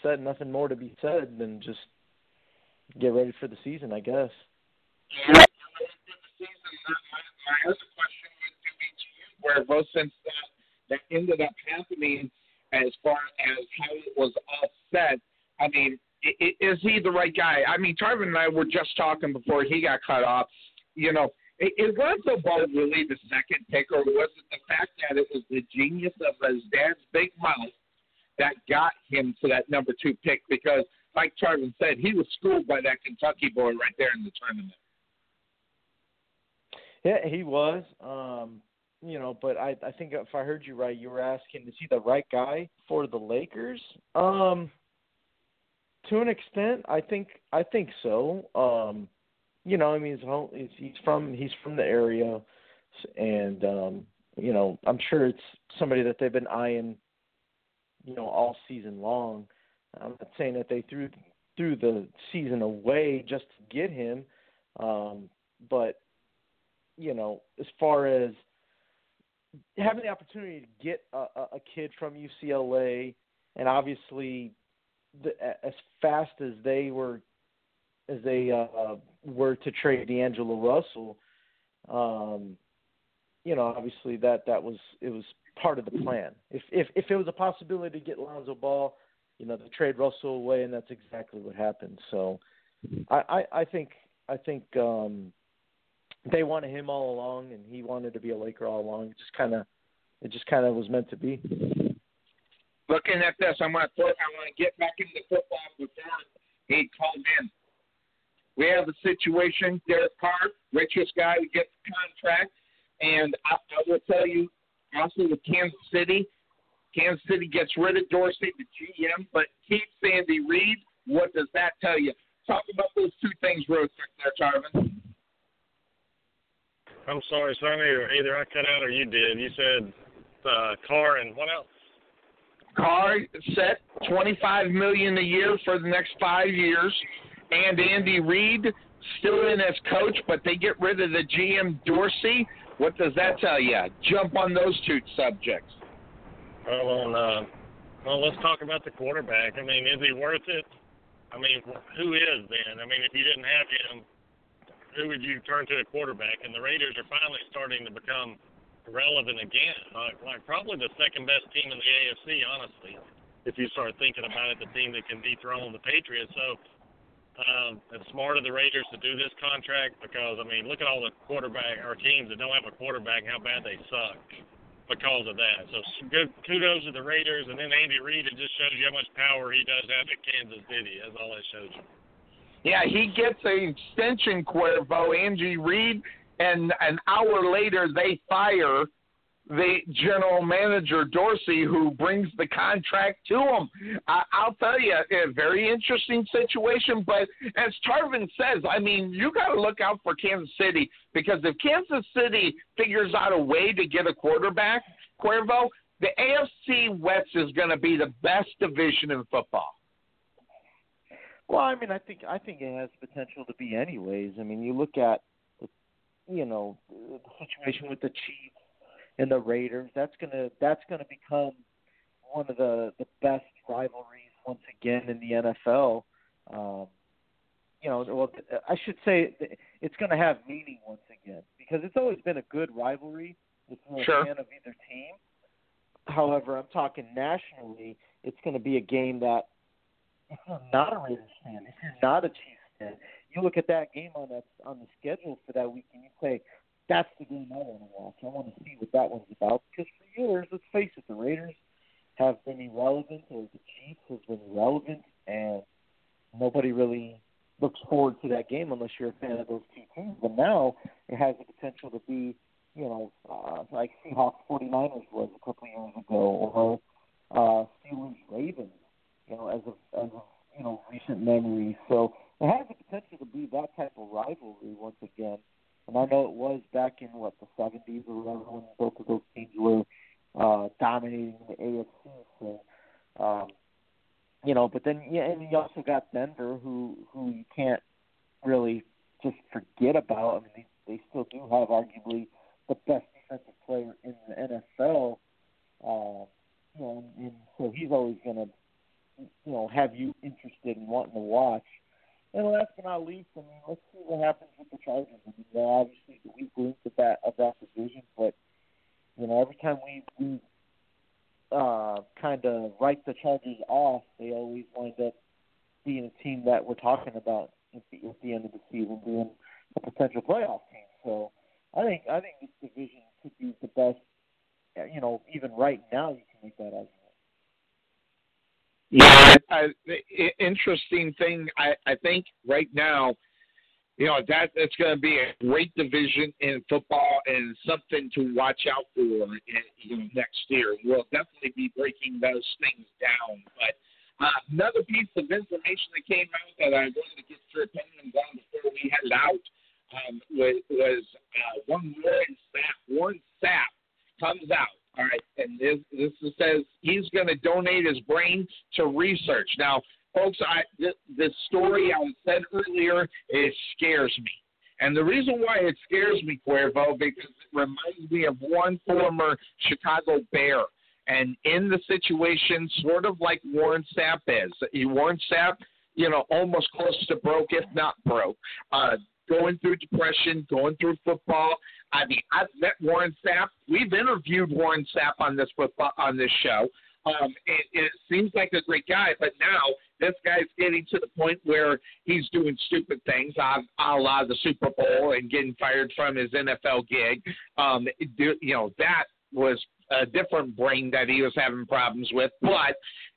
said nothing more to be said than just get ready for the season I guess. Yeah, my other question would be to you where both since that that ended up happening as far as how it was all set. I mean, is he the right guy? I mean, Tarvin and I were just talking before he got cut off. You know, is Lonzo Ball really the second pick, or was it the fact that it was the genius of his dad's big mouth that got him to that number two pick? Because, like Tarvin said, he was schooled by that Kentucky boy right there in the tournament. Yeah, he was. Um, you know, but I I think if I heard you right, you were asking is he the right guy for the Lakers? Um to an extent, I think I think so. Um you know, I mean he's he's from he's from the area and um you know, I'm sure it's somebody that they've been eyeing you know all season long. I'm not saying that they threw threw the season away just to get him um but you know, as far as having the opportunity to get a, a kid from UCLA, and obviously, the, as fast as they were, as they uh, were to trade D'Angelo Russell, Um, you know, obviously that that was it was part of the plan. If if if it was a possibility to get Lonzo Ball, you know, to trade Russell away, and that's exactly what happened. So, I I, I think I think um, they wanted him all along, and he wanted to be a Laker all along. It just kind of it just kind of was meant to be. Looking at this, I'm to I want to get back into football before he called in. We have a situation. Derek Carr, richest guy who gets the contract, and I, I will tell you, also with Kansas City, Kansas City gets rid of Dorsey, the GM, but keeps Andy Reid. What does that tell you? Talk about those two things real quick there, Tarvin. I'm sorry, Sonny, or either I cut out or you did. You said uh, Carr and what else? Carr set 25 million a year for the next five years, and Andy Reid still in as coach, but they get rid of the GM Dorsey. What does that tell you? Jump on those two subjects. Well, on, uh, well, let's talk about the quarterback. I mean, is he worth it? I mean, who is then? I mean, if you didn't have him, who would you turn to a quarterback? And the Raiders are finally starting to become relevant again. Like, like probably the second best team in the AFC, honestly. If you start thinking about it, the team that can dethrone the Patriots. So um, it's smart of the Raiders to do this contract because I mean, look at all the quarterback or teams that don't have a quarterback, how bad they suck because of that. So good kudos to the Raiders, and then Andy Reid. It just shows you how much power he does have at Kansas City. That's all that shows you. Yeah, he gets an extension, Cuervo, Andy Reid, and an hour later they fire the general manager Dorsey, who brings the contract to him. I, I'll tell you, a very interesting situation. But as Tarvin says, I mean, you got to look out for Kansas City because if Kansas City figures out a way to get a quarterback, Cuervo, the AFC West is going to be the best division in football. Well, I mean, I think I think it has potential to be anyways. I mean, you look at the, you know, the situation with the Chiefs and the Raiders. That's gonna that's gonna become one of the the best rivalries once again in the NFL. Um, you know, well, I should say it's going to have meaning once again because it's always been a good rivalry if you're sure. a fan of either team. However, I'm talking nationally. It's going to be a game that if you're not a Raiders fan, if you're not a Chiefs fan, you look at that game on that on the schedule for that week and you say, that's the game I want to watch. I want to see what that one's about. Because for years, let's face it, the Raiders have been irrelevant, or the Chiefs have been irrelevant, and nobody really looks forward to that game unless you're a fan of those two teams. But now it has the potential to be, you know, uh, like Seahawks 49ers was a couple years ago, or uh, Steelers Ravens, you know, as of as of you know recent memory. So it has the potential to be that type of rivalry once again. And I know it was back in what the seventies or whatever when both of those teams were uh dominating the AFC. So um you know, but then yeah, and you also got Denver who who you can't really just forget about. I mean they they still do have arguably the best defensive player in the NFL. Uh you know, and, and so he's always gonna you know, have you interested in wanting to watch. And last but not least, I mean, let's see what happens with the Chargers. I mean, they're obviously the weak link of that of that division, but you know, every time we we uh, kind of write the Chargers off, they always wind up being a team that we're talking about at the, at the end of the season, being a potential playoff team. So, I think I think this division could be the best. You know, even right now, you can make that argument. Yeah, uh, interesting thing. I, I think right now, you know that that's going to be a great division in football and something to watch out for in, you know, next year. We'll definitely be breaking those things down. But uh, another piece of information that came out that I wanted to get your opinions on before we head out um, was, uh, one Warren Sapp. Warren Sapp comes out all right, and this this says he's going to donate his brain to research. Now, folks, I this story I said earlier it scares me, and the reason why it scares me, Cuervo, because it reminds me of one former Chicago Bear. And in the situation, sort of like Warren Sapp is, Warren Sapp, you know, almost close to broke, if not broke. Uh, going through depression, going through football. I mean, I've met Warren Sapp. We've interviewed Warren Sapp on this football on this show. Um, it, it seems like a great guy, but now this guy's getting to the point where he's doing stupid things, a, la the Super Bowl and getting fired from his NFL gig. Um, you know that was a different brain that he was having problems with, but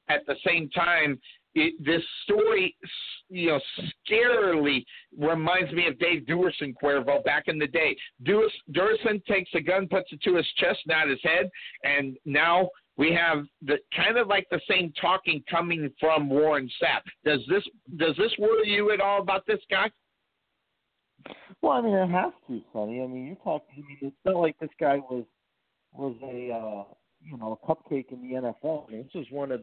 at the same time, it, this story, you know, scarily reminds me of Dave Duerson Cuervo back in the day. Duerson takes a gun, puts it to his chest, not his head, and now we have the kind of like the same talking coming from Warren Sapp. Does this does this worry you at all about this guy? Well, I mean, it has to, Sonny. I mean, you talk. I mean, it's not like this guy was was a uh, you know a cupcake in the NFL. I mean, this was one of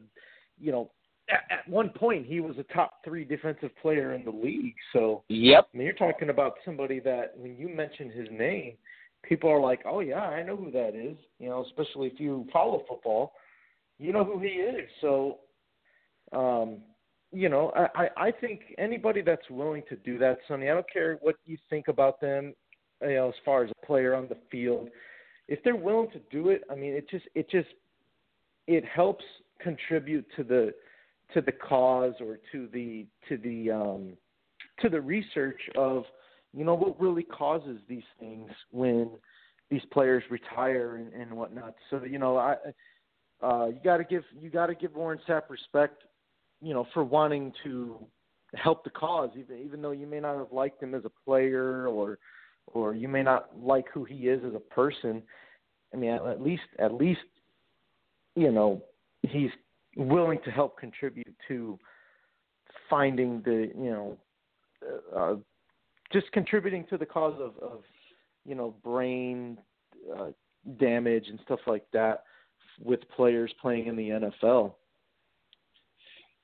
you know at, at one point he was a top three defensive player in the league. So yep, I mean, you're talking about somebody that when you mention his name, people are like, "Oh yeah, I know who that is." You know, especially if you follow football, you know who he is. So, um, you know, I, I think anybody that's willing to do that, Sonny, I don't care what you think about them, you know, as far as a player on the field, if they're willing to do it, I mean, it just it just it helps contribute to the to the cause or to the to the um to the research of you know what really causes these things when these players retire and, and whatnot. So you know, I uh, you got to give you got to give Warren Sapp respect, you know, for wanting to help the cause, even even though you may not have liked him as a player or or you may not like who he is as a person. I mean, at, least at least you know he's willing to help contribute to finding the you know uh, just contributing to the cause of, of you know brain uh, damage and stuff like that with players playing in the NFL.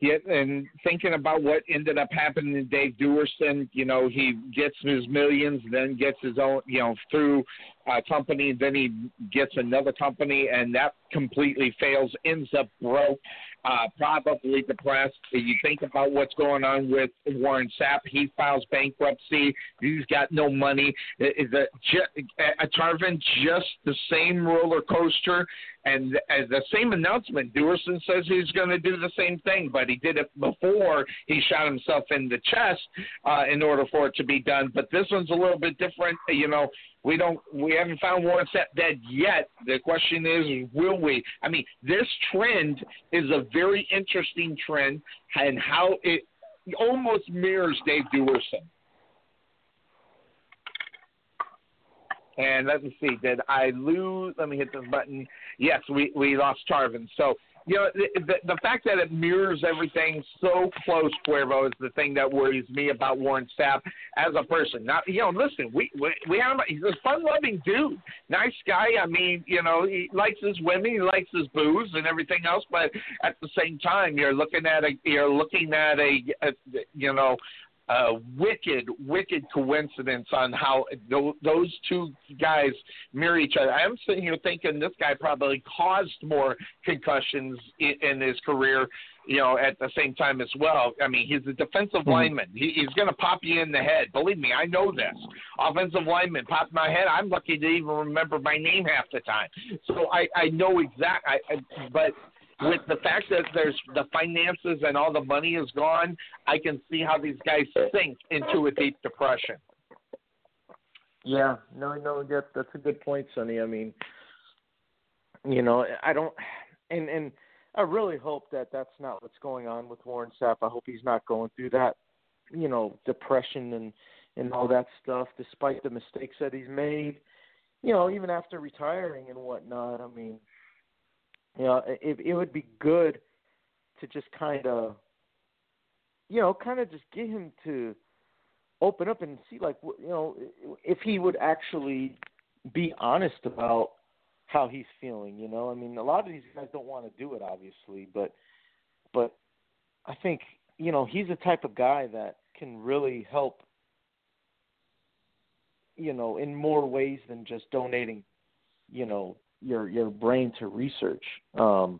Yeah, and thinking about what ended up happening to Dave Duerson, you know, he gets his millions, then gets his own, you know, through a company, then he gets another company, and that completely fails, ends up broke, uh, probably depressed. You think about what's going on with Warren Sapp. He files bankruptcy. He's got no money. Is a, a Tarvin just the same roller coaster and the same announcement, Duerson says he's going to do the same thing, but he did it before he shot himself in the chest uh, in order for it to be done. But this one's a little bit different. You know, we don't, we haven't found one Sapp dead yet. The question is, will we? I mean, this trend is a very interesting trend, and how it almost mirrors Dave Duerson. And let me see, did I lose? Let me hit this button. Yes, we, we lost Tarvin. So, you know, the, the, the fact that it mirrors everything so close, Cuervo, is the thing that worries me about Warren Sapp as a person. Now, you know, listen, we we, we have he's a fun-loving dude, nice guy. I mean, you know, he likes his women, he likes his booze and everything else, but at the same time, you're looking at a you're looking at a, a you know a wicked, wicked coincidence on how those two guys mirror each other. I'm sitting here thinking this guy probably caused more concussions in, his career, you know, at the same time as well. I mean, he's a defensive mm-hmm. lineman. He, he's going to pop you in the head. Believe me, I know this. Offensive lineman pop my head. I'm lucky to even remember my name half the time. So I, I know exact. I, I, but with the fact that there's the finances and all the money is gone, I can see how these guys sink into a deep depression. Yeah, no, no, that that's a good point, Sonny. I mean, you know, I don't, and and I really hope that that's not what's going on with Warren Sapp. I hope he's not going through that, you know, depression and and all that stuff, despite the mistakes that he's made. You know, even after retiring and whatnot. I mean, you know, it it would be good to just kind of, you know, kind of just get him to open up and see, like, you know, if he would actually be honest about how he's feeling. You know, I mean, a lot of these guys don't want to do it, obviously, but but I think you know he's the type of guy that can really help. You know, in more ways than just donating, you know, your your brain to research. Um,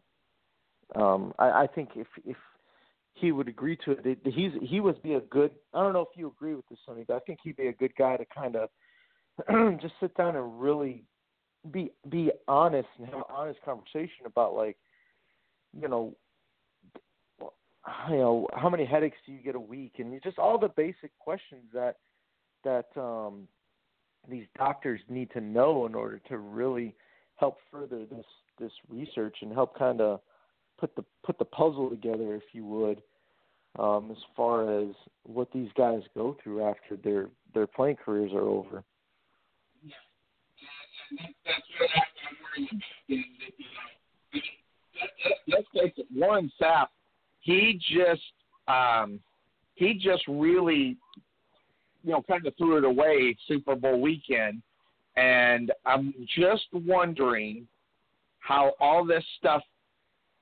um, I, I think if if he would agree to it. He's he would be a good. I don't know if you agree with this, Sonny, but I think he'd be a good guy to kind of just sit down and really be be honest and have an honest conversation about like, you know, you know how many headaches do you get a week, and just all the basic questions that that um these doctors need to know in order to really help further this this research and help kind of put the put the puzzle together, if you would, um, as far as what these guys go through after their their playing careers are over. Yeah, and that's what I'm worried about. You know, let's face it, Warren Sapp, he just um, he just really, you know, kind of threw it away Super Bowl weekend, and I'm just wondering how all this stuff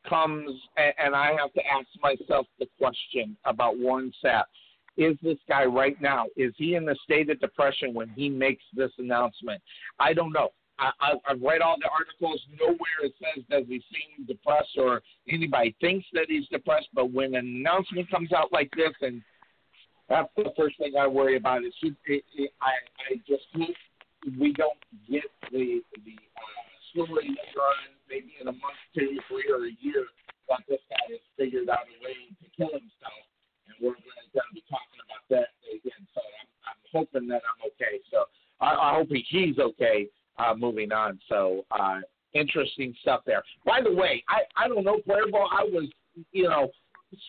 comes, and I have to ask myself the question about Warren Sapp. Is this guy right now? Is he in the state of depression when he makes this announcement? I don't know. I, I, I've read all the articles. Nowhere it says does he seem depressed or anybody thinks that he's depressed. But when an announcement comes out like this, and that's the first thing I worry about. Is it, I I just hope we don't get the the uh, story maybe in a month, two, three, or a year that this guy has figured out a way to kill himself, and we're going to be talking about that again. So I'm, I'm hoping that I'm okay. So I, I hope he, he's okay. Uh, moving on. So uh, interesting stuff there. By the way, I I don't know, Cuervo. I was you know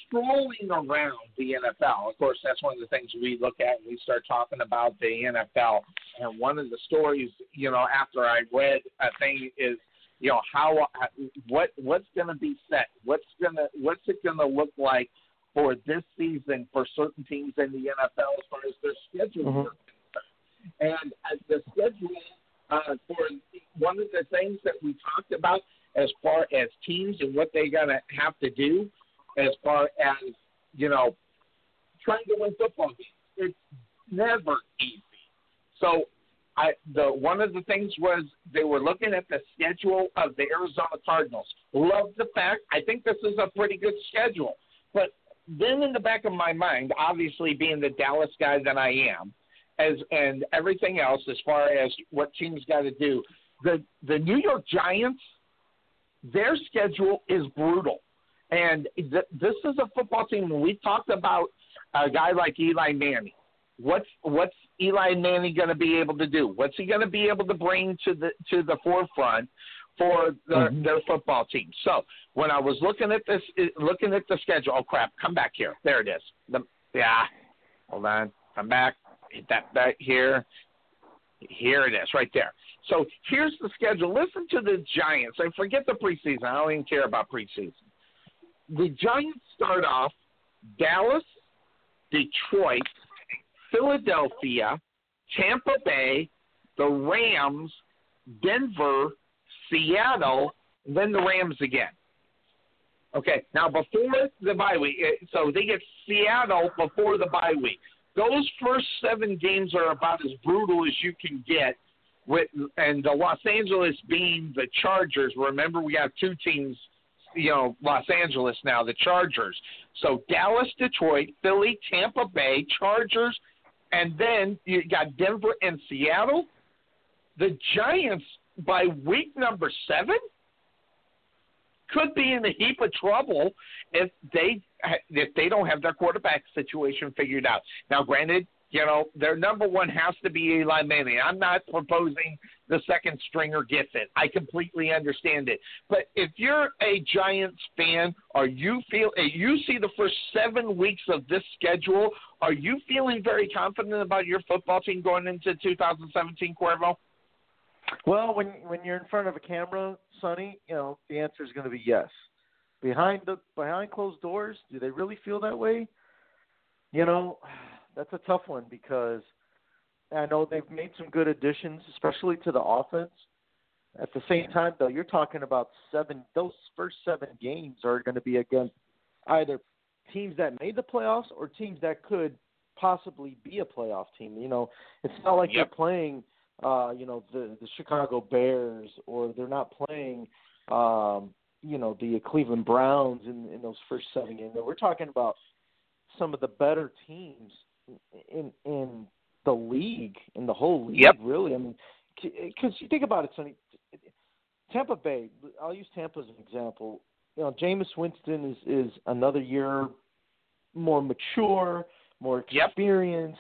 strolling around the NFL. Of course, that's one of the things we look at when we start talking about the NFL. And one of the stories, you know, after I read a thing is you know how what what's going to be set what's going to what's it going to look like for this season for certain teams in the NFL as far as their schedule mm-hmm. and uh, the schedule uh, for one of the things that we talked about as far as teams and what they're going to have to do as far as you know trying to win football games it's never easy so I the one of the things was they were looking at the schedule of the Arizona Cardinals. Love the fact I think this is a pretty good schedule. But then in the back of my mind, obviously being the Dallas guy that I am, as and everything else as far as what teams got to do, the the New York Giants, their schedule is brutal, and th- this is a football team. When we talked about a guy like Eli Manning, what's what's Eli Manning going to be able to do? What's he going to be able to bring to the to the forefront for the, mm-hmm. their football team? So when I was looking at this, looking at the schedule, oh crap, come back here. There it is. The, yeah, hold on, come back. Hit that back here. Here it is, right there. So here's the schedule. Listen to the Giants. I forget the preseason. I don't even care about preseason. The Giants start off Dallas, Detroit, Philadelphia, Tampa Bay, the Rams, Denver, Seattle, then the Rams again. Okay, now before the bye week, eh, so they get Seattle before the bye week. Those first seven games are about as brutal as you can get. With and the Los Angeles being the Chargers. Remember, we have two teams you know Los Angeles now, the Chargers. So Dallas, Detroit, Philly, Tampa Bay, Chargers, and then you got Denver and Seattle. The Giants by week number seven could be in a heap of trouble if they if they don't have their quarterback situation figured out. Now, granted, you know, their number one has to be Eli Manning. I'm not proposing the second stringer gets it. I completely understand it. But if you're a Giants fan, are you feel eh, you see the first seven weeks of this schedule? Are you feeling very confident about your football team going into 2017, Cuervo? Well, when when you're in front of a camera, Sonny, you know the answer is going to be yes. Behind the behind closed doors, do they really feel that way? You know, that's a tough one because I know they've made some good additions, especially to the offense. At the same time, though, you're talking about seven. Those first seven games are going to be against either teams that made the playoffs or teams that could possibly be a playoff team. You know, it's not like yep. they're playing, uh, you know, the the Chicago Bears or they're not playing, um, you know the Cleveland Browns in in those first seven games. We're talking about some of the better teams in in the league, in the whole league. Yep. Really, I mean, because you think about it, Sonny. Tampa Bay. I'll use Tampa as an example. You know, Jameis Winston is is another year more mature, more Yep. experienced.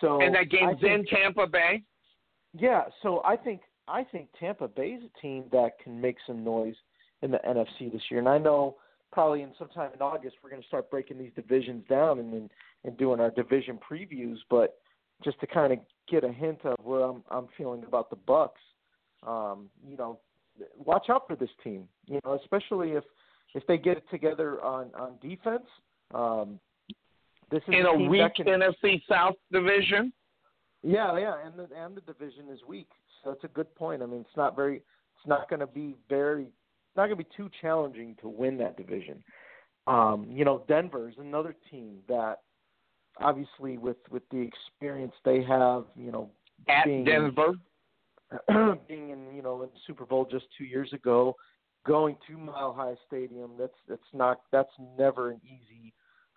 So and that game's think- in Tampa Bay. yeah, so I think I think Tampa Bay's a team that can make some noise in the NFC this year. And I know probably in sometime in August we're going to start breaking these divisions down and and, and doing our division previews. But just to kind of get a hint of where I'm I'm feeling about the Bucs, um, you know, watch out for this team. You know, especially if if they get it together on on defense. Um, this is in a a weak can, NFC South division. yeah, yeah, and the and the division is weak, so that's a good point. I mean, it's not very, it's not going to be very, it's not going to be too challenging to win that division. Um, you know, Denver is another team that, obviously, with with the experience they have, you know, At being Denver. being in you know in the Super Bowl just two years ago, going to Mile High Stadium, that's that's not that's never an easy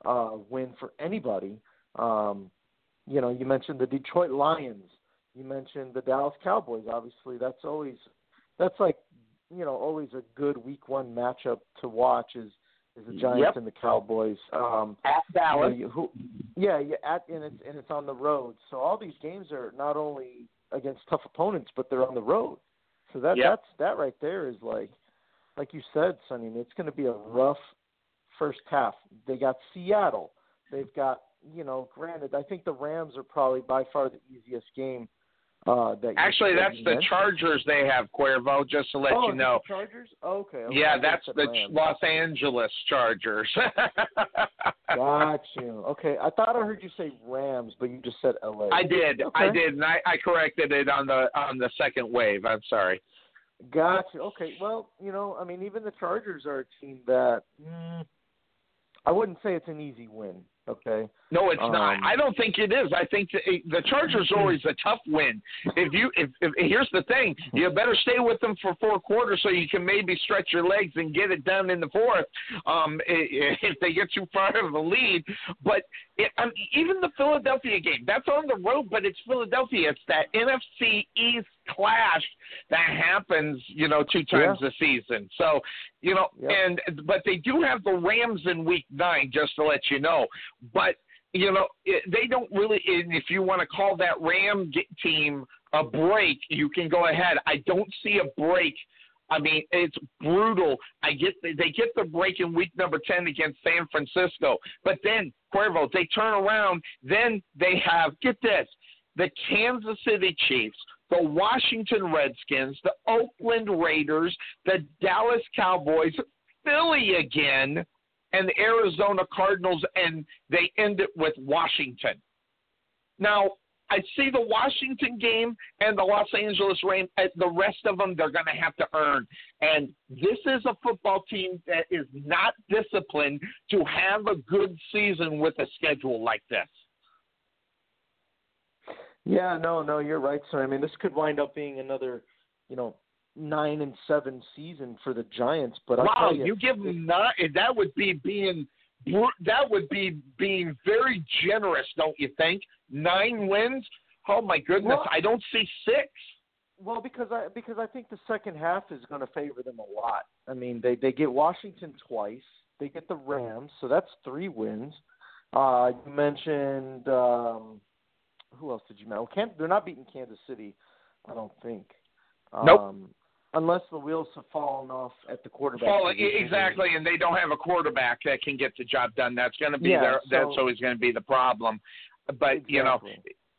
uh, win for anybody. Um, you know, you mentioned the Detroit Lions, you mentioned the Dallas Cowboys. Obviously, that's always that's like you know always a good Week One matchup to watch is is the Giants Yep. and the Cowboys. Um, At you know, who, yeah, yeah, at and it's and it's on the road. So all these games are not only against tough opponents, but they're on the road. So that Yep. that's that right there is like, like you said, Sonny. It's going to be a rough first half. They got Seattle. They've got you know. Granted, I think the Rams are probably by far the easiest game. Uh, that Actually, that that's the mentioned. Chargers they have, Cuervo, just to let oh, you know. Chargers. Okay, okay. Yeah, that's the. Los Angeles Chargers. Got you. Okay, I thought I heard you say Rams, but you just said L.A. I did, I did, and I, I corrected it on the on the second wave. I'm sorry. Gotcha. Okay. Well, you know, I mean, even the Chargers are a team that mm, I wouldn't say it's an easy win. Okay. No, it's not. Um, I don't think it is. I think the, the Chargers are always a tough win. If you, if, if here's the thing, you better stay with them for four quarters so you can maybe stretch your legs and get it done in the fourth. Um, if they get too far of a lead, but it, um, even the Philadelphia game, that's on the road, but it's Philadelphia. It's that NFC East clash that happens, you know, two times a season. So, you know, Yep. and but they do have the Rams in Week Nine, just to let you know. But you know, they don't really. If you want to call that Ram team a break, you can go ahead. I don't see a break. I mean, it's brutal. I get they get the break in week number ten against San Francisco, but then Cuervo they turn around. Then they have get this: the Kansas City Chiefs, the Washington Redskins, the Oakland Raiders, the Dallas Cowboys, Philly again, and the Arizona Cardinals, and they end it with Washington. Now, I see the Washington game and the Los Angeles Rams. uh, The rest of them, they're going to have to earn. And this is a football team that is not disciplined to have a good season with a schedule like this. Yeah. No. No. You're right, sir. I mean, this could wind up being another, you know, nine and seven season for the Giants. But I'll wow, tell you, you give them nine. That would be being that would be being very generous, don't you think? Nine wins. Oh my goodness, Well- I don't see six. Well, because I because I think the second half is going to favor them a lot. I mean, they they get Washington twice, they get the Rams, so that's three wins. Uh, you mentioned um, who else did you mention? Well, Can, they're not beating Kansas City, I don't think. Nope. Unless the wheels have fallen off at the quarterback. Well, exactly, and they don't have a quarterback that can get the job done. That's going to be Yeah, their. so- that's always going to be the problem. But you know,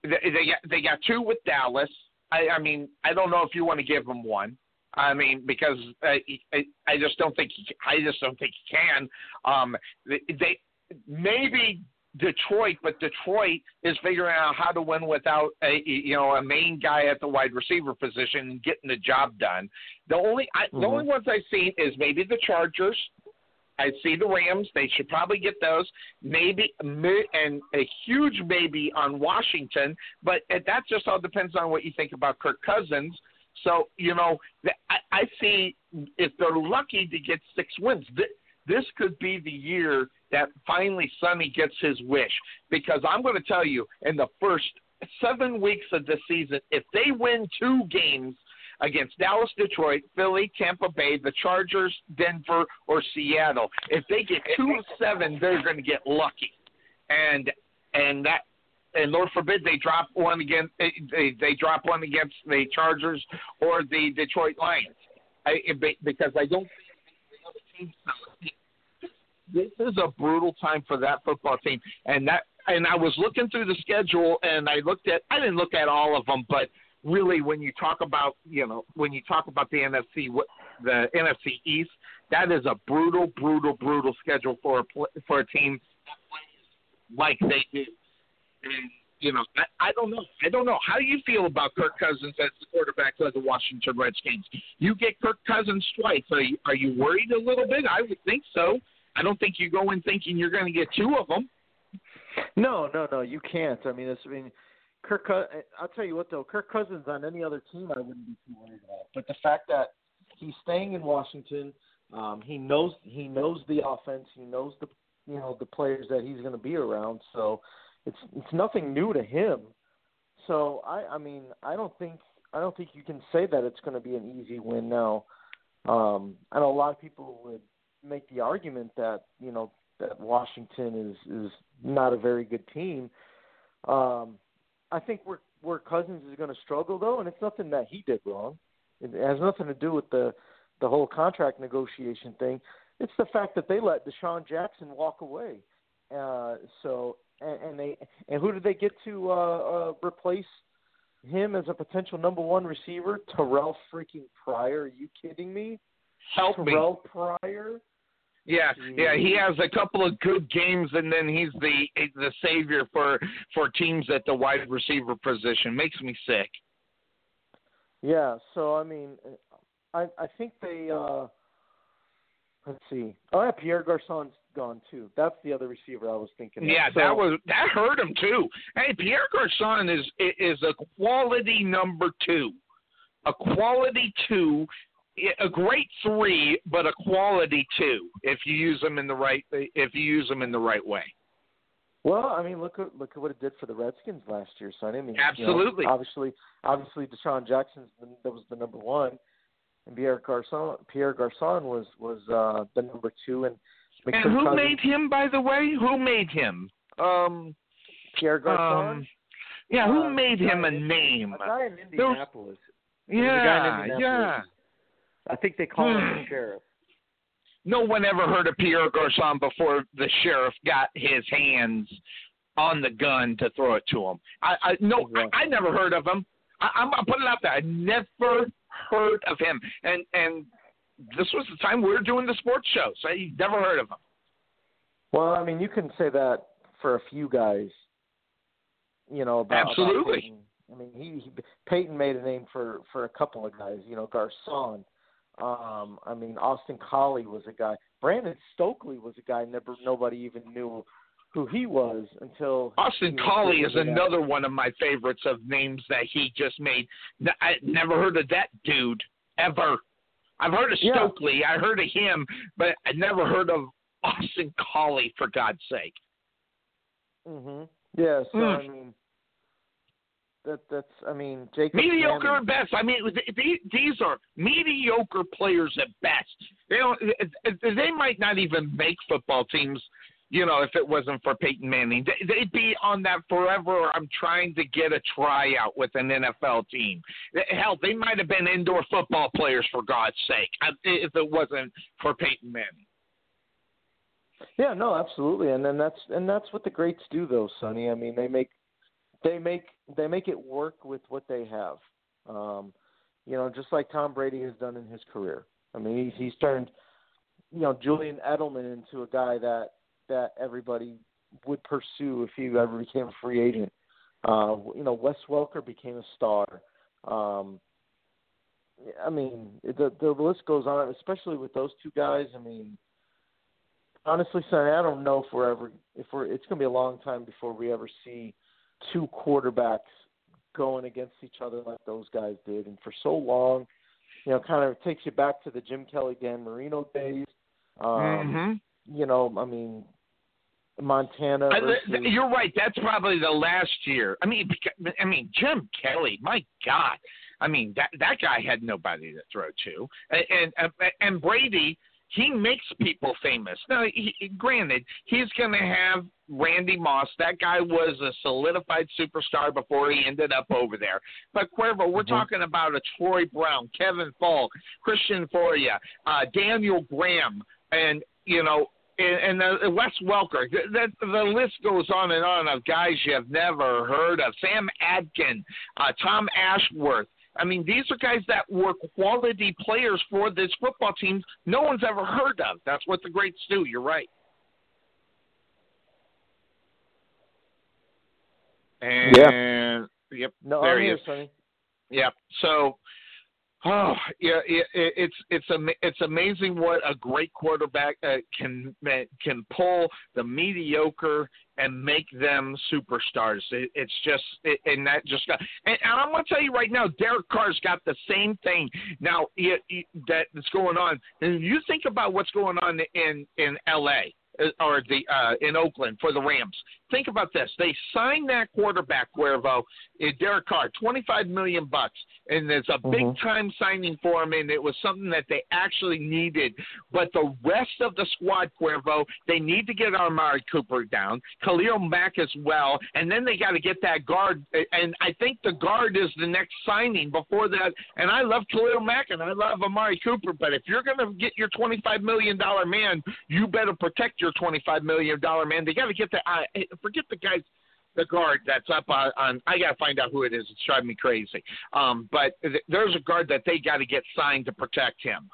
they, they got they got two with Dallas. I, I mean, I don't know if you want to give them one. I mean, because I, I, I just don't think he, I just don't think he can. Um, they, they maybe Detroit, but Detroit is figuring out how to win without a you know a main guy at the wide receiver position and getting the job done. The only I, the Mhm. only ones I've seen is maybe the Chargers. I see the Rams. They should probably get those. Maybe and a huge maybe on Washington, but that just all depends on what you think about Kirk Cousins. So you know, I, I see if they're lucky to get six wins, this could be the year that finally Sonny gets his wish. Because I'm going to tell you, in the first seven weeks of the season, if they win two games against Dallas, Detroit, Philly, Tampa Bay, the Chargers, Denver, or Seattle, if they get two of seven, they're going to get lucky. And and that and Lord forbid they drop one against eh, they they drop one against the Chargers or the Detroit Lions. I, eh, because I don't think this is a brutal time for that football team, and that and I was looking through the schedule and I looked at I didn't look at all of them, but really when you talk about you know when you talk about the NFC the NFC East, that is a brutal, brutal, brutal schedule for a for a team like they do. And you know, I, I don't know. I don't know. How do you feel about Kirk Cousins as the quarterback of the Washington Redskins? You get Kirk Cousins twice. Are you, are you worried a little bit? I would think so. I don't think you go in thinking you're going to get two of them. No, no, no. You can't. I mean, it's, I mean, Kirk. I'll tell you what though. Kirk Cousins on any other team, I wouldn't be too worried about. But the fact that he's staying in Washington, um, he knows he knows the offense. He knows the you know the players that he's going to be around. So it's it's nothing new to him. So I I mean I don't think I don't think you can say that it's going to be an easy win now. Um, I know a lot of people would make the argument that you know that Washington is is not a very good team. Um, I think where where Cousins is going to struggle though, and it's nothing that he did wrong. It has nothing to do with the the whole contract negotiation thing. It's the fact that they let DeSean Jackson walk away. Uh, so and, and they and who did they get to uh, uh, replace him as a potential number one receiver? Terrell freaking Pryor. Are you kidding me? Help Terrell me. Pryor. Yeah, yeah, he has a couple of good games, and then he's the the savior for for teams at the wide receiver position. Makes me sick. Yeah, so I mean, I I think they. uh Let's see. Oh yeah, Pierre Garcon's gone too. That's the other receiver I was thinking. Of. Yeah, so, that was that hurt him too. Hey, Pierre Garcon is is a quality number two, a quality two a great three, but a quality two if you use them in the right if you use them in the right way. Well, I mean, look at look at what it did for the Redskins last year, son. I mean, absolutely. You know, obviously, obviously, DeSean Jackson's the, that was the number one, and Pierre Garcon Pierre Garcon was was uh, the number two, and and who Cousins, made him, by the way? Who made him? Um, Pierre Garcon. Um, yeah, who uh, made him a name? A guy in Indianapolis. Yeah, Indianapolis. yeah. I think they call him Hmm. the sheriff. No one ever heard of Pierre Garcon before the sheriff got his hands on the gun to throw it to him. I, I no, I, I never heard of him. I, I'm gonna put it out there. I never heard of him, and and this was the time we were doing the sports show, so I never heard of him. Well, I mean, you can say that for a few guys. You know, about, absolutely. About I mean, he, he Peyton made a name for for a couple of guys. You know, Garcon. Um, I mean, Austin Collie was a guy. Brandon Stokley was a guy never nobody even knew who he was until Austin Collie is another one of my favorites of names that he just made. I never heard of that dude ever. I've heard of Stokley, yeah. I heard of him, but I never heard of Austin Collie for God's sake. Mhm. Yeah. So Mm. I mean, that that's I mean, Jacob mediocre at best. I mean, these, these are mediocre players at best. They don't. They might not even make football teams. You know, if it wasn't for Peyton Manning, they'd be on that forever. I'm trying to get a tryout with an NFL team. Hell, they might have been indoor football players for God's sake, if it wasn't for Peyton Manning. Yeah, no, absolutely, and then that's and that's what the greats do, though, Sonny. I mean, they make they make they make it work with what they have. Um, you know, just like Tom Brady has done in his career. I mean, he's he's turned you know Julian Edelman into a guy that that everybody would pursue if he ever became a free agent. Uh, you know, Wes Welker became a star. Um, I mean, the the list goes on, especially with those two guys. I mean, honestly, son, I don't know if we're ever if we're. It's going to be a long time before we ever see two quarterbacks going against each other like those guys did, and for so long, you know, kind of takes you back to the Jim Kelly, Dan Marino days. Um, mm-hmm. You know, I mean, Montana. Versus... You're right. That's probably the last year. I mean, I mean, Jim Kelly. My God. I mean, that that guy had nobody to throw to, and and, and Brady he makes people famous. Now, he, granted, he's going to have Randy Moss. That guy was a solidified superstar before he ended up over there. But Cuervo, we're mm-hmm. talking about a Troy Brown, Kevin Faulk, Christian Fauria, uh, Daniel Graham, and you know. And, and uh, Wes Welker, the, the, the list goes on and on of guys you have never heard of. Sam Aiken, uh, Tom Ashworth, I mean, these are guys that were quality players for this football team no one's ever heard of. That's what the greats do. You're right. And yeah. yep, no, there I'm he here, is. Sonny. Yep. So Oh yeah, it, it's it's it's amazing what a great quarterback uh, can can pull the mediocre and make them superstars. It, it's just it, and that just got. And, and I'm going to tell you right now, Derek Carr's got the same thing now it, that's going on. And you think about what's going on in in L.A. Uh, or the uh, in Oakland for the Rams. Think about this: they signed that quarterback, Cuervo, uh, Derek Carr, twenty-five million bucks, and it's a big Mm-hmm. time signing for him, and it was something that they actually needed. But the rest of the squad, Cuervo, they need to get Amari Cooper down, Khalil Mack as well, and then they got to get that guard. And I think the guard is the next signing before that. And I love Khalil Mack and I love Amari Cooper, but if you're going to get your twenty-five million dollar man, you better protect your twenty-five million dollar man. They got to get the. Forget the guys the guard that's up on, on I got to find out who it is. It's driving me crazy. Um, but th- there's a guard that they got to get signed to protect him.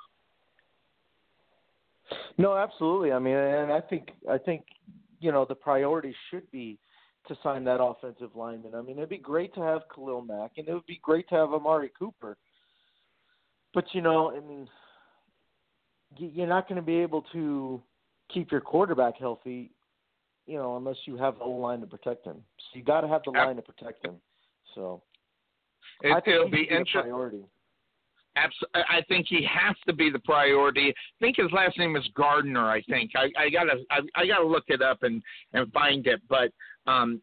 No, absolutely. I mean, and I think I think you know the priority should be to sign that offensive lineman. I mean, it'd be great to have Khalil Mack, and it would be great to have Amari Cooper. But you know, I mean, you're not going to be able to keep your quarterback healthy you know, unless you have the line to protect him. So you got to have the line to protect him. So it, I think it'll he be should be a interesting. priority. Abs- I think he has to be the priority. I think his last name is Gardner. I think I, I gotta I, I gotta look it up and and find it. But um,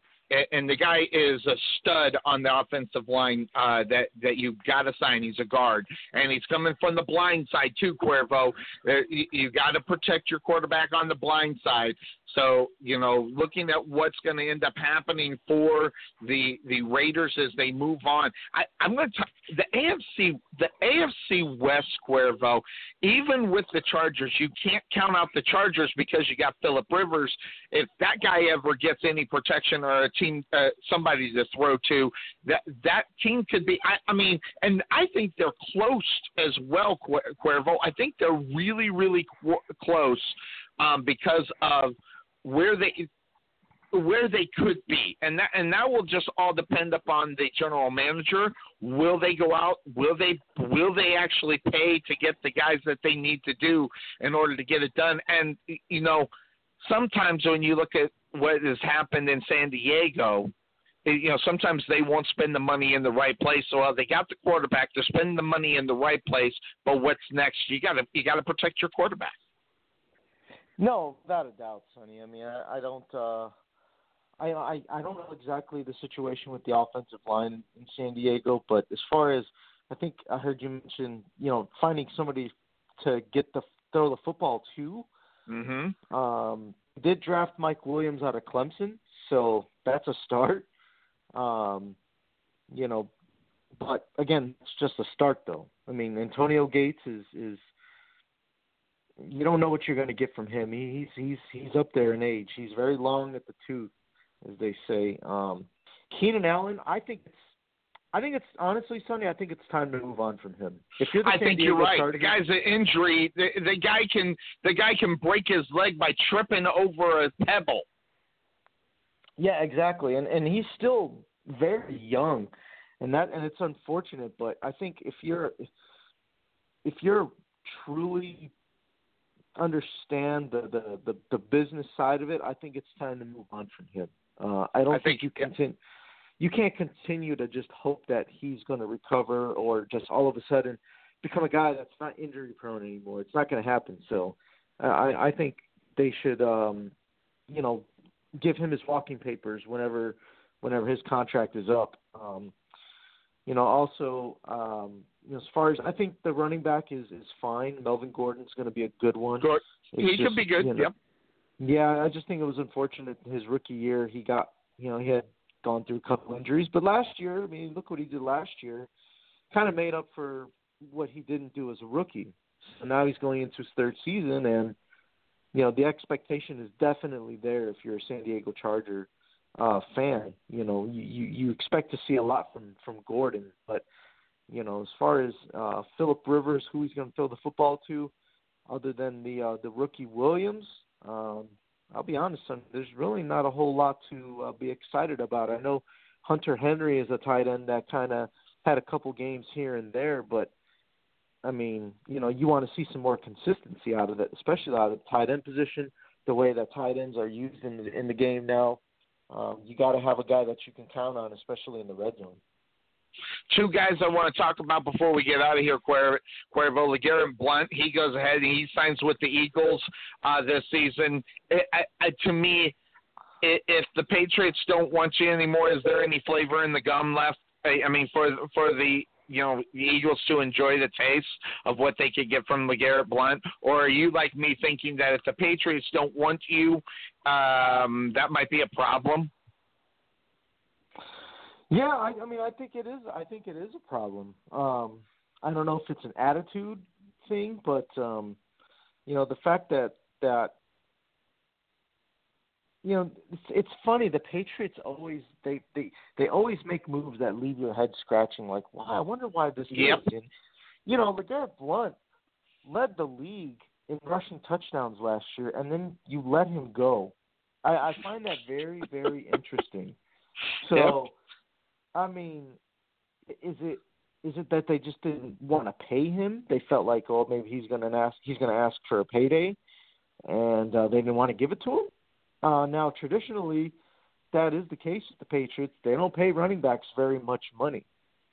and the guy is a stud on the offensive line uh, that that you got to sign. He's a guard, and he's coming from the blind side too. Cuervo, uh, you, you got to protect your quarterback on the blind side. So you know, looking at what's going to end up happening for the the Raiders as they move on, I, I'm going to talk the AFC the AFC West Cuervo. Even with the Chargers, you can't count out the Chargers because you got Philip Rivers. If that guy ever gets any protection or a team uh, somebody to throw to, that that team could be. I, I mean, and I think they're close as well, Cuervo. I think they're really really qu- close um, because of where they where they could be, and that and that will just all depend upon the general manager. Will they go out? Will they will they actually pay to get the guys that they need to do in order to get it done? And you know, sometimes when you look at what has happened in San Diego, you know, sometimes they won't spend the money in the right place. So well, they got the quarterback, they're spending the money in the right place, but what's next? You got to you got to protect your quarterback. No, without a doubt, Sonny. I mean, I, I don't. uh I, I I don't know exactly the situation with the offensive line in San Diego, but as far as I think I heard you mention, you know, finding somebody to get the throw the football to. Mm-hmm. Um, did draft Mike Williams out of Clemson, so that's a start. Um, you know, but again, it's just a start, though. I mean, Antonio Gates is is you don't know what you're going to get from him. He, he's he's he's up there in age. He's very long at the tooth, as they say. Um, Keenan Allen, I think it's I think it's honestly, Sonny. I think it's time to move on from him. If you're the I San think Diego you're right. Chargers, the guy's an injury. The, the guy can the guy can break his leg by tripping over a pebble. Yeah, exactly. And and he's still very young, and that and it's unfortunate. But I think if you're if you're truly understand the, the the the business side of it, I think it's time to move on from him. Uh, I don't I think, think- you continue. you can't continue to just hope that he's going to recover or just all of a sudden become a guy that's not injury prone anymore. It's not going to happen. So I, I think they should, um, you know, give him his walking papers whenever whenever his contract is up. Um, you know, also, um, you know, as far as I think the running back is is fine. Melvin Gordon's going to be a good one. Good. He just, could be good. you know, Yep. Yeah, I just think it was unfortunate his rookie year. He got, you know, he had gone through a couple injuries, but last year, I mean, look what he did last year. Kind of made up for what he didn't do as a rookie. So now he's going into his third season, and you know the expectation is definitely there if you're a San Diego Charger uh, fan. You know, you, you you expect to see a lot from from Gordon, but you know, as far as uh, Philip Rivers, who he's going to throw the football to, other than the uh, the rookie Williams, um, I'll be honest, son, there's really not a whole lot to uh, be excited about. I know Hunter Henry is a tight end that kind of had a couple games here and there, but I mean, you know, you want to see some more consistency out of it, especially out of the tight end position, the way that tight ends are used in the, in the game now. Um, you got to have a guy that you can count on, especially in the red zone. Two guys I want to talk about before we get out of here, Cuer- Cuervo. LeGarrette Blunt, he goes ahead and he signs with the Eagles uh, this season. It, I, I, to me, i if the Patriots don't want you anymore, is there any flavor in the gum left? I, I mean, for for the you know the Eagles to enjoy the taste of what they could get from LeGarrette Blunt, or are you like me thinking that if the Patriots don't want you, um, that might be a problem? Yeah, I, I mean, I think it is. I think it is a problem. Um, I don't know if it's an attitude thing, but um, you know, the fact that that you know, it's, it's funny. The Patriots always they they they always make moves that leave your head scratching. Like, wow, I wonder why this Yep. is. And, you know, LeGarrette Blunt led the league in rushing touchdowns last year, and then you let him go. I, I find that very very interesting. So, I mean, is it is it that they just didn't want to pay him? They felt like, oh, maybe he's going to ask he's going to ask for a payday, and uh, they didn't want to give it to him. Uh, now, traditionally, that is the case with the Patriots. They don't pay running backs very much money.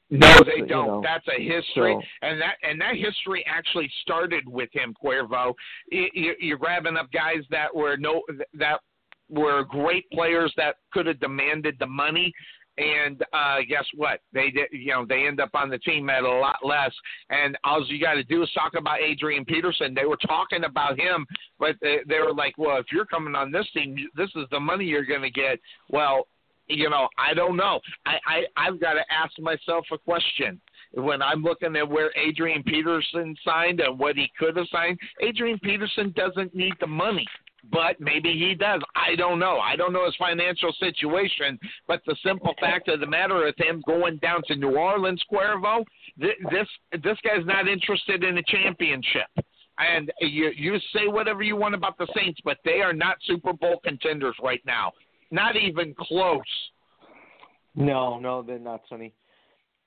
No, So, they don't. know, That's a history, so- and that and that history actually started with him, Cuervo. You- you- You're grabbing up guys that were no that were great players that could have demanded the money, and uh guess what? They did. You know, they end up on the team at a lot less. And all you got to do is talk about Adrian Peterson. They were talking about him, but they, they were like, "Well, if you're coming on this team, this is the money you're going to get." Well, you know, I don't know. I, I I've got to ask myself a question. When I'm looking at where Adrian Peterson signed and what he could have signed, Adrian Peterson doesn't need the money. But maybe he does. I don't know. I don't know his financial situation. But the simple fact of the matter is him going down to New Orleans, Cuervo, th- this this guy's not interested in a championship. And you you say whatever you want about the Saints, but they are not Super Bowl contenders right now. Not even close. No, no, they're not, Sonny.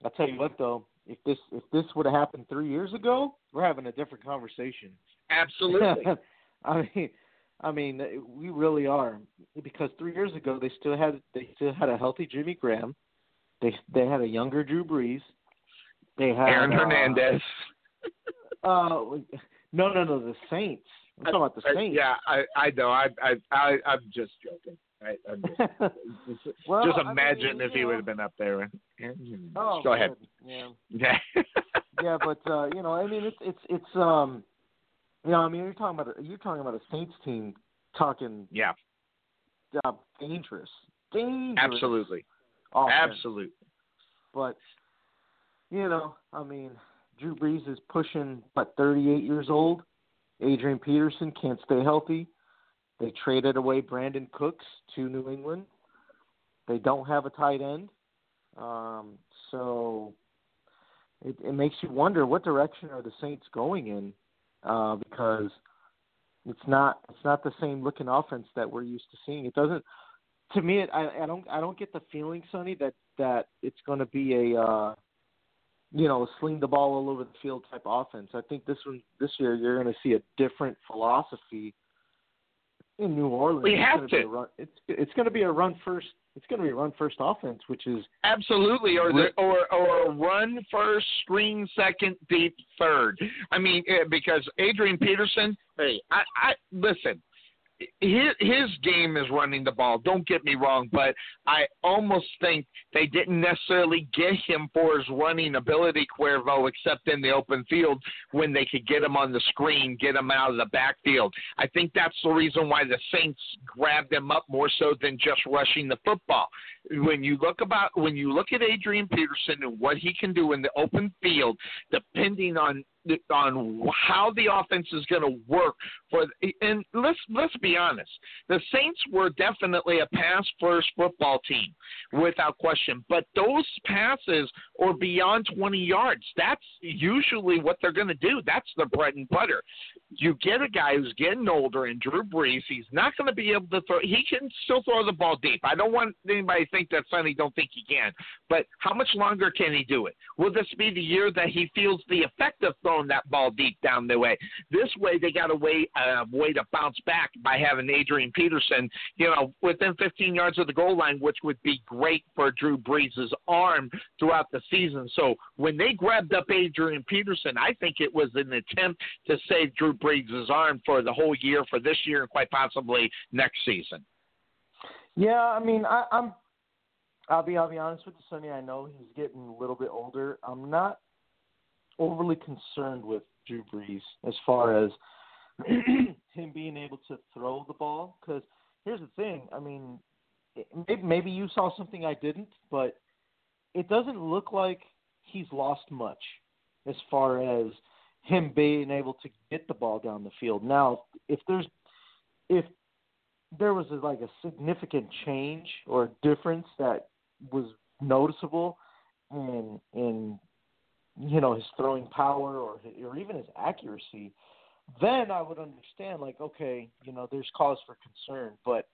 I'll tell you what, though, if this if this would have happened three years ago, we're having a different conversation. Absolutely. I mean, I mean, we really are because three years ago they still had they still had a healthy Jimmy Graham, they they had a younger Drew Brees, they had Aaron uh, Hernandez. Uh, no, no, no, the Saints. I'm talking about the Uh, Saints. Yeah, I I know. I I, I I'm just joking. I, I'm just, just, Well, just I mean, imagine if he know- would have been up there. And, Oh, Go ahead. Yeah. Yeah. yeah, but uh, you know, I mean, it's it's it's um, you know, I mean, you're talking about a, you're talking about a Saints team talking yeah. uh, dangerous, dangerous. Absolutely. offense. Absolutely. But you know, I mean, Drew Brees is pushing what 38 years old. Adrian Peterson can't stay healthy. They traded away Brandin Cooks to New England. They don't have a tight end, um, so it, it makes you wonder what direction are the Saints going in, uh, because it's not it's not the same looking offense that we're used to seeing. It doesn't. To me, it, I, I don't I don't get the feeling, Sonny, that that it's going to be a uh, you know sling the ball all over the field type offense. I think this one this year you're going to see a different philosophy in New Orleans. We it's have gonna to. Run, it's it's going to be a run first. It's going to be a run first offense, which is Absolutely, or the, or or run first, screen second, deep third. I mean, eh, because Adrian Peterson. Hey, I, I listen. His his game is running the ball. Don't get me wrong, but I almost think they didn't necessarily get him for his running ability, Cuervo, except in the open field when they could get him on the screen, get him out of the backfield. I think that's the reason why the Saints grabbed him up more so than just rushing the football when you look about when you look at Adrian Peterson and what he can do in the open field, depending on on how the offense is going to work for and let's let's be honest the saints were definitely a pass first football team without question. But those passes are beyond 20 yards. That's usually what they're going to do. That's the bread and butter. You get a guy who's getting older and drew brees he's not going to be able to throw he can still throw the ball deep. I don't want anybody think that sonny don't think he can but how much longer can he do it will this be the year that he feels the effect of throwing that ball deep down the way. This way, they got a way uh, way to bounce back by having Adrian Peterson, you know, within 15 yards of the goal line, which would be great for Drew Brees' arm throughout the season. So when they grabbed up Adrian Peterson, I think it was an attempt to save Drew Brees' arm for the whole year, for this year, and quite possibly next season. Yeah, I mean, I, I'm. I'll be. I'll be honest with you, Sonny. I know he's getting a little bit older. I'm not overly concerned with Drew Brees as far as him being able to throw the ball. Because here's the thing. I mean, maybe, maybe you saw something I didn't, but it doesn't look like he's lost much as far as him being able to get the ball down the field. Now, if there's if there was a, like a significant change or difference that was noticeable in in you know his throwing power or or even his accuracy, then I would understand like okay, you know, there's cause for concern. But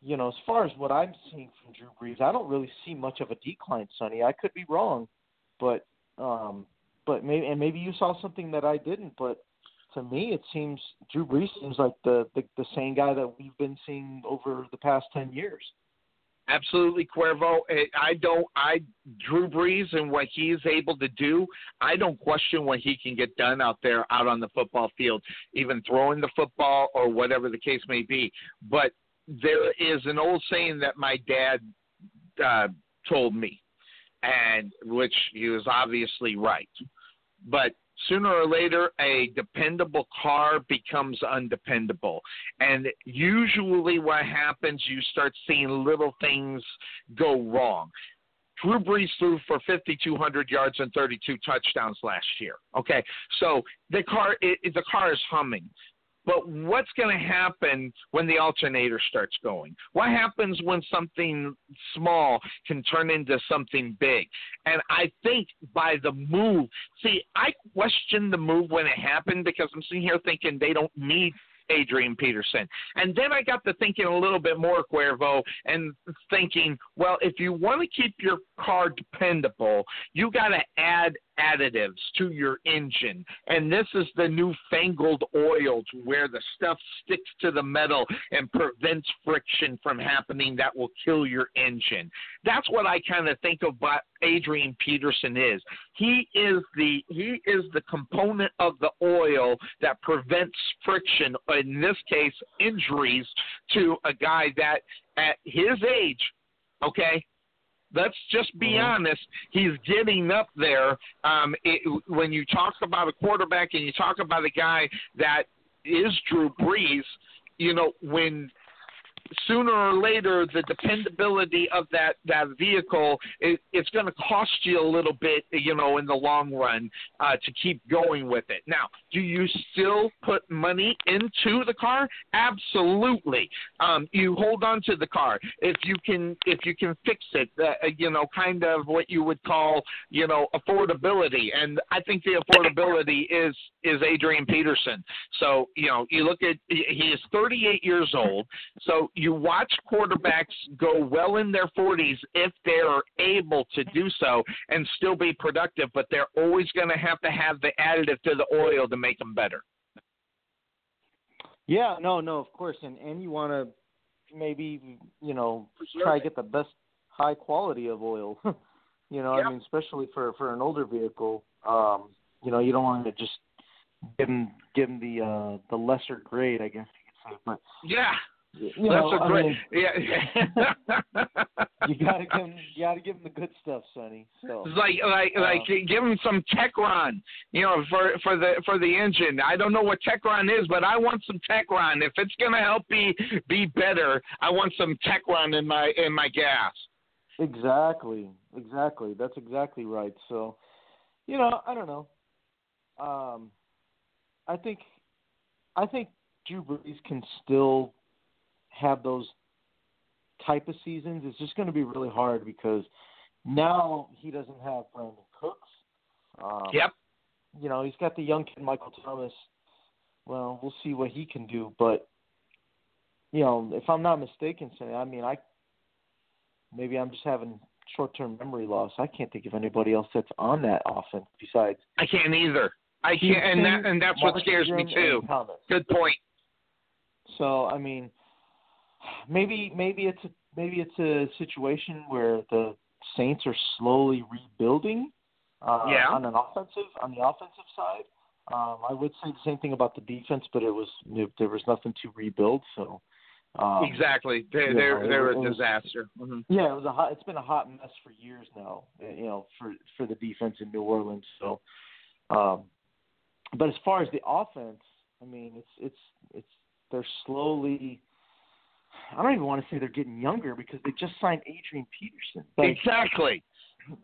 you know, as far as what I'm seeing from Drew Brees, I don't really see much of a decline, Sonny. I could be wrong, but um, but maybe and maybe you saw something that I didn't. But to me, it seems Drew Brees seems like the the, the same guy that we've been seeing over the past ten years. Absolutely, Cuervo. I don't. I Drew Brees and what he is able to do. I don't question what he can get done out there, out on the football field, even throwing the football or whatever the case may be. But there is an old saying that my dad uh, told me, and which he was obviously right. But sooner or later a dependable car becomes undependable and usually what happens you start seeing little things go wrong Drew Brees threw for 5,200 yards and 32 touchdowns last year. Okay, so the car it, the car is humming. But what's going to happen when the alternator starts going? What happens when something small can turn into something big? And I think by the move, see, I questioned the move when it happened because I'm sitting here thinking they don't need Adrian Peterson. And then I got to thinking a little bit more, Cuervo, and thinking, well, if you want to keep your car dependable, you got to add additives to your engine. And this is the newfangled oil to where the stuff sticks to the metal and prevents friction from happening that will kill your engine. That's what I kind of think of what Adrian Peterson is. He is the he is the component of the oil that prevents friction, in this case injuries to a guy that at his age, okay, Let's just be mm-hmm. honest. He's getting up there. Um, it, when you talk about a quarterback and you talk about a guy that is Drew Brees, you know, when sooner or later the dependability of that that vehicle it, it's going to cost you a little bit you know in the long run uh, to keep going with it. Now do you still put money into the car? Absolutely. Um, you hold on to the car. If you can if you can fix it uh, you know kind of what you would call you know affordability. And i think the affordability is is adrian peterson. So you know you look at he is 38 years old. So you watch quarterbacks go well in their 40s if they're able to do so and still be productive, but they're always going to have to have the additive to the oil to make them better. Yeah, no, no, of course, and and you want to maybe you know try to get the best high quality of oil. you know, Yep. I mean, especially for for an older vehicle, um, you know, you don't want to just give them give them the uh the lesser grade, I guess you could say. But Yeah, you that's know, a I great. mean, yeah. you gotta give them you gotta give them the good stuff, Sonny. So It's like like Um, like give them some Techron, you know, for for the for the engine. I don't know what Techron is, but I want some Techron. If it's gonna help me be better, I want some Techron in my in my gas. Exactly, exactly. That's exactly right. So, you know, I don't know. Um, I think, I think Drew Brees can still have those type of seasons. It's just going to be really hard because now he doesn't have Brandin Cooks. Um, Yep. You know, he's got the young kid Michael Thomas. Well, we'll see what he can do, but you know, if I'm not mistaken, Sonny, I mean, I maybe I'm just having short-term memory loss. I can't think of anybody else that's on that offense besides I can't either. I can't, and that and that's what Mark scares me too. Good point. So I mean, maybe maybe it's a, maybe it's a situation where the Saints are slowly rebuilding uh, Yeah. on an offensive on the offensive side. Um, I would say the same thing about the defense, but it was there was nothing to rebuild. So um, exactly. They yeah, they're it they're a it was- disaster. hmm Yeah, it was a hot. It's been a hot mess for years now. uh, You know, for for the defense in New Orleans. So, um, but as far as the offense, I mean, it's it's it's they're slowly. I don't even want to say they're getting younger because they just signed Adrian Peterson. Like, Exactly.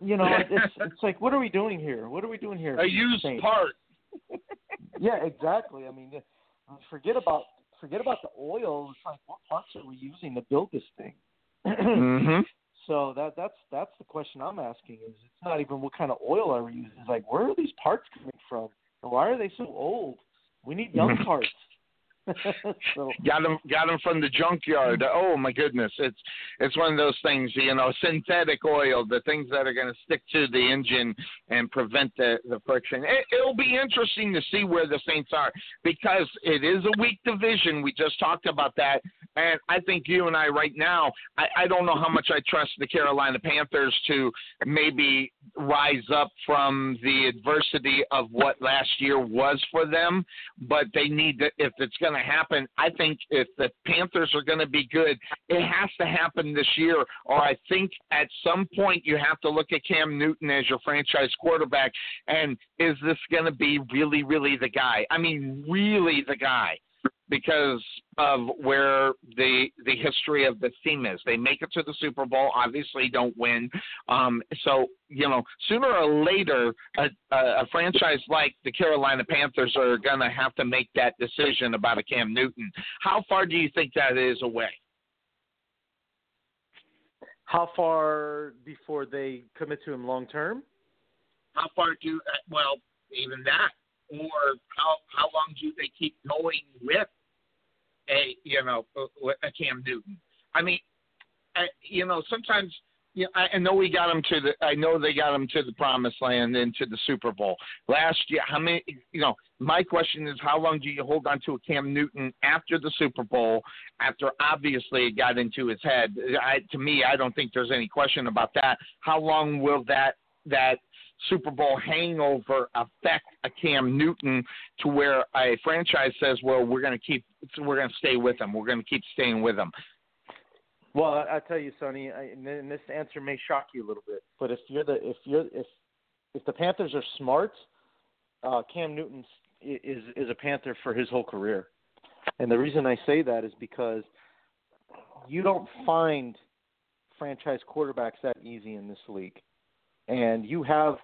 you know, it's it's like, what are we doing here? What are we doing here? A used Saints? part. Yeah, exactly. I mean, forget about forget about the oil. It's like, what parts are we using to build this thing? hmm So that that's that's the question I'm asking. Is it's not even what kind of oil are we using? It's like where are these parts coming from? And why are they so old? We need young parts. so Got them, got them from the junkyard. Oh my goodness, it's it's one of those things, you know, synthetic oil, the things that are going to stick to the engine and prevent the the friction. It, it'll be interesting to see where the Saints are because it is a weak division. We just talked about that, and I think you and I right now, I, I don't know how much I trust the Carolina Panthers to maybe rise up from the adversity of what last year was for them, but they need to, if it's going to happen, I think if the Panthers are going to be good, it has to happen this year, or I think at some point you have to look at Cam Newton as your franchise quarterback, and is this going to be really, really the guy? I mean, really the guy because of where the the history of the team is. They make it to the Super Bowl, obviously don't win. Um, so you know, sooner or later, a, a, a franchise like the Carolina Panthers are going to have to make that decision about a Cam Newton. How far do you think that is away? how far before they commit to him long term? How far do well even that, or how how long do they keep going with a you know a Cam Newton? I mean, I, you know sometimes. Yeah, I, I know we got them to the. I know they got them to the promised land and to the Super Bowl last year. How many? You know, my question is, how long do you hold on to a Cam Newton after the Super Bowl? After obviously it got into his head. I, to me, I don't think there's any question about that. How long will that that Super Bowl hangover affect a Cam Newton to where a franchise says, "Well, we're going to keep, we're going to stay with him. We're going to keep staying with him." Well, I, tell you, Sonny, I, and this answer may shock you a little bit, but if you're the if you're if if the Panthers are smart, uh, Cam Newton is is a Panther for his whole career, and the reason I say that is because you don't find franchise quarterbacks that easy in this league, and you have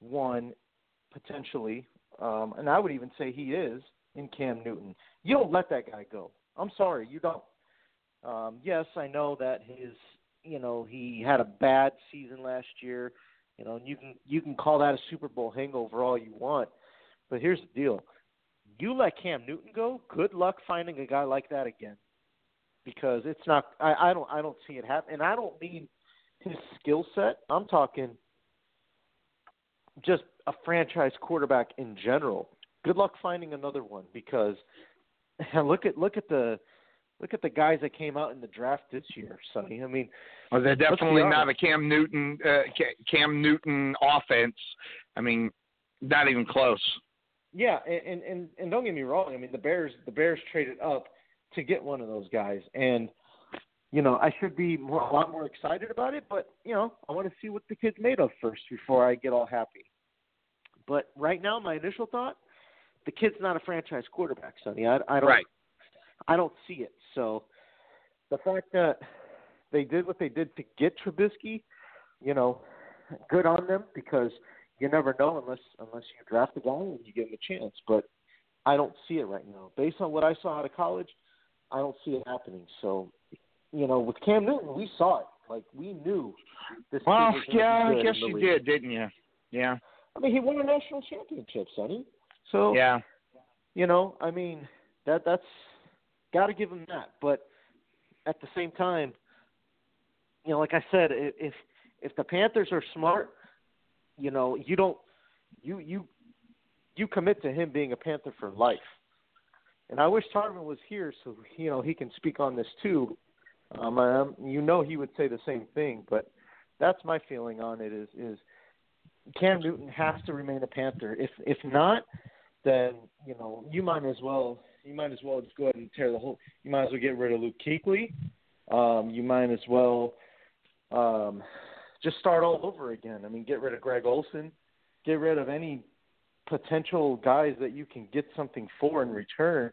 one potentially, um, and I would even say he is in Cam Newton. You don't let that guy go. I'm sorry, you don't. Um, yes, I know that his, you know, he had a bad season last year. You know, and you can you can call that a Super Bowl hangover all you want, but here's the deal: you let Cam Newton go, good luck finding a guy like that again, because it's not. I, I don't I don't see it happen, and I don't mean his skill set. I'm talking just a franchise quarterback in general. Good luck finding another one because look at look at the look at the guys that came out in the draft this year, Sonny. I mean, well, they're definitely not a. Cam Newton uh, Ca- Cam Newton offense. I mean, not even close. Yeah, and and and don't get me wrong. I mean, the Bears the Bears traded up to get one of those guys, and you know I should be more, a lot more excited about it. But you know I want to see what the kid's made of first before I get all happy. But right now, my initial thought: the kid's not a franchise quarterback, Sonny. I, I don't Right. I don't see it. So the fact that they did what they did to get Trubisky, you know, good on them because you never know unless unless you draft a guy and you give him a chance. But I don't see it right now. Based on what I saw out of college, I don't see it happening. So, you know, with Cam Newton, we saw it. Like we knew this. Well, yeah, I guess you did, didn't you? Yeah. I mean, he won a national championship, Sonny. So Yeah. you know, I mean, that that's got to give him that. But at the same time, you know, like I said, if if the Panthers are smart, you know, you don't you you you commit to him being a Panther for life. And I wish Tarvin was here so you know he can speak on this too. Um, um, you know, he would say the same thing, but that's my feeling on it. Is is Cam Newton has to remain a Panther. If if not, then you know you might as well you might as well just go ahead and tear the whole. You might as well get rid of Luke Kuechly. Um, you might as well um, just start all over again. I mean, get rid of Greg Olsen, get rid of any potential guys that you can get something for in return,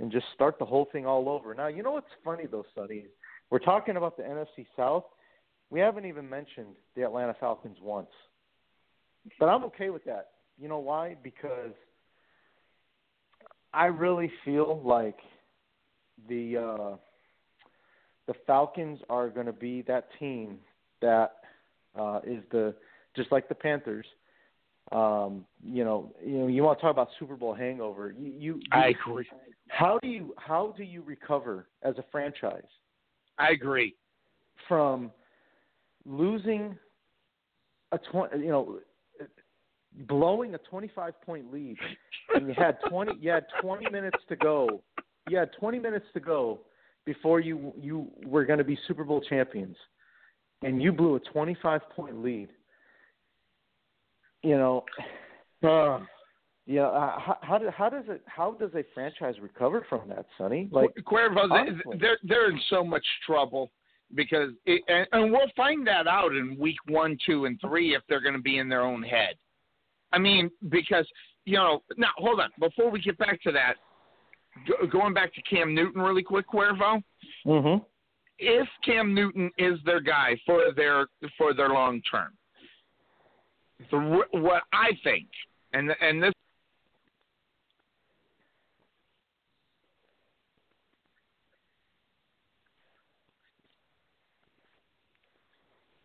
and just start the whole thing all over. Now, you know what's funny though, Sonny? We're talking about the NFC South. We haven't even mentioned the Atlanta Falcons once, but I'm okay with that. You know why? Because I really feel like the uh, the Falcons are going to be that team that uh, is the just like the Panthers. Um, you know, you know, you want to talk about Super Bowl hangover. You, you, I agree. How do you how do you recover as a franchise I agree. from losing a twenty, you know, blowing a twenty-five point lead, and you had twenty, you had twenty minutes to go. You had twenty minutes to go before you you were going to be Super Bowl champions, and you blew a twenty-five point lead. You know, uh, yeah. Uh, how, how, do, how does it? How does a franchise recover from that, Sonny? Like, Cuervo, honestly. they're they're in so much trouble because, it, and, and we'll find that out in week one, two, and three if they're going to be in their own head. I mean, because you know, now hold on. Before we get back to that, go, going back to Cam Newton really quick, Cuervo. mm-hmm. If Cam Newton is their guy for their for their long term, the, what I think, and and this